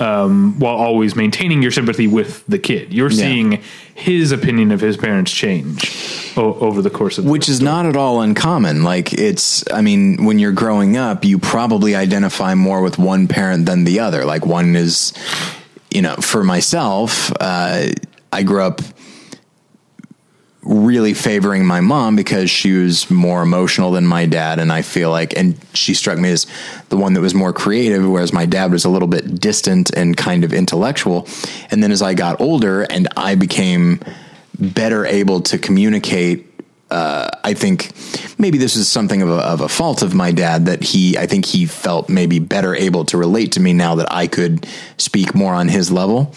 um, while always maintaining your sympathy with the kid. You're Yeah. seeing his opinion of his parents change o- over the course of which is not at all uncommon. Like it's, I mean, when you're growing up, you probably identify more with one parent than the other. Like one is, you know, for myself, uh, I grew up really favoring my mom because she was more emotional than my dad. And I feel like, and she struck me as the one that was more creative, whereas my dad was a little bit distant and kind of intellectual. And then as I got older and I became better able to communicate uh, I think maybe this is something of a, of a fault of my dad that he, I think he felt maybe better able to relate to me now that I could speak more on his level.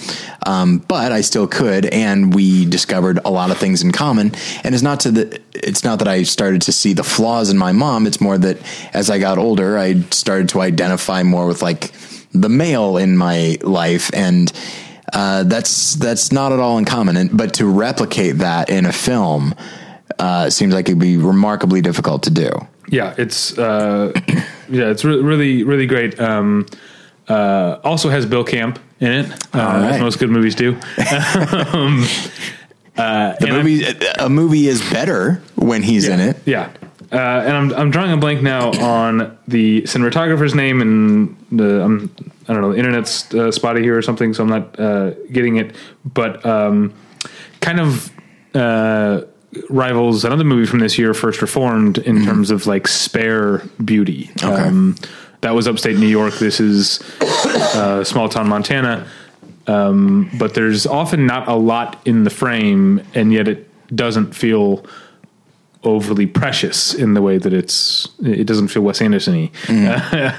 Um, but I still could, and we discovered a lot of things in common. And it's not to the, it's not that I started to see the flaws in my mom. It's more that as I got older, I started to identify more with like the male in my life and. Uh, that's that's not at all uncommon, and, but to replicate that in a film, uh, seems like it'd be remarkably difficult to do. Yeah, it's uh, [COUGHS] yeah, it's re- really really great. Um, uh, also has Bill Camp in it, uh, right. as most good movies do. [LAUGHS] um, uh, The I'm- movie, a movie is better when he's in it. Yeah. Uh, and I'm I'm drawing a blank now on the cinematographer's name and the um, I don't know the internet's uh, spotty here or something, so I'm not uh, getting it. But um, kind of uh, rivals another movie from this year, First Reformed, in terms of like spare beauty. Um, that was upstate New York. This is uh, small town Montana. Um, but there's often not a lot in the frame, and yet it doesn't feel overly precious in the way that it's it doesn't feel Wes Anderson-y. [LAUGHS]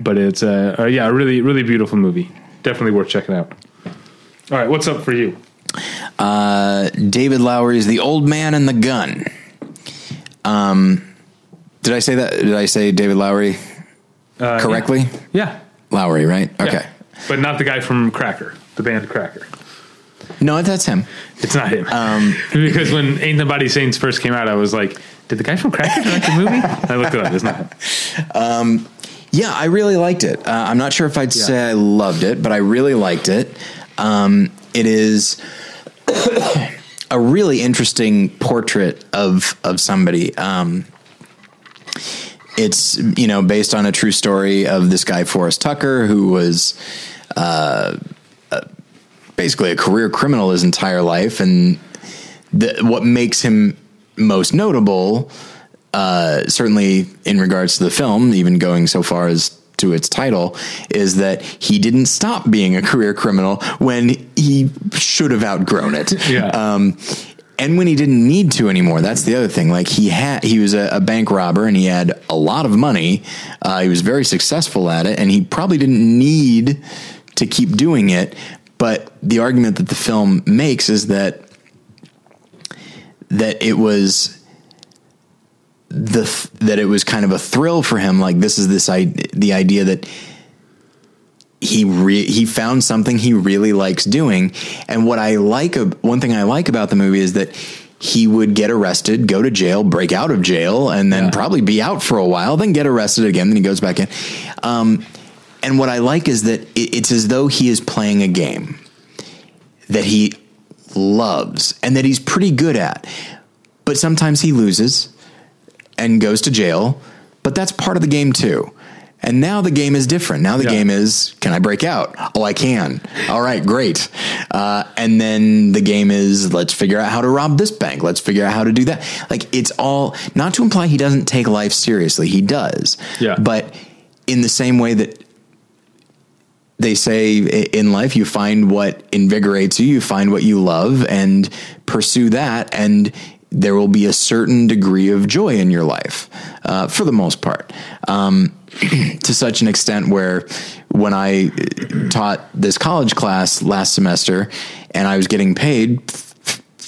but it's a, uh yeah, a really really beautiful movie. Definitely worth checking out. All right, what's up for you? Uh, David is The Old Man and the Gun. Um, did I say that? Did I say David Lowery Uh, correctly? Yeah. Lowery, right? yeah. Okay. But not the guy from Cracker, the band Cracker. No, that's him. It's not him. Um, [LAUGHS] because when Ain't Them Bodies Saints first came out, I was like, did the guy from Cracker direct the movie? [LAUGHS] I looked it up. It's not him. Yeah, I really liked it. Uh, I'm not sure if I'd say I loved it, but I really liked it. Um, it is [COUGHS] a really interesting portrait of of somebody. Um, it's you know based on a true story of this guy Forrest Tucker who was uh, basically a career criminal his entire life, and the, what makes him most notable, uh, certainly in regards to the film, even going so far as to its title, is that he didn't stop being a career criminal when he should have outgrown it. [LAUGHS] Yeah. Um, and when he didn't need to anymore, that's the other thing. Like he had, he was a, a bank robber and he had a lot of money. Uh, he was very successful at it, and he probably didn't need to keep doing it. But the argument that the film makes is that that it was the th- that it was kind of a thrill for him. Like this is this I- the idea that he re- he found something he really likes doing. And what I like, ab- one thing I like about the movie is that he would get arrested, go to jail, break out of jail, and then Yeah. probably be out for a while, then get arrested again, then he goes back in. Um, and what I like is that it, it's as though he is playing a game that he loves and that he's pretty good at. But sometimes he loses and goes to jail, but that's part of the game too. And now the game is different. Now the Yeah. game is, can I break out? Oh, I can. All right, great. Uh, and then the game is, let's figure out how to rob this bank. Let's figure out how to do that. Like it's all not to imply he doesn't take life seriously. He does. Yeah. But in the same way that they say in life you find what invigorates you you find what you love and pursue that and there will be a certain degree of joy in your life uh, for the most part. Um, [CLEARS THROAT] to such an extent where when i taught this college class last semester and i was getting paid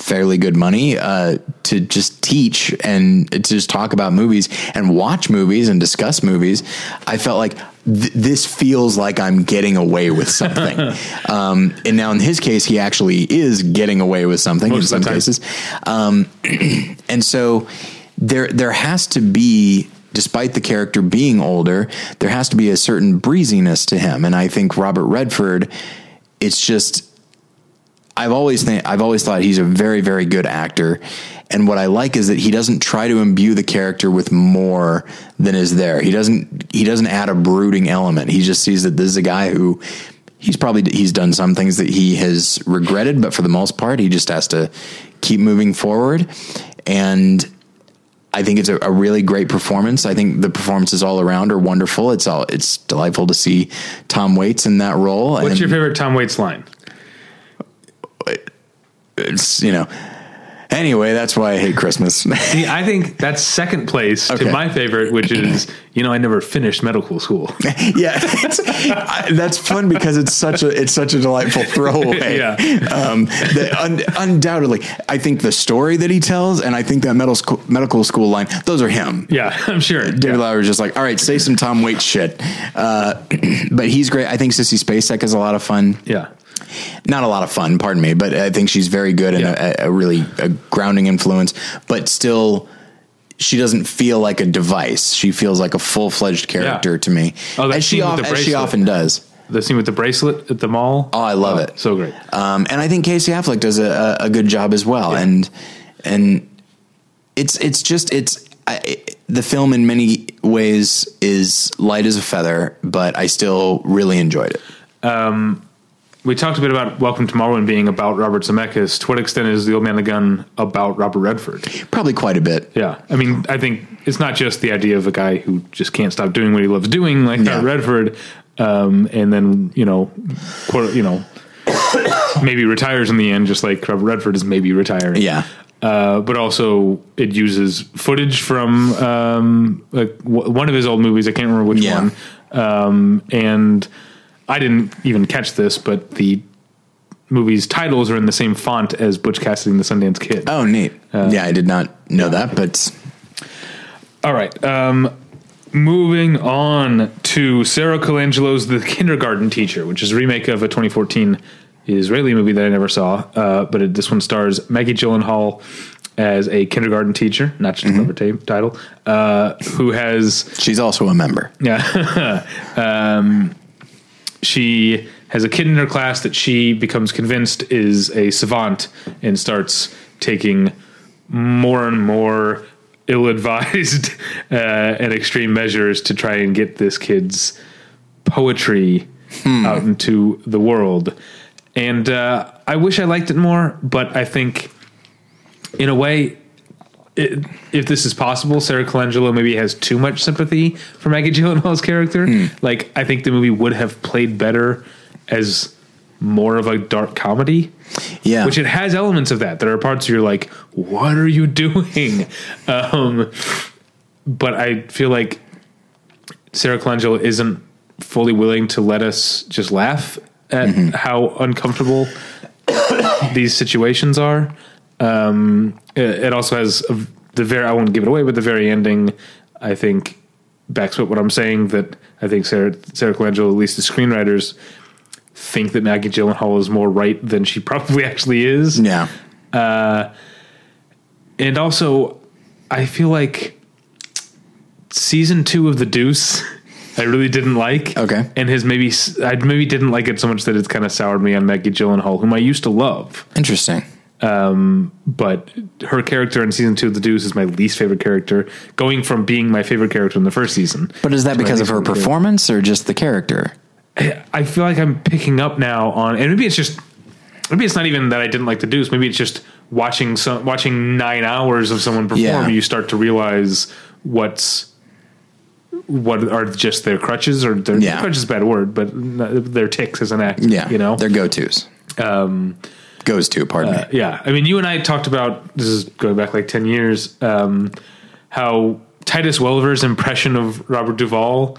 fairly good money uh, to just teach and to just talk about movies and watch movies and discuss movies. I felt like th- this feels like I'm getting away with something. [LAUGHS] um, and now in his case, he actually is getting away with something Most in some cases. Um, [CLEARS THROAT] and so there there has to be despite the character being older there has to be a certain breeziness to him and i think robert redford it's just I've always think I've always thought he's a very very good actor, and what I like is that he doesn't try to imbue the character with more than is there. He doesn't he doesn't add a brooding element. He just sees that this is a guy who he's probably he's done some things that he has regretted, but for the most part, he just has to keep moving forward. And I think it's a, a really great performance. I think the performances all around are wonderful. It's all it's delightful to see Tom Waits in that role. What's and your favorite Tom Waits line? It's you know Anyway, that's why I hate Christmas. [LAUGHS] See, I think that's second place Okay. to my favorite, which is you know I never finished medical school. [LAUGHS] yeah, I, that's fun because it's such a it's such a delightful [LAUGHS] throwaway. Yeah. um, that un, undoubtedly, I think the story that he tells, and I think that medical school, medical school line, those are him. Yeah, I'm sure. David Yeah. Lowery is just like, all right, say some Tom Waits shit. Uh, [CLEARS THROAT] but he's great. I think Sissy Spacek is a lot of fun. yeah. Not a lot of fun, pardon me, but I think she's very good and Yeah. a, a really a grounding influence. But still, she doesn't feel like a device. She feels like a full fledged character Yeah. to me, Oh, as she scene with of- the as she often does. The scene with the bracelet at the mall. Oh, I love it. So great. Um, and I think Casey Affleck does a, a, good job as well. Yeah. And and it's it's just it's I, the film in many ways is light as a feather, but I still really enjoyed it. We talked a bit about Welcome to Marwen being about Robert Zemeckis. To what extent is The Old Man and the Gun about Robert Redford? Probably quite a bit. Yeah, I mean, I think it's not just the idea of a guy who just can't stop doing what he loves doing, like Yeah. Redford, um, and then you know, quote, you know, maybe retires in the end, just like Robert Redford is maybe retiring. Yeah. Uh, but also it uses footage from um, like w- one of his old movies. I can't remember which Yeah. one. Um, and I didn't even catch this, but the movie's titles are in the same font as Butch Cassidy and the Sundance Kid. Oh, neat. yeah, I did not know that, but All right. Um, moving on to Sara Colangelo's The Kindergarten Teacher, which is a remake of a 2014 Israeli movie that I never saw. Uh, but it, this one stars Maggie Gyllenhaal as a kindergarten teacher, not just a clever ta- title, uh, who has she's also a member. yeah. [LAUGHS] um, she has a kid in her class that she becomes convinced is a savant and starts taking more and more ill-advised [LAUGHS] uh, and extreme measures to try and get this kid's poetry out into the world. And uh, I wish I liked it more, but I think, in a way, it, if this is possible, Sara Colangelo maybe has too much sympathy for Maggie [LAUGHS] Gyllenhaal's character. Like, I think the movie would have played better as more of a dark comedy, Yeah. which it has elements of that. There are parts where you're like, "What are you [LAUGHS] doing?" Um, but I feel like Sara Colangelo isn't fully willing to let us just laugh at how uncomfortable [COUGHS] these situations are. Um, it, it also has a, the very I won't give it away, but the very ending, I think, backs up what I'm saying. That I think Sara Sara Colangelo, at least the screenwriters, think that Maggie Gyllenhaal is more right than she [LAUGHS] probably actually is. yeah. And also, I feel like season two of The Deuce, [LAUGHS] I really didn't like. Okay. and his maybe I maybe didn't like it so much that it's kind of soured me on Maggie Gyllenhaal, whom I used to love. Interesting. But her character in season two of The Deuce is my least favorite character, going from being my favorite character in the first season. But is that because of her favorite performance or just the character? I feel like I'm picking up now on, and maybe it's just, maybe it's not even that I didn't like the Deuce. Maybe it's just watching some, watching nine hours of someone perform. Yeah. You start to realize what's, what are just their crutches or their Yeah. crutches is a bad word, but their ticks as an act. Yeah. you know, Their go tos. Um, Goes to, pardon me. yeah. I mean, you and I talked about this is going back like ten years. Um, how Titus Welliver's impression of Robert Duvall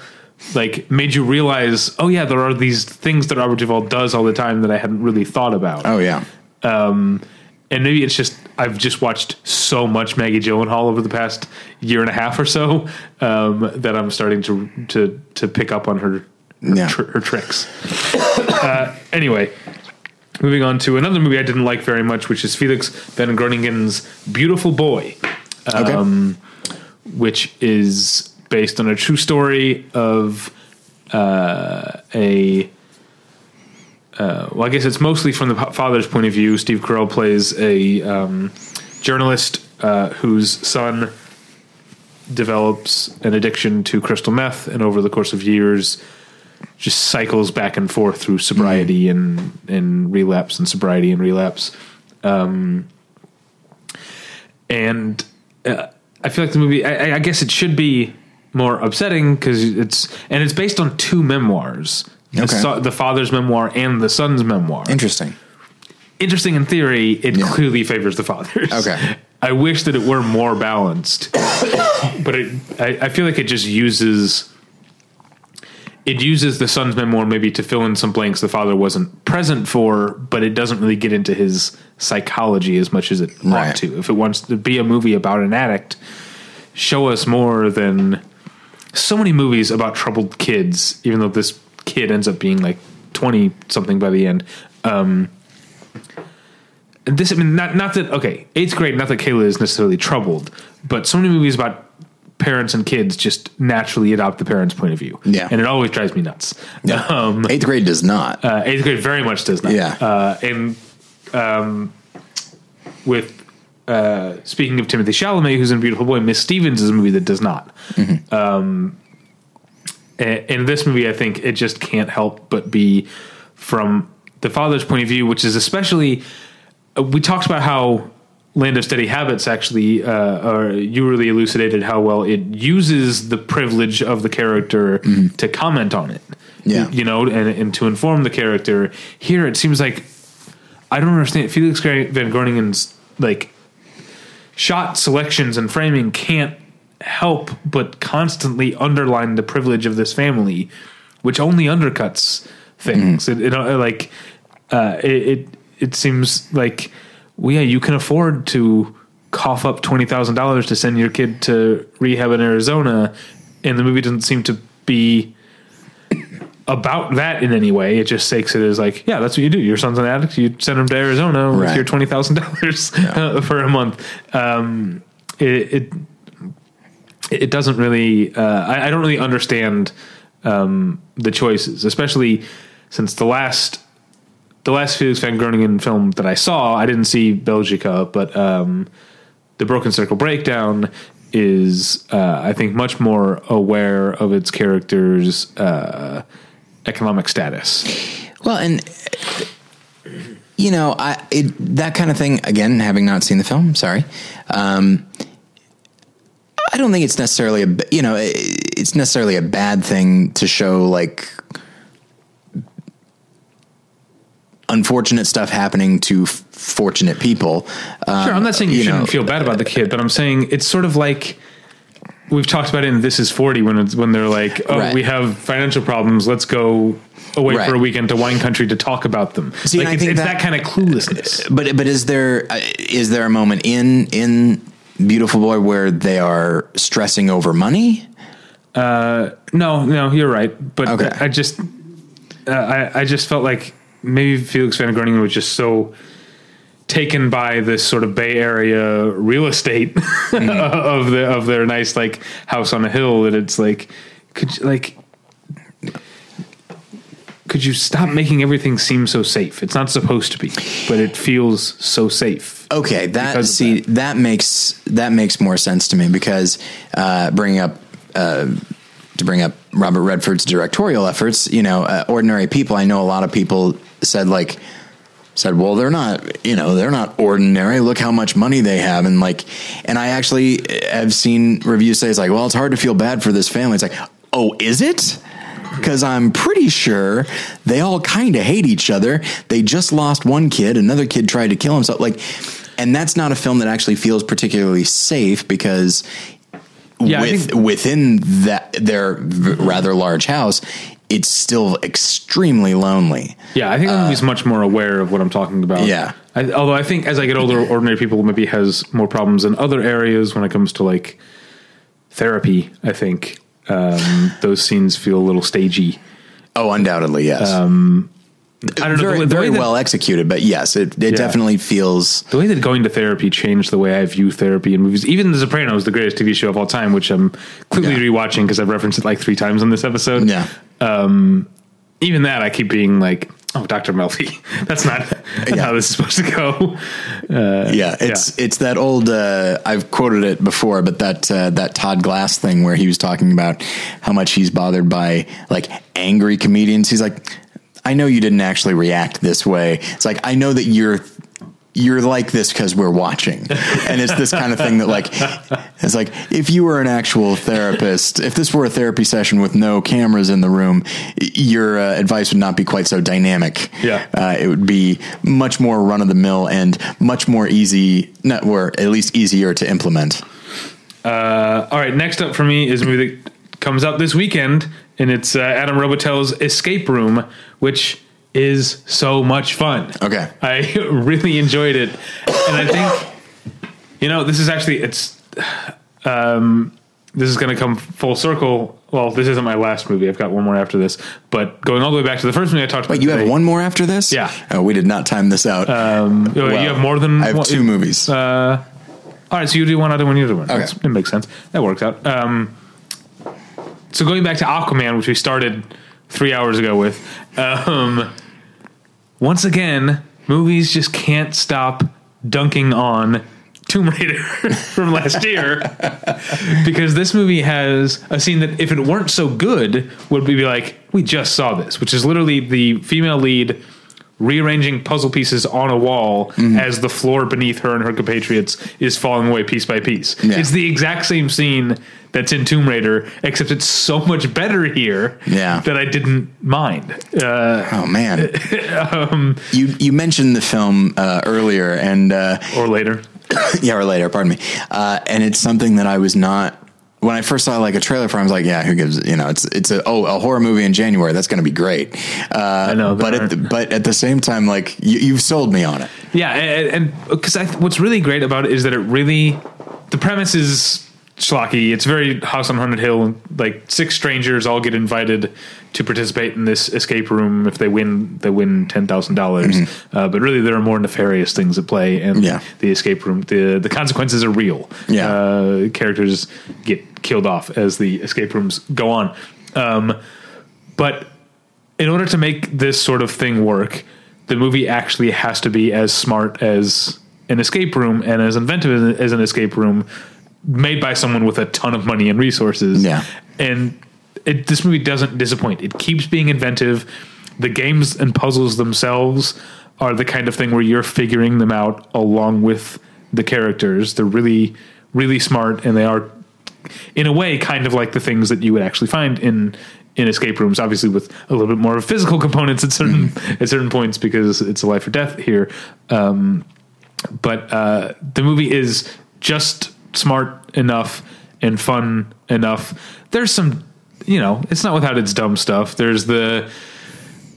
like made you realize, oh yeah, there are these things that Robert Duvall does all the time that I hadn't really thought about. Oh, yeah. And maybe it's just I've just watched so much Maggie Gyllenhaal over the past year and a half or so um, that I'm starting to to to pick up on her her, Yeah. tr- her tricks. [COUGHS] uh, anyway, moving on to another movie I didn't like very much, which is Felix van Groeningen's Beautiful Boy, Okay. um, which is based on a true story of uh, a. Uh, well, I guess it's mostly from the father's point of view. Steve Carell plays a um, journalist uh, whose son develops an addiction to crystal meth, and over the course of years, just cycles back and forth through sobriety and and relapse and sobriety and relapse. Um, and uh, I feel like the movie. I, I- guess it should be more upsetting because it's and it's based on two memoirs: the, Okay. so- the father's memoir and the son's memoir. Interesting. interesting in theory. It Yeah. clearly favors the fathers. Okay. I wish that it were more balanced, but it, I, I feel like it just uses it uses the son's memoir maybe to fill in some blanks the father wasn't present for, but it doesn't really get into his psychology as much as it Right. ought to. If it wants to be a movie about an addict, show us more than so many movies about troubled kids, even though this kid ends up being like 20 something by the end. Um, this, I mean, not, not that, okay, eighth grade, not that Kayla is necessarily troubled, but so many movies about parents and kids just naturally adopt the parents' point of view. Yeah. And it always drives me nuts. Um, Eighth grade does not. uh, eighth grade very much does not. Yeah. Uh, and um, with uh, speaking of Timothy Chalamet, who's in Beautiful Boy, Miss Stevens is a movie that does not. Um, a- in this movie, I think it just can't help but be from the father's point of view, which is especially. uh, We talked about how Land of Steady Habits actually, uh, or you really elucidated how well it uses the privilege of the character to comment on it Yeah. you know, and, and to inform the character. Here, it seems like I don't understand. Felix van Groeningen's like shot selections and framing can't help but constantly underline the privilege of this family, which only undercuts things. It, it uh, like uh, it, it it seems like well, yeah, you can afford to cough up twenty thousand dollars to send your kid to rehab in Arizona, and the movie doesn't seem to be about that in any way. It just takes it as like, yeah, that's what you do. Your son's an addict. You send him to Arizona with your twenty thousand dollars [LAUGHS] for a month. Um, it, it it doesn't really. Uh, I, I don't really understand um, the choices, especially since the last the last Felix van Groeningen film that I saw. I didn't see Belgica, but um, the Broken Circle Breakdown is, uh, I think, much more aware of its characters' uh, economic status. Well, and uh, you know, I it, that kind of thing. Again, having not seen the film, sorry. Um, I don't think it's necessarily a you know it's necessarily a bad thing to show like unfortunate stuff happening to f- fortunate people. Um, Sure, I'm not saying you, you shouldn't know, feel bad about the kid, but I'm saying it's sort of like we've talked about it in This Is 40 when it's when they're like, oh, Right. we have financial problems, let's go away Right. for a weekend to wine country to talk about them. See, like it's, it's that- that, kind of cluelessness. But but is there uh, there a moment in in Beautiful Boy where they are stressing over money? No, no, you're right. But Okay. I just, uh, I, I just felt like maybe Felix van Groeningen was just so taken by this sort of Bay Area real estate [LAUGHS] Mm-hmm. of the of their nice like house on a hill that it's like, could you, like. Could you stop making everything seem so safe? It's not supposed to be, but it feels so safe. Okay, that see that. makes that makes more sense to me because uh, bringing up uh, to bring up Robert Redford's directorial efforts, you know, uh, ordinary people. I know a lot of people said like said, well, they're not, you know, they're not ordinary. Look how much money they have, and like, and I actually have seen reviews say it's like, well, it's hard to feel bad for this family. It's like, oh, is it? Because I'm pretty sure they all kind of hate each other. They just lost one kid. Another kid tried to kill himself. Like, and that's not a film that actually feels particularly safe because Yeah, with think- within that their v- rather large house, it's still extremely lonely. Yeah, I think the movie's much more aware of what I'm talking about. Uh, Yeah. I, although I think as I get older, ordinary people maybe has more problems in other areas when it comes to like therapy. I think um, those scenes feel a little stagey. Oh, undoubtedly, yes. I don't know very, the the very that, well executed, but yes, it, it Yeah. definitely feels. the way that going to therapy changed the way I view therapy in movies. Even The Sopranos, the greatest TV show of all time, which I'm quickly Yeah. rewatching because I've referenced it like three times on this episode. Yeah, Even that, I keep being like, "Oh, Doctor Melfi, [LAUGHS] that's not Yeah. how this is supposed to go." yeah. It's it's that old. Uh, I've quoted it before, but that uh, that Todd Glass thing where he was talking about how much he's bothered by like angry comedians. He's like, I know you didn't actually react this way. It's like I know that you're you're like this because we're watching. And it's this kind of thing that like, it's like, if you were an actual therapist, if this were a therapy session with no cameras in the room, your uh, advice would not be quite so dynamic. Yeah. Uh, it would be much more run of the mill and much more easy, not, or at least easier to implement. Uh, all right, next up for me is a movie that comes out this weekend, and it's uh, Adam Robitel's Escape Room, which is so much fun. Okay. I [LAUGHS] really enjoyed it, and I think you know this is actually it's um, this is going to come full circle. Well, this isn't my last movie. I've got one more after this, but going all the way back to the first movie I talked about. Wait, you have one more after this? Yeah. Oh, we did not time this out. Um, you have more than I have one- two movies. Uh, all right, so you do one, I do one, you do one. Okay. That's- It makes sense. That works out. Um, so going back to Aquaman, which we started three hours ago with, um, once again, movies just can't stop dunking on Tomb Raider [LAUGHS] from last year. Because this movie has a scene that, if it weren't so good, would be like, we just saw this, which is literally the female lead rearranging puzzle pieces on a wall Mm-hmm. as the floor beneath her and her compatriots is falling away piece by piece. Yeah. It's the exact same scene that's in Tomb Raider, except it's so much better here Yeah. that I didn't mind. Uh, oh man. [LAUGHS] Um, you you mentioned the film uh, earlier, and uh, or later. [COUGHS] yeah, or later. Pardon me. Uh, and it's something that I was not. When I first saw like a trailer for, it, I was like, "Yeah, who gives?" You know, it's it's a oh a horror movie in January. That's going to be great. Uh, I know, but at the, but at the same time, like you, you've sold me on it. Yeah, and because what's really great about it is that it really the premise is schlocky. It's very House on Haunted Hill. Like six strangers all get invited to participate in this escape room. If they win, they win ten thousand dollars. Uh, but really, there are more nefarious things at play, and Mm-hmm. Yeah. the escape room the the consequences are real. Yeah. uh, characters get killed off as the escape rooms go on. Um, but in order to make this sort of thing work, the movie actually has to be as smart as an escape room and as inventive as, an escape room made by someone with a ton of money and resources. Yeah. And it, this movie doesn't disappoint. It keeps being inventive. The games and puzzles themselves are the kind of thing where you're figuring them out along with the characters. They're really, really smart and they are in a way kind of like the things that you would actually find in in escape rooms obviously with a little bit more of physical [LAUGHS] components at certain at certain points because it's a life or death here. Um, but uh, the movie is just smart enough and fun enough. There's some you know it's not without its dumb stuff. There's the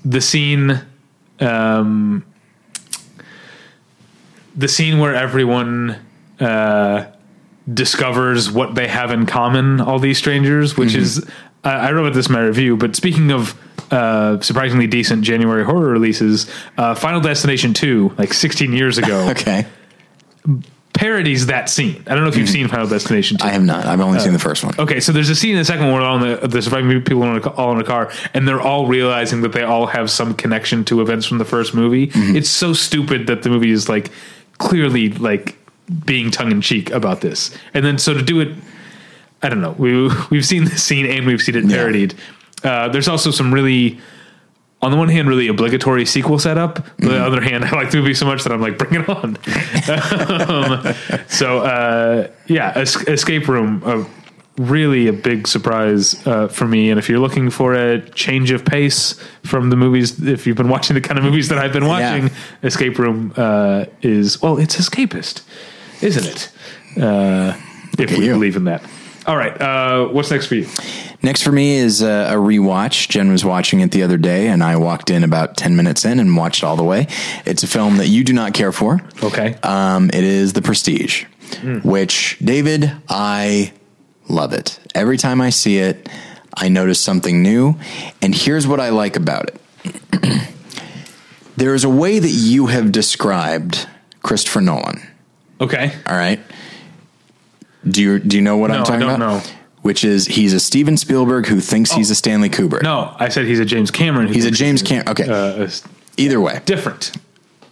the scene um, the scene where everyone uh, discovers what they have in common, all these strangers, which is, I I wrote about this in my review, but speaking of uh, surprisingly decent January horror releases, uh, Final Destination 2, like 16 years ago, [LAUGHS] Okay, parodies that scene. I don't know if you've seen Final Destination 2. I have not. I've only seen the first one. Okay, so there's a scene in the second one where all in the, the surviving people are in a, all in a car, and they're all realizing that they all have some connection to events from the first movie. It's so stupid that the movie is like clearly like being tongue in cheek about this, and then so to do it, I don't know. We [LAUGHS] we've seen this scene and we've seen it Yeah. parodied. Uh, there's also some really. On the one hand, really obligatory sequel setup. On the other hand, [LAUGHS] I like the movie so much that I'm like, bring it on. [LAUGHS] um, so uh, yeah, es- Escape Room, uh, really a big surprise uh, for me. And if you're looking for a change of pace from the movies, if you've been watching the kind of movies that I've been watching, Yeah. Escape Room uh, is well, it's escapist, isn't it? Uh, if we you. believe in that. All right, uh, what's next for you? Next for me is uh, a rewatch. Jen was watching it the other day, and I walked in about 10 minutes in and watched all the way. It's a film that you do not care for. Okay, Um, it is The Prestige, which, David, I love it. Every time I see it, I notice something new. And here's what I like about it [CLEARS THROAT] there is a way that you have described Christopher Nolan. Okay, All right. Do you do you know what No, I'm I talking don't about? know. Which is he's a Steven Spielberg who thinks he's a Stanley Kubrick. no, I said he's a James Cameron. who He's a thinks James Cam. Okay. uh, is Either way. different.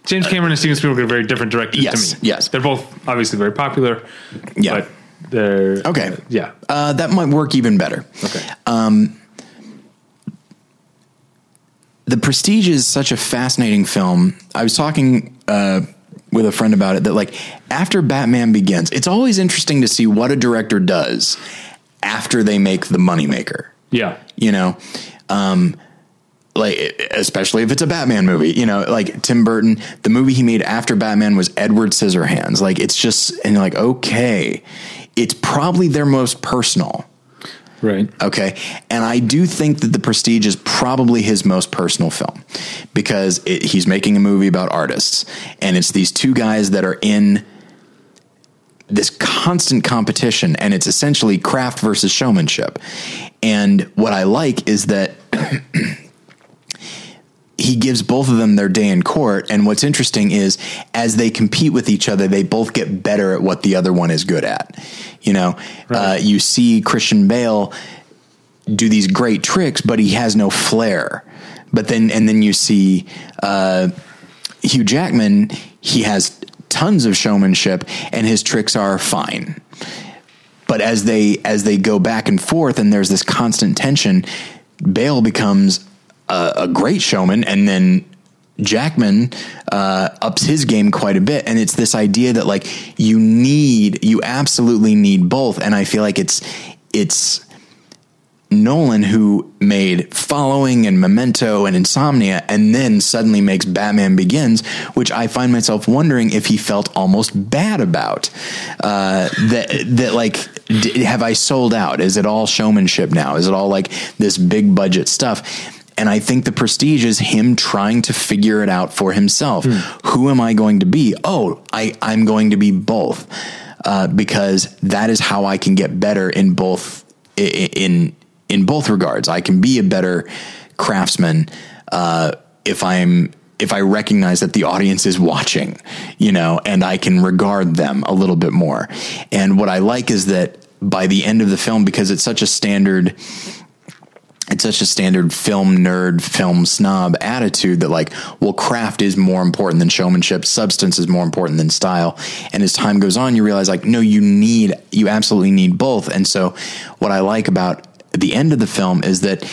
James Cameron and Steven Spielberg are very different directors Yes, to me. yes. they're both obviously very popular. Yeah. but they're Okay. uh, yeah, Uh, that might work even better. okay. The Prestige is such a fascinating film. I was talking uh, with a friend about it that like after Batman Begins, it's always interesting to see what a director does after they make the moneymaker. Yeah. You know, um, like especially if it's a Batman movie, you know, like Tim Burton, the movie he made after Batman was Edward Scissorhands. Like it's just and you're like, okay, it's probably their most personal. Right. Okay. And I do think that The Prestige is probably his most personal film because it, he's making a movie about artists. And it's these two guys that are in this constant competition. And it's essentially craft versus showmanship. And what I like is that. [CLEARS THROAT] he gives both of them their day in court. And what's interesting is as they compete with each other, they both get better at what the other one is good at. You know, right. uh, you see Christian Bale do these great tricks, but he has no flair. But then, and then you see uh, Hugh Jackman, he has tons of showmanship and his tricks are fine. But as they as they go back and forth and there's this constant tension, Bale becomes a, a great showman, and then Jackman uh, ups his game quite a bit, and it's this idea that like you need, you absolutely need both, and I feel like it's it's Nolan who made Following and Memento and Insomnia, and then suddenly makes Batman Begins, which I find myself wondering if he felt almost bad about. Uh, that that like, d- have I sold out? Is it all showmanship now? Is it all like this big budget stuff? And I think the prestige is him trying to figure it out for himself. Mm. Who am I going to be? Oh, I, I'm going to be both. Uh, because that is how I can get better in both in in both regards. I can be a better craftsman uh, if I'm if I recognize that the audience is watching, you know, and I can regard them a little bit more. And what I like is that by the end of the film, because it's such a standard it's such a standard film nerd, film snob attitude that like, well, craft is more important than showmanship. Substance is more important than style. And as time goes on, you realize like, no, you need, you absolutely need both. And so what I like about the end of the film is that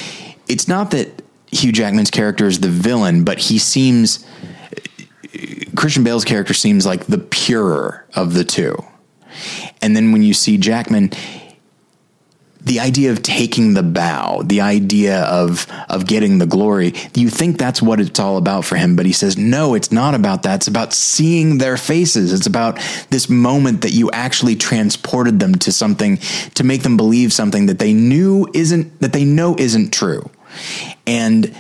it's not that Hugh Jackman's character is the villain, but he seems, Christian Bale's character seems like the purer of the two. And then when you see Jackman, the idea of taking the bow, the idea of of getting the glory, you think that's what it's all about for him, but he says no, it's not about that. It's about seeing their faces. It's about this moment that you actually transported them to something to make them believe something that they knew isn't that they know isn't true. And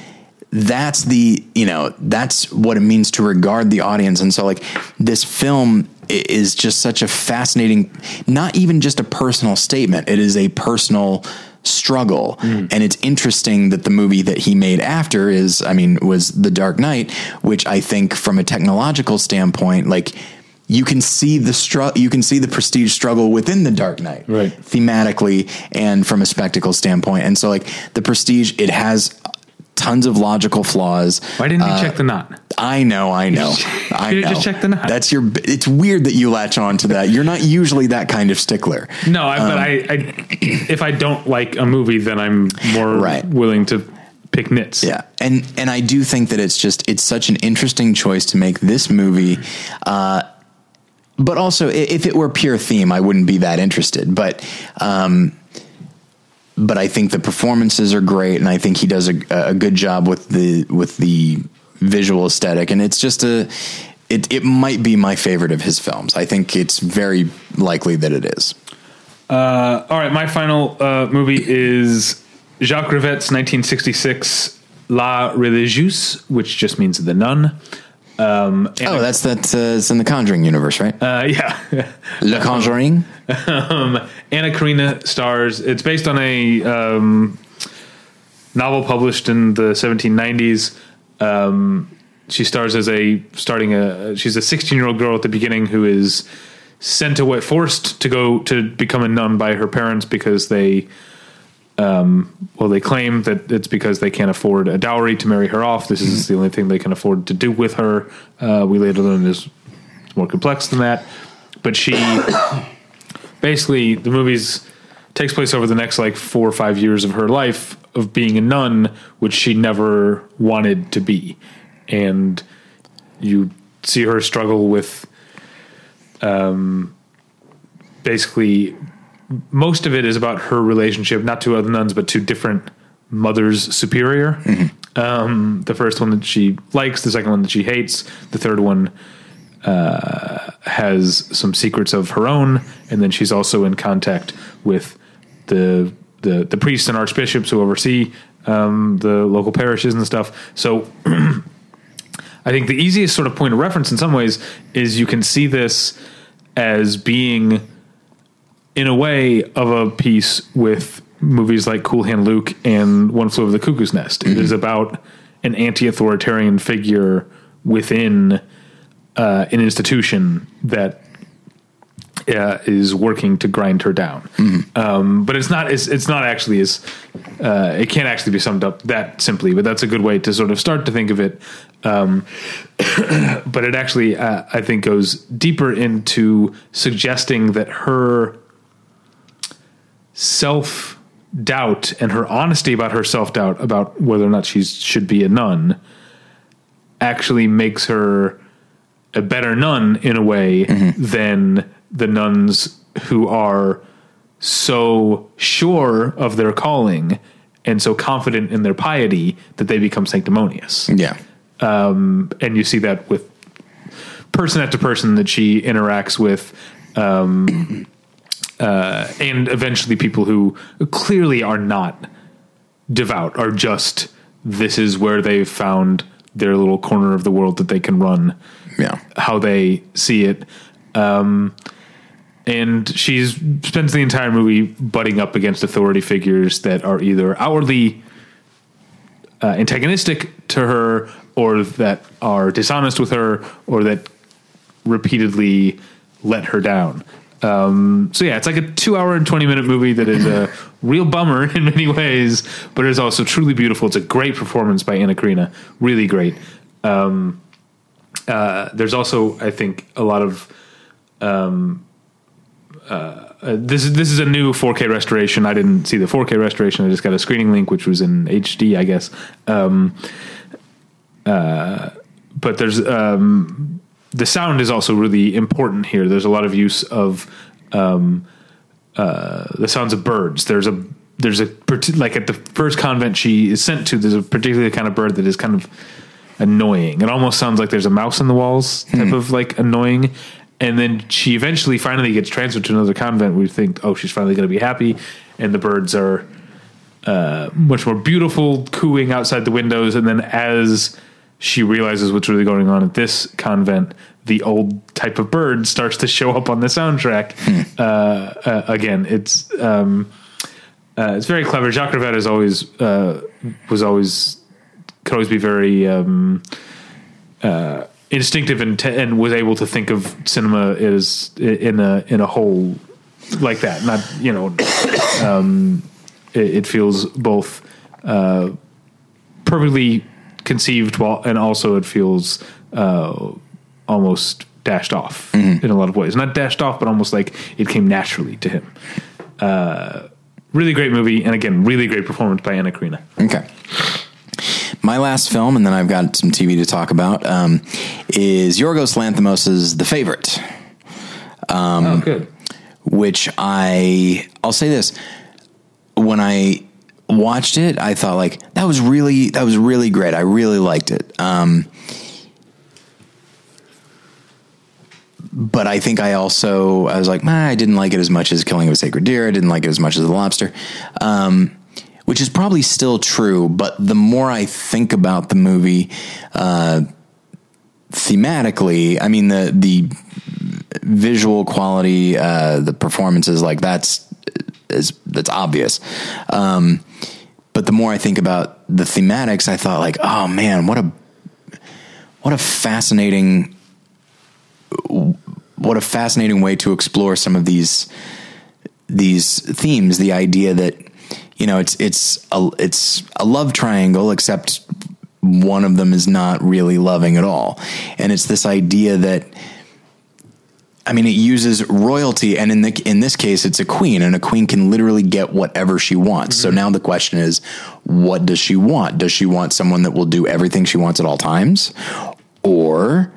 that's the you know that's what it means to regard the audience. And so like this film is just such a fascinating not even just a personal statement. It is a personal struggle. Mm. and it's interesting that the movie that he made after is i mean was the dark knight which i think from a technological standpoint like you can see the struggle you can see the prestige struggle within the dark knight right. thematically and from a spectacle standpoint. And so like the prestige it has tons of logical flaws. Why didn't you uh, check the knot? I know, I know. [LAUGHS] I know. just check the knot. That's your. It's weird that you latch on to that. You're not usually that kind of stickler. No, I, um, but I, I, if I don't like a movie, then I'm more right. willing to pick nits. Yeah, and and I do think that it's just it's such an interesting choice to make this movie. Uh, but also, if it were pure theme, I wouldn't be that interested. But um, but I think the performances are great, and I think he does a, a good job with the with the visual aesthetic, and it's just a it it might be my favorite of his films. I think it's very likely that it is. Uh, all right, my final uh, movie is Jacques Rivette's 1966 La Religieuse, which just means the nun. Um, oh, that's that. Uh, it's in the Conjuring universe, right? Uh, yeah, [LAUGHS] Le Conjuring. um, Anna Karina stars. It's based on a um, novel published in the 1790s. Um, she stars as a starting a. She's a 16 year old girl at the beginning who is sent away, forced to go to become a nun by her parents because they um, well, they claim that it's because they can't afford a dowry to marry her off. This is the only thing they can afford to do with her. Uh, we later learn is more complex than that. But she [COUGHS] basically the movies takes place over the next like four or five years of her life of being a nun, which she never wanted to be, and you see her struggle with, um, basically, most of it is about her relationship, not to other nuns, but to different mothers superior. Um, the first one that she likes, the second one that she hates, the third one uh, has some secrets of her own, and then she's also in contact with the the, the priests and archbishops who oversee um, the local parishes and stuff. So [CLEARS THROAT] I think the easiest sort of point of reference in some ways is you can see this as being, in a way, of a piece with movies like Cool Hand Luke and One Flew Over the Cuckoo's Nest. It is about an anti-authoritarian figure within uh, an institution that uh, is working to grind her down. Um, but it's not. It's, it's not actually as. Uh, it can't actually be summed up that simply. But that's a good way to sort of start to think of it. Um, [CLEARS THROAT] but it actually, uh, I think, goes deeper into suggesting that her self doubt and her honesty about her self doubt about whether or not she should be a nun actually makes her a better nun in a way than the nuns who are so sure of their calling and so confident in their piety that they become sanctimonious. Yeah. Um, and you see that with person after person that she interacts with, um, uh, and eventually people who clearly are not devout are just this is where they've found their little corner of the world that they can run Yeah. how they see it. Um, and she's spends the entire movie butting up against authority figures that are either outwardly uh, antagonistic to her, or that are dishonest with her, or that repeatedly let her down. Um, so yeah, it's like a two-hour and twenty-minute movie that is a [LAUGHS] real bummer in many ways, but is also truly beautiful. It's a great performance by Anna Karina, really great. Um, uh, there's also, I think, a lot of um, uh, uh, this is this is a new 4K restoration. I didn't see the 4K restoration. I just got a screening link, which was in HD, I guess. Um, uh, but there's um, the sound is also really important here. There's a lot of use of um, uh, the sounds of birds. There's a there's a like at the first convent she is sent to. There's a particular kind of bird that is kind of annoying. It almost sounds like there's a mouse in the walls type of like annoying. And then she eventually finally gets transferred to another convent. We think, oh, she's finally going to be happy, and the birds are uh, much more beautiful, cooing outside the windows. And then as she realizes what's really going on at this convent, the old type of bird starts to show up on the soundtrack. uh, uh, again, it's um, uh, it's very clever. Jacques Rivette is always uh, was always could always be very um, uh, instinctive and te- and was able to think of cinema as in a in a whole like that. Not you know, um, it, it feels both uh, perfectly conceived while and also it feels uh, almost dashed off in a lot of ways. Not dashed off, but almost like it came naturally to him. Uh, really great movie, and again, really great performance by Anna Karina. Okay. My last film, and then I've got some TV to talk about, um, is Yorgos Lanthimos' The Favorite, oh, good. which I I'll say this: when I watched it, I thought like that was really that was really great. I really liked it. Um, but I think I also I was like, nah, I didn't like it as much as Killing of a Sacred Deer. I didn't like it as much as The Lobster, um, which is probably still true. But the more I think about the movie uh, thematically, I mean the the visual quality, uh, the performances, like that's is that's obvious. Um, but the more I think about the thematics, I thought like, oh man, what a what a fascinating what a fascinating way to explore some of these these themes. The idea that you know it's it's a it's a love triangle, except one of them is not really loving at all, and it's this idea that. I mean, it uses royalty, and in the in this case, it's a queen, and a queen can literally get whatever she wants. So mhm. now the question is, what does she want? Does she want someone that will do everything she wants at all times, or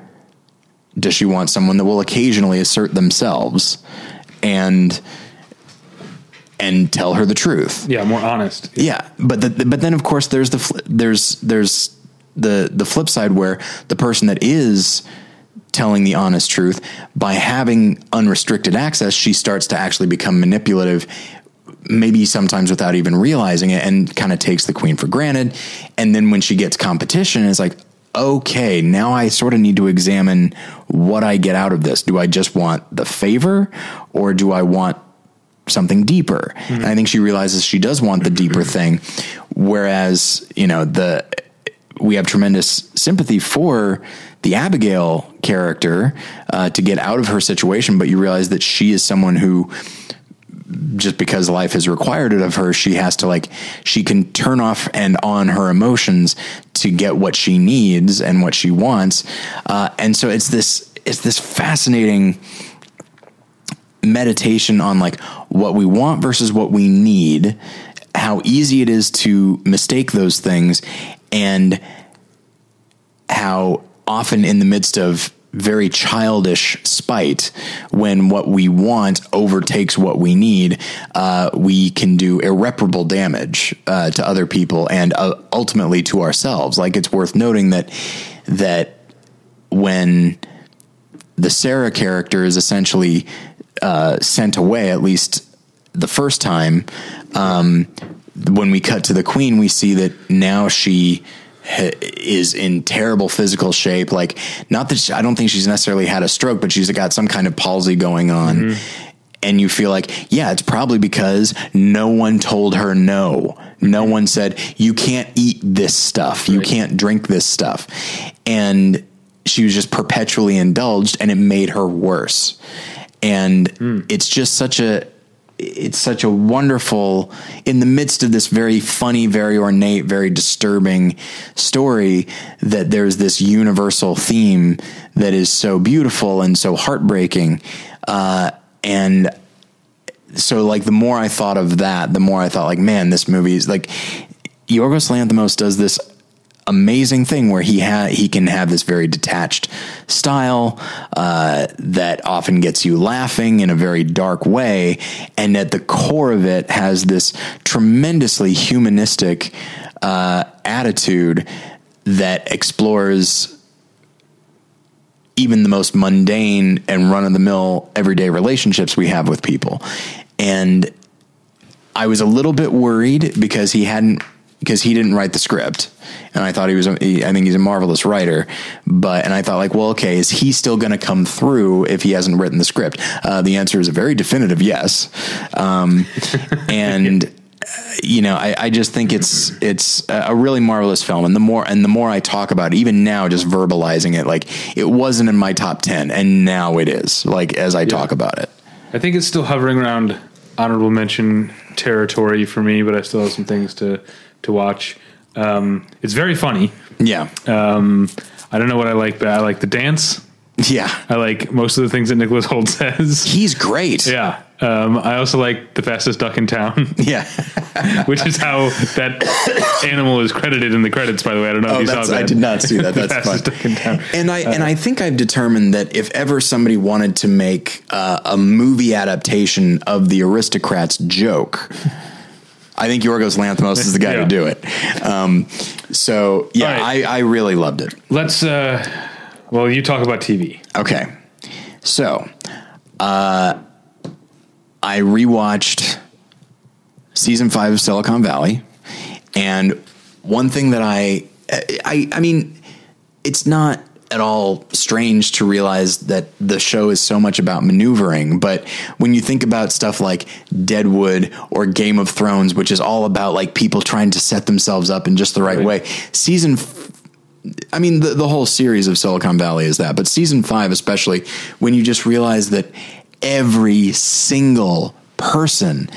does she want someone that will occasionally assert themselves and and tell her the truth? Yeah, more honest. Yeah, but the, but then of course there's the there's there's the the flip side where the person that is telling the honest truth by having unrestricted access, she starts to actually become manipulative. Maybe sometimes without even realizing it, and kind of takes the queen for granted. And then when she gets competition, it's like, okay, now I sort of need to examine what I get out of this. Do I just want the favor, or do I want something deeper. Mm-hmm. And I think she realizes she does want the deeper thing. Whereas, you know, the we have tremendous sympathy for the Abigail character uh, to get out of her situation, but you realize that she is someone who just because life has required it of her, she has to like, she can turn off and on her emotions to get what she needs and what she wants. Uh, and so it's this, it's this fascinating meditation on like what we want versus what we need, how easy it is to mistake those things, and how often in the midst of very childish spite when what we want overtakes what we need uh, we can do irreparable damage uh, to other people and uh, ultimately to ourselves. Like it's worth noting that that when the sarah character is essentially uh, sent away at least the first time um, when we cut to the queen we see that now she is in terrible physical shape. Like, not that she, I don't think she's necessarily had a stroke, but she's got some kind of palsy going on. Mm-hmm. And you feel like, yeah, it's probably because no one told her no. No one said, you can't eat this stuff. You can't drink this stuff. And she was just perpetually indulged and it made her worse. And mm. it's just such a, it's such a wonderful in the midst of this very funny very ornate very disturbing story that there's this universal theme that is so beautiful and so heartbreaking. Uh, and so like the more i thought of that the more i thought like man this movie is like yorgos lanthimos does this amazing thing where he ha- he can have this very detached style uh, that often gets you laughing in a very dark way, and at the core of it has this tremendously humanistic uh, attitude that explores even the most mundane and run of the mill everyday relationships we have with people. And I was a little bit worried because he hadn't because he didn't write the script and I thought he was. I think he's a marvelous writer. But and I thought like, well, okay, is he still going to come through if he hasn't written the script? Uh, the answer is a very definitive yes. Um, [LAUGHS] and you know, I, I, just think it's it's a really marvelous film, and the more and the more I talk about it, even now, just verbalizing it, like it wasn't in my top ten, and now it is. Like as I yeah. talk about it, I think it's still hovering around honorable mention territory for me, but I still have some things to to watch. Um, it's very funny. Yeah. Um, I don't know what I like, but I like the dance. Yeah. I like most of the things that Nicholas Hoult says. He's great. Yeah. Um, I also like the fastest duck in town. [LAUGHS] Yeah. [LAUGHS] which is how that animal is credited in the credits, by the way. I don't know oh, if you saw that. I did not see [LAUGHS] that. That's fun. Duck in town. And I, uh, and I think I've determined that if ever somebody wanted to make uh, a movie adaptation of the aristocrats joke, I think Yorgos Lanthimos is the guy yeah. to do it. Um, so yeah, right. I, I really loved it. Let's. Uh, well, you talk about TV. Okay, so uh, I rewatched season five of Silicon Valley, and one thing that I, I, I mean, it's not at all strange to realize that the show is so much about maneuvering. But when you think about stuff like Deadwood or Game of Thrones, which is all about like people trying to set themselves up in just the right, right. way, season. F- I mean, the, the whole series of Silicon Valley is that, but season five, especially when you just realize that every single person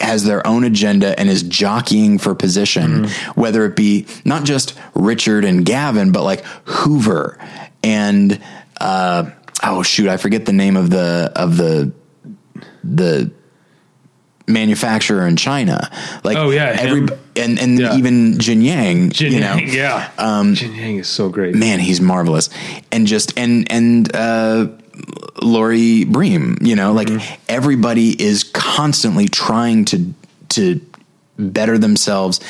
has their own agenda and is jockeying for position, mm-hmm. whether it be not just Richard and Gavin, but like Hoover and uh, oh shoot, I forget the name of the of the the manufacturer in China. Like Oh, yeah, every him. and and Yeah. even Jin Yang, Jin you know, Yang, yeah. Um, Jin Yang is so great. man, he's marvelous. And just and and uh Laurie Bream, you know, like mm-hmm. everybody is constantly trying to to better themselves.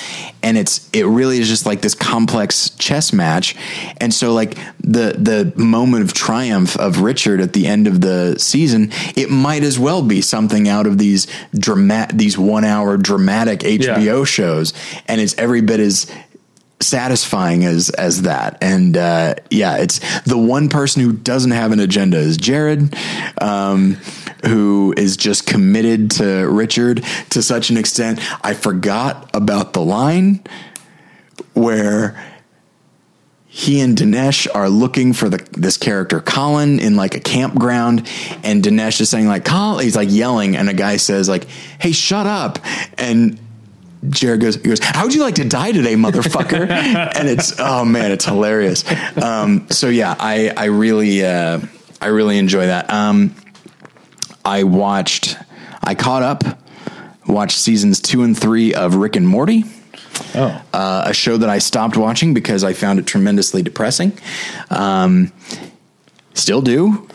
And it's it really is just like this complex chess match. And so like the the moment of triumph of Richard at the end of the season it might as well be something out of these dramatic these 1 hour dramatic HBO shows. And it's every bit as satisfying as as that. And uh yeah it's the one person who doesn't have an agenda is jared um who is just committed to richard to such an extent. I forgot about the line where he and Dinesh are looking for the this character Colin in like a campground, and Dinesh is saying like Colin, he's like yelling, and a guy says like, "Hey, shut up!" and Jared goes, he goes, "How would you like to die today, motherfucker?" [LAUGHS] and it's oh man, it's hilarious. Um, so yeah, I I really uh, I really enjoy that. Um, I watched, I caught up, watched seasons two and three of Rick and Morty Oh, uh, a show that I stopped watching because I found it tremendously depressing. Um, still do,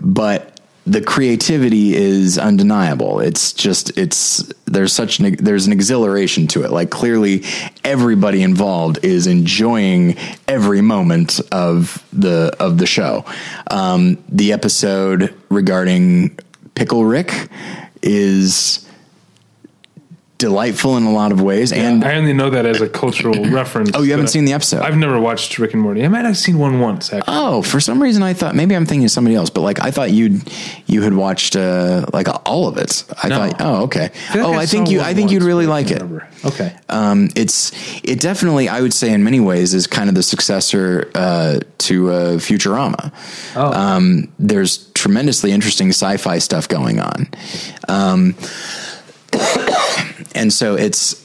but the creativity is undeniable. It's just it's there's such an there's an exhilaration to it. Like clearly, everybody involved is enjoying every moment of the of the show. Um, the episode regarding Pickle Rick is delightful in a lot of ways and I only know that as a cultural [CLEARS THROAT] reference. Oh, you haven't seen the episode? I've never watched Rick and Morty. I might have seen one once. Actually. Oh, for some reason I thought maybe I'm thinking of somebody else, but like I thought you'd you had watched uh, like all of it. I No. thought, oh, okay. like oh, I think you. I think you'd really like it. remember. Okay. Um, it's it definitely I would say in many ways is kind of the successor uh, to uh, Futurama. Oh. Um, there's tremendously interesting sci-fi stuff going on. Um, and so it's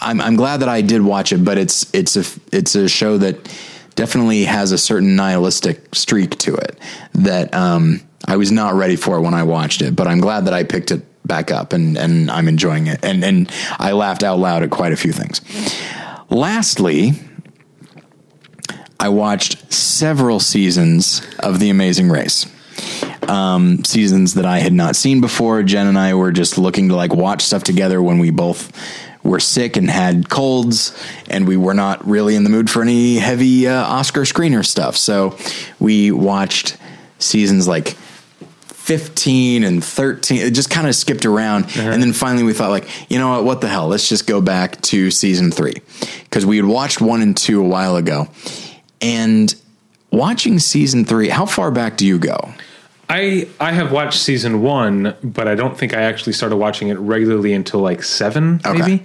I'm I'm glad that I did watch it, but it's it's a it's a show that definitely has a certain nihilistic streak to it that um, I was not ready for when I watched it, but I'm glad that I picked it back up and and I'm enjoying it and and I laughed out loud at quite a few things. Lastly, I watched several seasons of The Amazing Race um, seasons that I had not seen before. Jen and I were just looking to like watch stuff together when we both were sick and had colds, and we were not really in the mood for any heavy uh, Oscar screener stuff. So we watched seasons like 15 and 13 it just kind of skipped around. And then finally we thought like you know what what the hell? Let's just go back to season 3 cuz we had watched 1 and 2 a while ago. And watching season 3 how far back do you go I I have watched season one, but I don't think I actually started watching it regularly until like seven, Okay. maybe.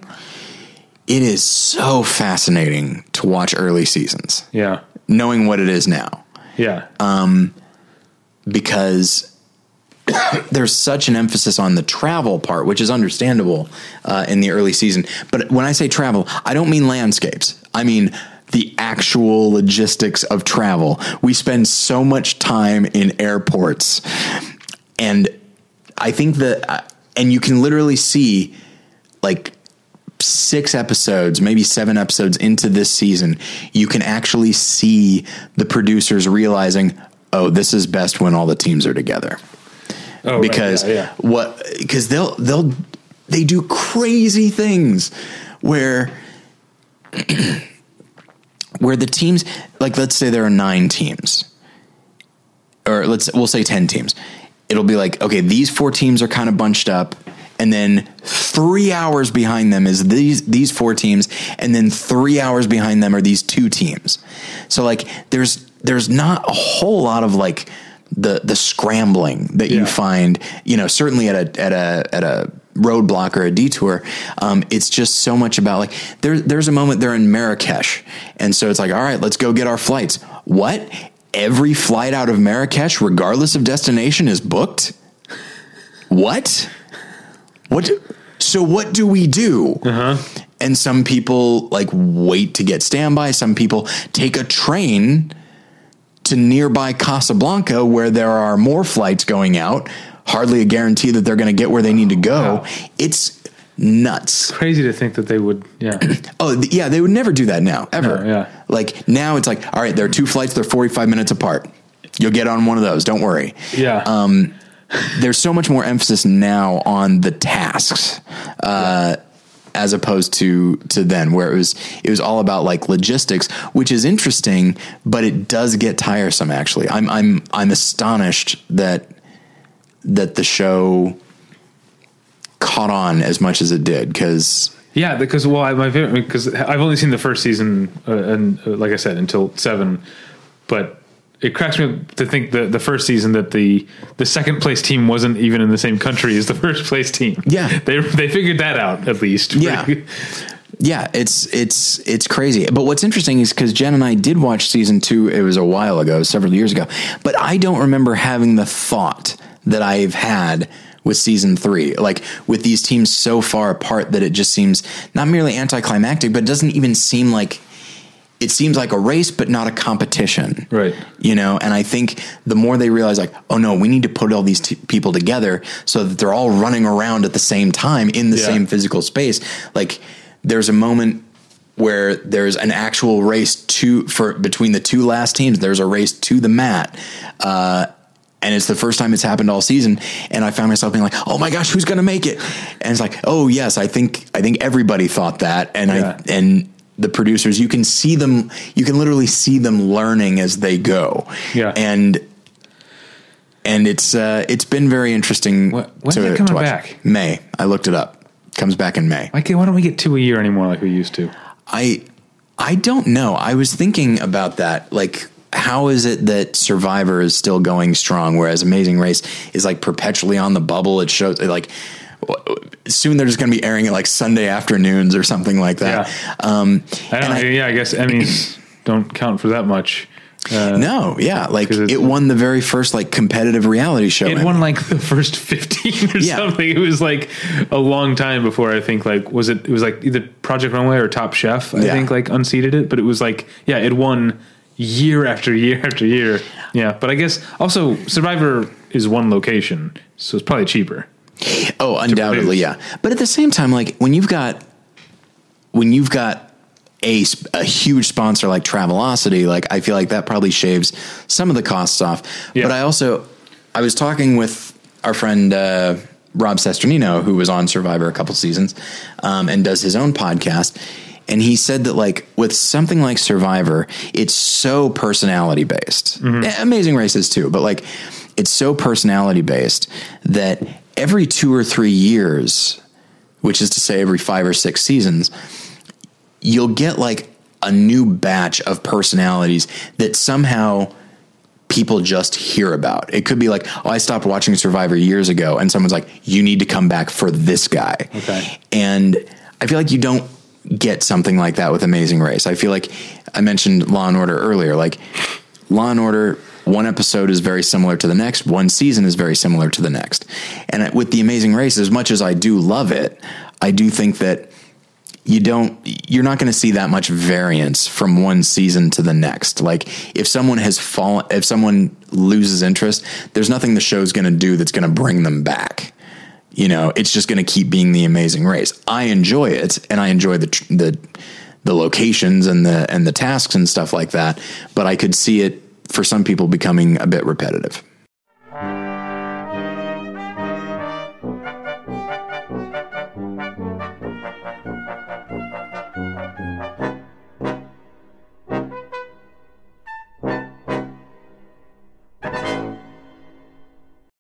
it is so fascinating to watch early seasons Yeah, knowing what it is now yeah, because [COUGHS] there's such an emphasis on the travel part, which is understandable uh, in the early season. But when I say travel, I don't mean landscapes. I mean the actual logistics of travel. We spend so much time in airports, and I think that, uh, and you can literally see like six episodes, maybe seven episodes into this season, you can actually see the producers realizing, oh, this is best when all the teams are together. oh, right, because yeah, yeah. what because they'll they'll they do crazy things where [CLEARS THROAT] where the teams like let's say there are nine teams or let's we'll say 10 teams. It'll be like okay these four teams are kind of bunched up and then three hours behind them is these these four teams and then three hours behind them are these two teams. So like there's there's not a whole lot of like the the scrambling that you find you know certainly at a at a at a roadblock or a detour um, it's just so much about like there, there's a moment they're in marrakesh and so it's like all right let's go get our flights. What? Every flight out of marrakesh regardless of destination is booked? What? What do, so what do we do? And some people like wait to get standby. Some people take a train to nearby Casablanca where there are more flights going out. Hardly a guarantee that they're going to get where they need to go. It's nuts. Crazy to think that they would. Yeah. [CLEARS THROAT] Oh, th- yeah, they would never do that now, ever. No, yeah. Like now it's like, all right, there are two flights, they're 45 minutes apart. You'll get on one of those, don't worry. Yeah. Um, there's so much more emphasis now on the tasks. Uh, as opposed to to then where it was it was all about like logistics which is interesting but it does get tiresome actually i'm i'm i'm astonished that that the show caught on as much as it did because Yeah, because well, I, my favorite because I've only seen the first season, uh, and uh, like I said, until seven. But it cracks me up to think that the first season that the the second place team wasn't even in the same country as the [LAUGHS] first place team. Yeah. they they figured that out at least. Yeah. [LAUGHS] Yeah, it's it's it's crazy. But what's interesting is because Jen and I did watch season two. It was a while ago, several years ago. But I don't remember having the thought that I've had with season three, like with these teams so far apart that it just seems not merely anticlimactic, but it doesn't even seem like it seems like a race, but not a competition. Right. You know, and I think the more they realize, like, oh no, we need to put all these t- people together so that they're all running around at the same time in the Yeah. same physical space. Like, there's a moment where there's an actual race to for between the two last teams. There's a race to the mat. Uh, and it's the first time it's happened all season, and I found myself being like, "Oh my gosh, who's going to make it?" And it's like, "Oh yes, I think I think everybody thought that." And Yeah. I and the producers, you can see them, you can literally see them learning as they go. Yeah. and and it's uh, it's been very interesting. Wh- when's it coming watch. back? May. I looked it up. Comes back in May. Can't- why don't we get two a year anymore like we used to? I I don't know. I was thinking about that. Like, how is it that Survivor is still going strong, whereas Amazing Race is like perpetually on the bubble? It shows like soon they're just going to be airing it like Sunday afternoons or something like that. Um, I don't. I- yeah, I guess Emmys [CLEARS THROAT] don't count for that much. Uh, no, yeah, like it won the very first like competitive reality show. It Emmy. won like the first fifteen or Yeah. something. It was like a long time before I think like was it it was like either Project Runway or Top Chef I Yeah. think like unseated it, but it was like yeah it won year after year after year. Yeah, but I guess also Survivor is one location, so it's probably cheaper. Oh, undoubtedly, yeah. But at the same time, like when you've got when you've got a, a huge sponsor like Travelocity, like I feel like that probably shaves some of the costs off. Yeah. But I also I was talking with our friend uh, Rob Cesternino, who was on Survivor a couple seasons, um, and does his own podcast. And he said that like with something like Survivor, it's so personality based. Mm-hmm. Amazing races too, but like it's so personality based that every two or three years, which is to say every five or six seasons, you'll get like a new batch of personalities that somehow people just hear about. It could be like, oh, I stopped watching Survivor years ago, and someone's like, you need to come back for this guy. Okay. And I feel like you don't get something like that with Amazing Race. I feel like I mentioned Law and Order earlier. Like Law and Order, one episode is very similar to the next, one season is very similar to the next. And with The Amazing Race, as much as I do love it, I do think that you don't you're not going to see that much variance from one season to the next like if someone has fallen if someone loses interest there's nothing the show's going to do that's going to bring them back you know it's just going to keep being the amazing race. I enjoy it and i enjoy the the the locations and the and the tasks and stuff like that but i could see it for some people becoming a bit repetitive